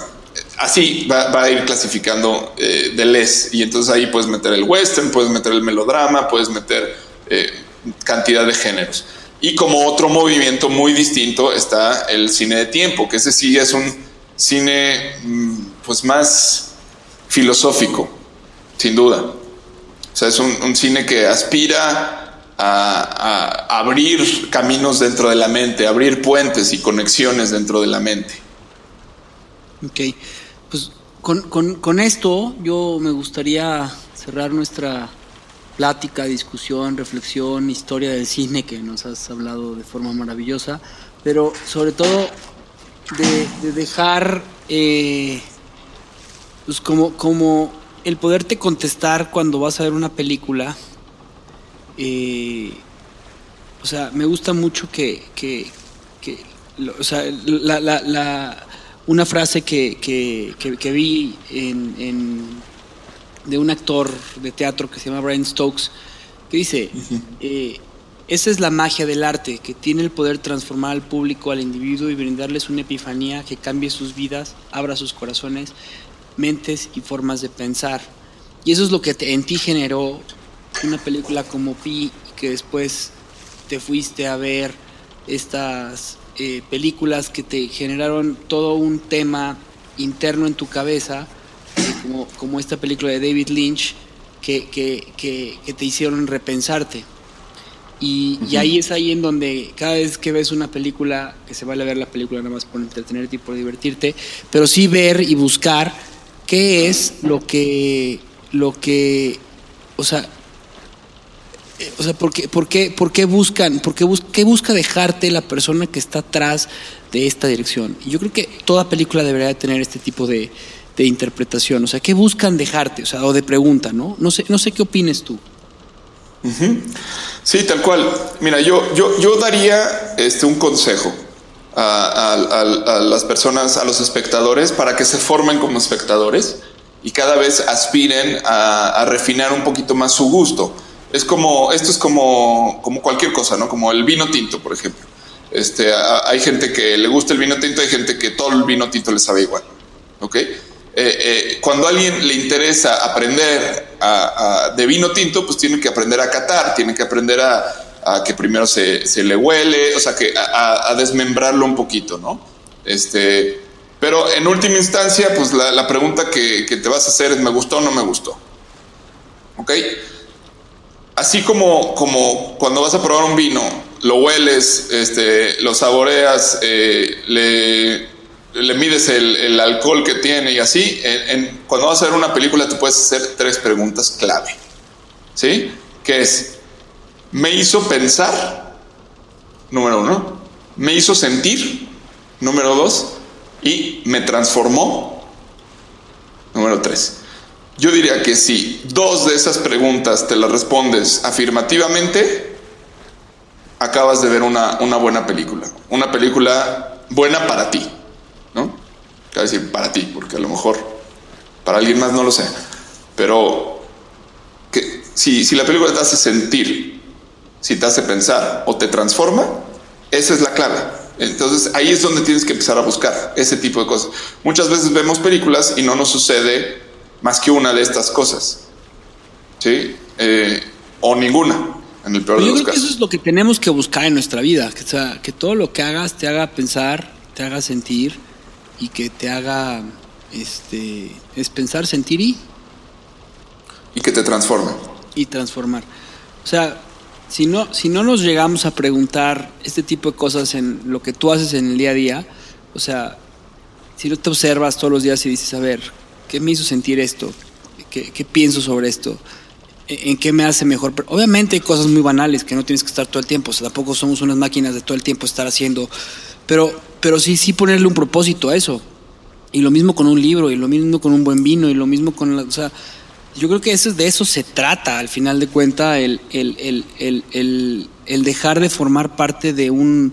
así va, va a ir clasificando Deleuze y entonces ahí puedes meter el western, puedes meter el melodrama, puedes meter cantidad de géneros. Y como otro movimiento muy distinto está el cine de tiempo, que ese sí es un cine mm, pues más filosófico, sin duda. O sea, es un, cine que aspira a, abrir caminos dentro de la mente, abrir puentes y conexiones dentro de la mente. Ok, pues con, con- con esto yo me gustaría cerrar nuestra plática, discusión, reflexión, historia del cine que nos has hablado de forma maravillosa, pero sobre todo de, de dejar eh, pues como, como el poderte contestar cuando vas a ver una película. eh, o sea, me gusta mucho que, que, que lo- o sea, la, la- la- una frase que, que, vi en, en, de un actor de teatro que se llama Brian Stokes, que dice, eh, esa es la magia del arte, que tiene el poder transformar al público, al individuo y brindarles una epifanía que cambie sus vidas, abra sus corazones, mentes y formas de pensar. Y eso es lo que en ti generó una película como Pi, que después te fuiste a ver estas eh, películas que te generaron todo un tema interno en tu cabeza, eh, como, esta película de David Lynch, que, que, te hicieron repensarte. Y, ahí es ahí en donde cada vez que ves una película, que se vale ver la película nada más por entretenerte y por divertirte, pero sí ver y buscar qué es lo que, lo que, o sea, eh, o sea, ¿por qué, por qué, por qué buscan, por qué, busca dejarte la persona que está atrás de esta dirección? Y yo creo que toda película debería tener este tipo de, de interpretación. O sea, ¿qué buscan dejarte? O sea, o de pregunta, ¿no? No sé, no sé qué opines tú. Sí, tal cual. Mira, yo, yo, yo daría este, un consejo a, las personas, a los espectadores, para que se formen como espectadores y cada vez aspiren a, refinar un poquito más su gusto. Es como, esto es como, como cualquier cosa, ¿no? Como el vino tinto, por ejemplo. Este, hay gente que le gusta el vino tinto, hay gente que todo el vino tinto le sabe igual. ¿Ok? Eh, eh, cuando a alguien le interesa aprender de vino tinto, pues tiene que aprender a catar, tiene que aprender a, que primero se, le huele, o sea, que a, desmembrarlo un poquito, ¿no? Este, pero en última instancia, pues la, pregunta que, te vas a hacer es, ¿me gustó o no me gustó? ¿Ok? Así como, como cuando vas a probar un vino, lo hueles, este, lo saboreas, eh, le le mides el, alcohol que tiene y así, en, cuando vas a ver una película te puedes hacer tres preguntas clave. ¿Sí? Que es, ¿me hizo pensar? Número uno. ¿Me hizo sentir? Número dos. ¿Y me transformó? Número tres. Yo diría que si dos de esas preguntas te las respondes afirmativamente, acabas de ver una, una buena película. Una película buena para ti. ¿no? Quiero decir para ti, porque a lo mejor para alguien más no lo sé. Pero que, si, si la película te hace sentir, si te hace pensar o te transforma, esa es la clave. Entonces ahí es donde tienes que empezar a buscar ese tipo de cosas. Muchas veces vemos películas y no nos sucede más que una de estas cosas. ¿Sí? Eh, o ninguna, en el peor de los creo casos. Que eso es lo que tenemos que buscar en nuestra vida. Que, sea, que todo lo que hagas te haga pensar, te haga sentir y que te haga este es pensar, sentir y y que te transforme y transformar. O sea, si no si no nos llegamos a preguntar este tipo de cosas en lo que tú haces en el día a día, o sea, si no te observas todos los días y dices, a ver, ¿qué me hizo sentir esto? ¿Qué, qué pienso sobre esto? ¿En qué me hace mejor? obviamente hay cosas muy banales que no tienes que estar todo el tiempo, o sea, tampoco somos unas máquinas de todo el tiempo estar haciendo, pero pero sí, sí ponerle un propósito a eso. Y lo mismo con un libro, y lo mismo con un buen vino, y lo mismo con la... O sea, yo creo que eso, de eso se trata, al final de cuentas, el, el, dejar de formar parte de un,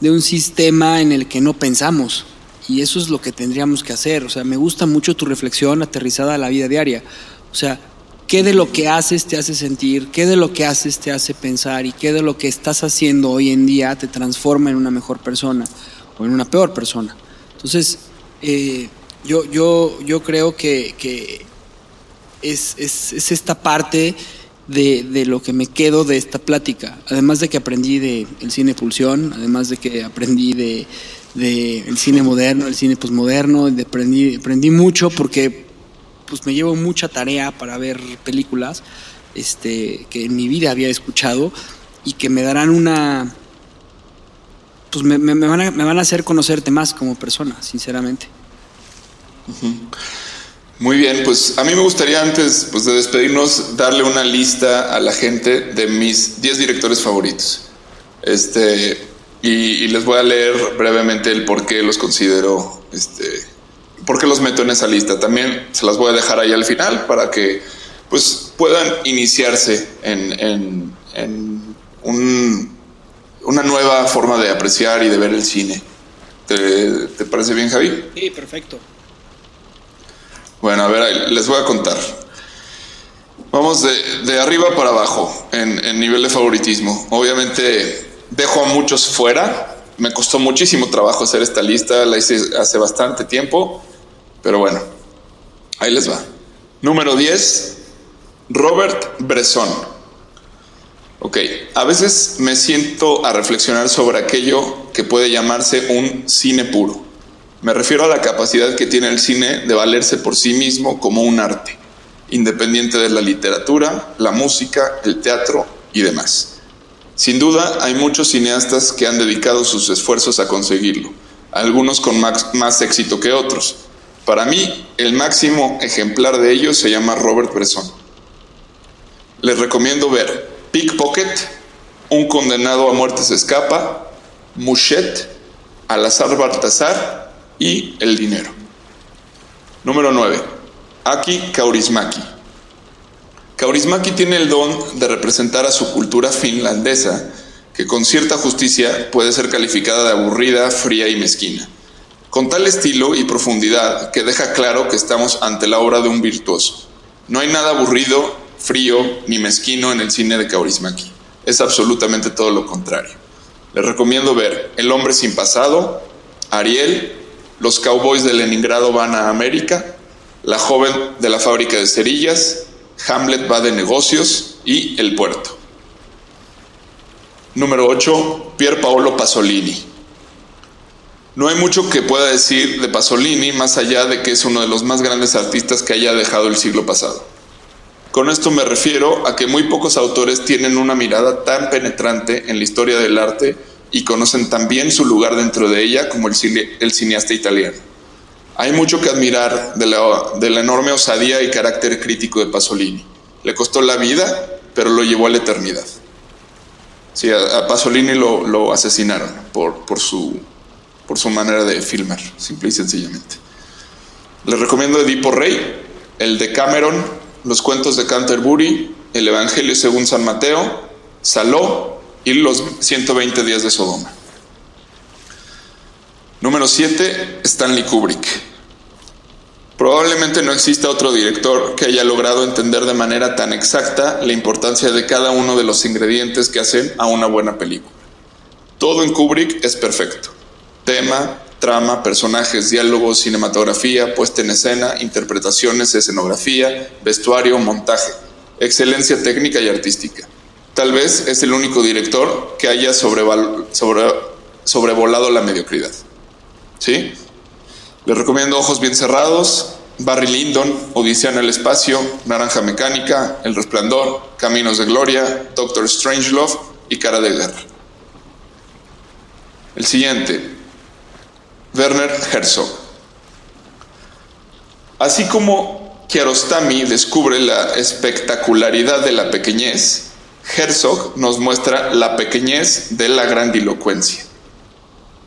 de un sistema en el que no pensamos. Y eso es lo que tendríamos que hacer. O sea, me gusta mucho tu reflexión aterrizada a la vida diaria. O sea, qué de lo que haces te hace sentir, qué de lo que haces te hace pensar y qué de lo que estás haciendo hoy en día te transforma en una mejor persona o en una peor persona. Entonces, eh, yo, yo, yo creo que, es, esta parte de, lo que me quedo de esta plática. Además de que aprendí del el cine pulsión, además de que aprendí de, el cine moderno, el cine posmoderno, aprendí, aprendí mucho porque pues me llevo mucha tarea para ver películas este, que en mi vida había escuchado y que me darán una... Pues me, van, a, me van a hacer conocerte más como persona, sinceramente. Muy bien, pues a mí me gustaría antes pues, de despedirnos darle una lista a la gente de mis 10 directores favoritos. Este, y, les voy a leer brevemente el por qué los considero este, ¿Por qué los meto en esa lista? También se las voy a dejar ahí al final para que pues puedan iniciarse en, una nueva forma de apreciar y de ver el cine. ¿Te, parece bien, Javi? Sí, perfecto. Bueno, a ver, les voy a contar. Vamos de, de arriba para abajo en, en nivel de favoritismo. Obviamente dejo a muchos fuera. Me costó muchísimo trabajo hacer esta lista, la hice hace bastante tiempo, pero bueno, ahí les va. Número 10, Robert Bresson. Ok, a veces me siento a reflexionar sobre aquello que puede llamarse un cine puro. Me refiero a la capacidad que tiene el cine de valerse por sí mismo como un arte, independiente de la literatura, la música, el teatro y demás. Sin duda, hay muchos cineastas que han dedicado sus esfuerzos a conseguirlo, algunos con más, éxito que otros. Para mí, el máximo ejemplar de ellos se llama Robert Bresson. Les recomiendo ver Pickpocket, Un condenado a muerte se escapa, Mouchet, Al-Azhar Baltasar y El dinero. Número 9. Aki Kaurismaki. Kaurismaki tiene el don de representar a su cultura finlandesa, que con cierta justicia puede ser calificada de aburrida, fría y mezquina, con tal estilo y profundidad que deja claro que estamos ante la obra de un virtuoso. No hay nada aburrido, frío ni mezquino en el cine de Kaurismaki. Es absolutamente todo lo contrario. Les recomiendo ver El hombre sin pasado, Ariel, Los cowboys de Leningrado van a América, La joven de la fábrica de cerillas, Hamlet va de negocios y El puerto. Número 8. Pier Paolo Pasolini. No hay mucho que pueda decir de Pasolini más allá de que es uno de los más grandes artistas que haya dejado el siglo pasado. Con esto me refiero a que muy pocos autores tienen una mirada tan penetrante en la historia del arte y conocen tan bien su lugar dentro de ella como el, cine, el cineasta italiano. Hay mucho que admirar de la, enorme osadía y carácter crítico de Pasolini. Le costó la vida, pero lo llevó a la eternidad. Sí, a, Pasolini lo, asesinaron por, por, su, por su manera de filmar, simple y sencillamente. Les recomiendo Edipo Rey, el de Cameron, los cuentos de Canterbury, el Evangelio según San Mateo, Saló y los 120 días de Sodoma. Número 7, Stanley Kubrick. Probablemente no exista otro director que haya logrado entender de manera tan exacta la importancia de cada uno de los ingredientes que hacen a una buena película. Todo en Kubrick es perfecto. Tema, trama, personajes, diálogos, cinematografía, puesta en escena, interpretaciones, escenografía, vestuario, montaje, excelencia técnica y artística. Tal vez es el único director que haya sobrevolado la mediocridad. ¿Sí? Les recomiendo Ojos Bien Cerrados, Barry Lyndon, Odisea en el Espacio, Naranja Mecánica, El Resplandor, Caminos de Gloria, Doctor Strangelove y Cara de Guerra. El siguiente, Werner Herzog. Así como Kiarostami descubre la espectacularidad de la pequeñez, Herzog nos muestra la pequeñez de la grandilocuencia.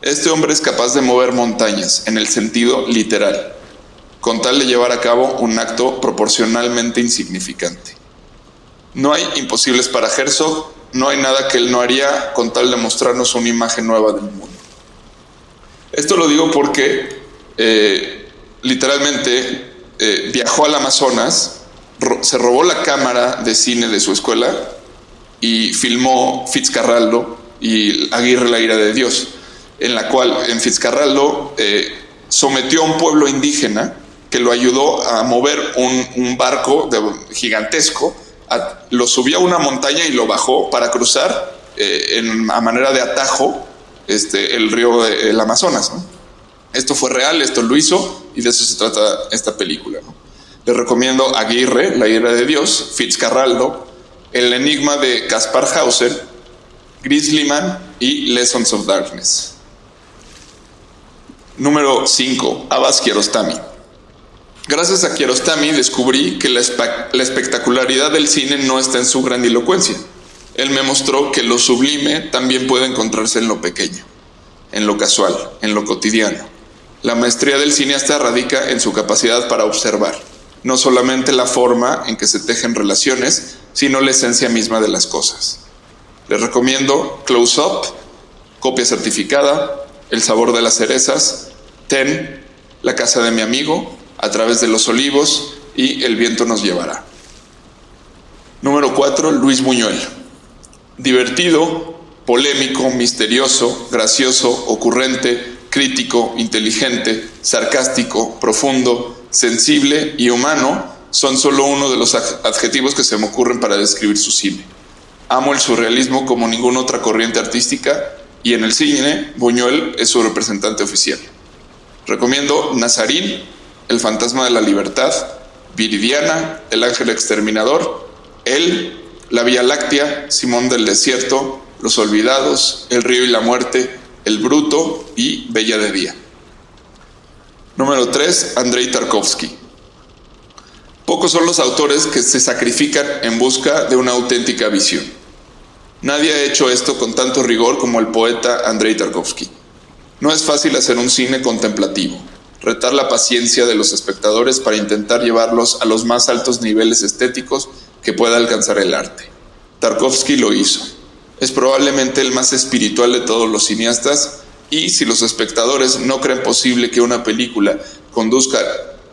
Este hombre es capaz de mover montañas en el sentido literal, con tal de llevar a cabo un acto proporcionalmente insignificante. No hay imposibles para Herzog, no hay nada que él no haría con tal de mostrarnos una imagen nueva del mundo. Esto lo digo porque eh, literalmente eh, viajó al Amazonas, se robó la cámara de cine de su escuela y filmó Fitzcarraldo y Aguirre la ira de Dios, en la cual en Fitzcarraldo eh, sometió a un pueblo indígena que lo ayudó a mover un, barco gigantesco, lo subió a una montaña y lo bajó para cruzar eh, a manera de atajo este, el río de, el Amazonas. Esto fue real, esto lo hizo y de eso se trata esta película. ¿no? Les recomiendo Aguirre, La ira de Dios, Fitzcarraldo, El enigma de Caspar Hauser, Grizzlyman y Lessons of Darkness. Número 5. Abbas Kiarostami. Gracias a Kiarostami descubrí que la, la espectacularidad del cine no está en su grandilocuencia. Él me mostró que lo sublime también puede encontrarse en lo pequeño, en lo casual, en lo cotidiano. La maestría del cineasta radica en su capacidad para observar, no solamente la forma en que se tejen relaciones, sino la esencia misma de las cosas. Les recomiendo Close Up, Copia Certificada, El Sabor de las Cerezas, Ten, La Casa de mi Amigo, a través de los olivos y El viento nos llevará. Número 4, Luis Buñuel. Divertido, polémico, misterioso, gracioso, ocurrente, crítico, inteligente, sarcástico, profundo, sensible y humano son solo uno de los adjetivos que se me ocurren para describir su cine. Amo el surrealismo como ninguna otra corriente artística y en el cine Buñuel es su representante oficial. Recomiendo Nazarín, El fantasma de la libertad, Viridiana, El ángel exterminador, Él, La Vía Láctea, Simón del Desierto, Los Olvidados, El río y la muerte, El Bruto y Bella de Día. Número 3. Andrei Tarkovsky. Pocos son los autores que se sacrifican en busca de una auténtica visión. Nadie ha hecho esto con tanto rigor como el poeta Andrei Tarkovsky. No es fácil hacer un cine contemplativo, retar la paciencia de los espectadores para intentar llevarlos a los más altos niveles estéticos que pueda alcanzar el arte. Tarkovsky lo hizo. Es probablemente el más espiritual de todos los cineastas y si los espectadores no creen posible que una película conduzca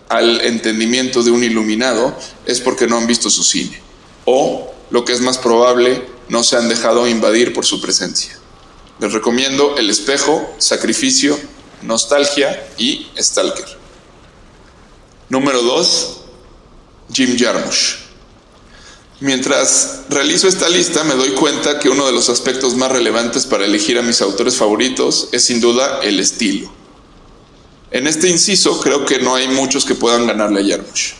al entendimiento de un iluminado, es porque no han visto su cine. O, lo que es más probable, no se han dejado invadir por su presencia. Les recomiendo El espejo, Sacrificio, Nostalgia y Stalker. Número 2. Jim Jarmusch. Mientras realizo esta lista me doy cuenta que uno de los aspectos más relevantes para elegir a mis autores favoritos es sin duda el estilo. En este inciso creo que no hay muchos que puedan ganarle a Jarmusch.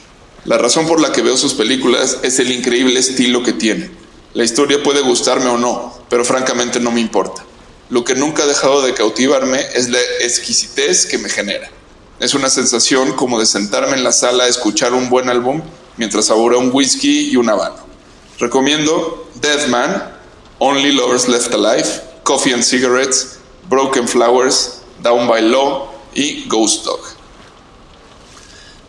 La razón por la que veo sus películas es el increíble estilo que tiene. La historia puede gustarme o no, pero francamente no me importa. Lo que nunca ha dejado de cautivarme es la exquisitez que me genera. Es una sensación como de sentarme en la sala a escuchar un buen álbum mientras saboreo un whisky y un habano. Recomiendo Dead Man, Only Lovers Left Alive, Coffee and Cigarettes, Broken Flowers, Down by Law y Ghost Dog.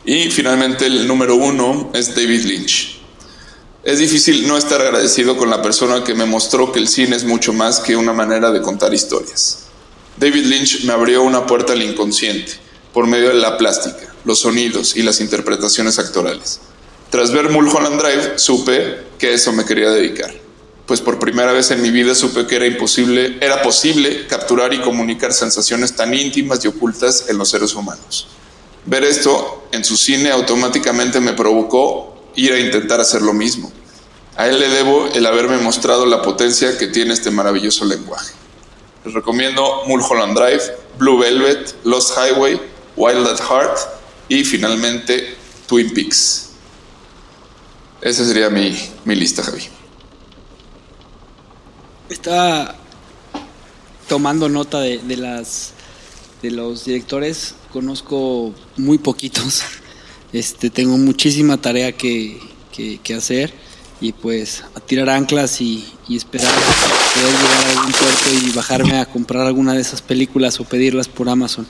Y finalmente el número uno es David Lynch. Es difícil no estar agradecido con la persona que me mostró que el cine es mucho más que una manera de contar historias. David Lynch me abrió una puerta al inconsciente por medio de la plástica, los sonidos y las interpretaciones actorales. Tras ver Mulholland Drive, supe que eso me quería dedicar, pues por primera vez en mi vida supe que era imposible, era posible capturar y comunicar sensaciones tan íntimas y ocultas en los seres humanos. Ver esto en su cine automáticamente me provocó ir a intentar hacer lo mismo. A él le debo el haberme mostrado la potencia que tiene este maravilloso lenguaje. Les recomiendo Mulholland Drive, Blue Velvet, Lost Highway, Wild at Heart y finalmente Twin Peaks. Esa sería mi, lista, Javi. Estaba tomando nota de, las de los directores. Conozco muy poquitos. Este, tengo muchísima tarea que, hacer y pues a tirar anclas y, esperar poder llegar a algún puerto y bajarme a comprar alguna de esas películas o pedirlas por Amazon.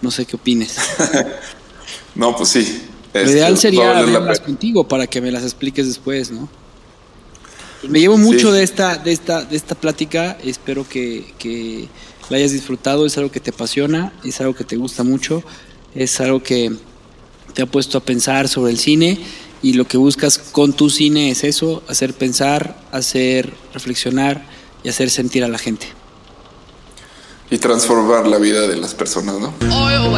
No sé qué opines. no, pues sí. Lo ideal sería verlas contigo para que me las expliques después, ¿no? Me llevo mucho de esta, de esta, de esta plática. Espero que, que, la hayas disfrutado. Es algo que te apasiona, es algo que te gusta mucho, es algo que te ha puesto a pensar sobre el cine. Y lo que buscas con tu cine es eso, hacer pensar, hacer reflexionar y hacer sentir a la gente. Y transformar la vida de las personas, ¿no? Oil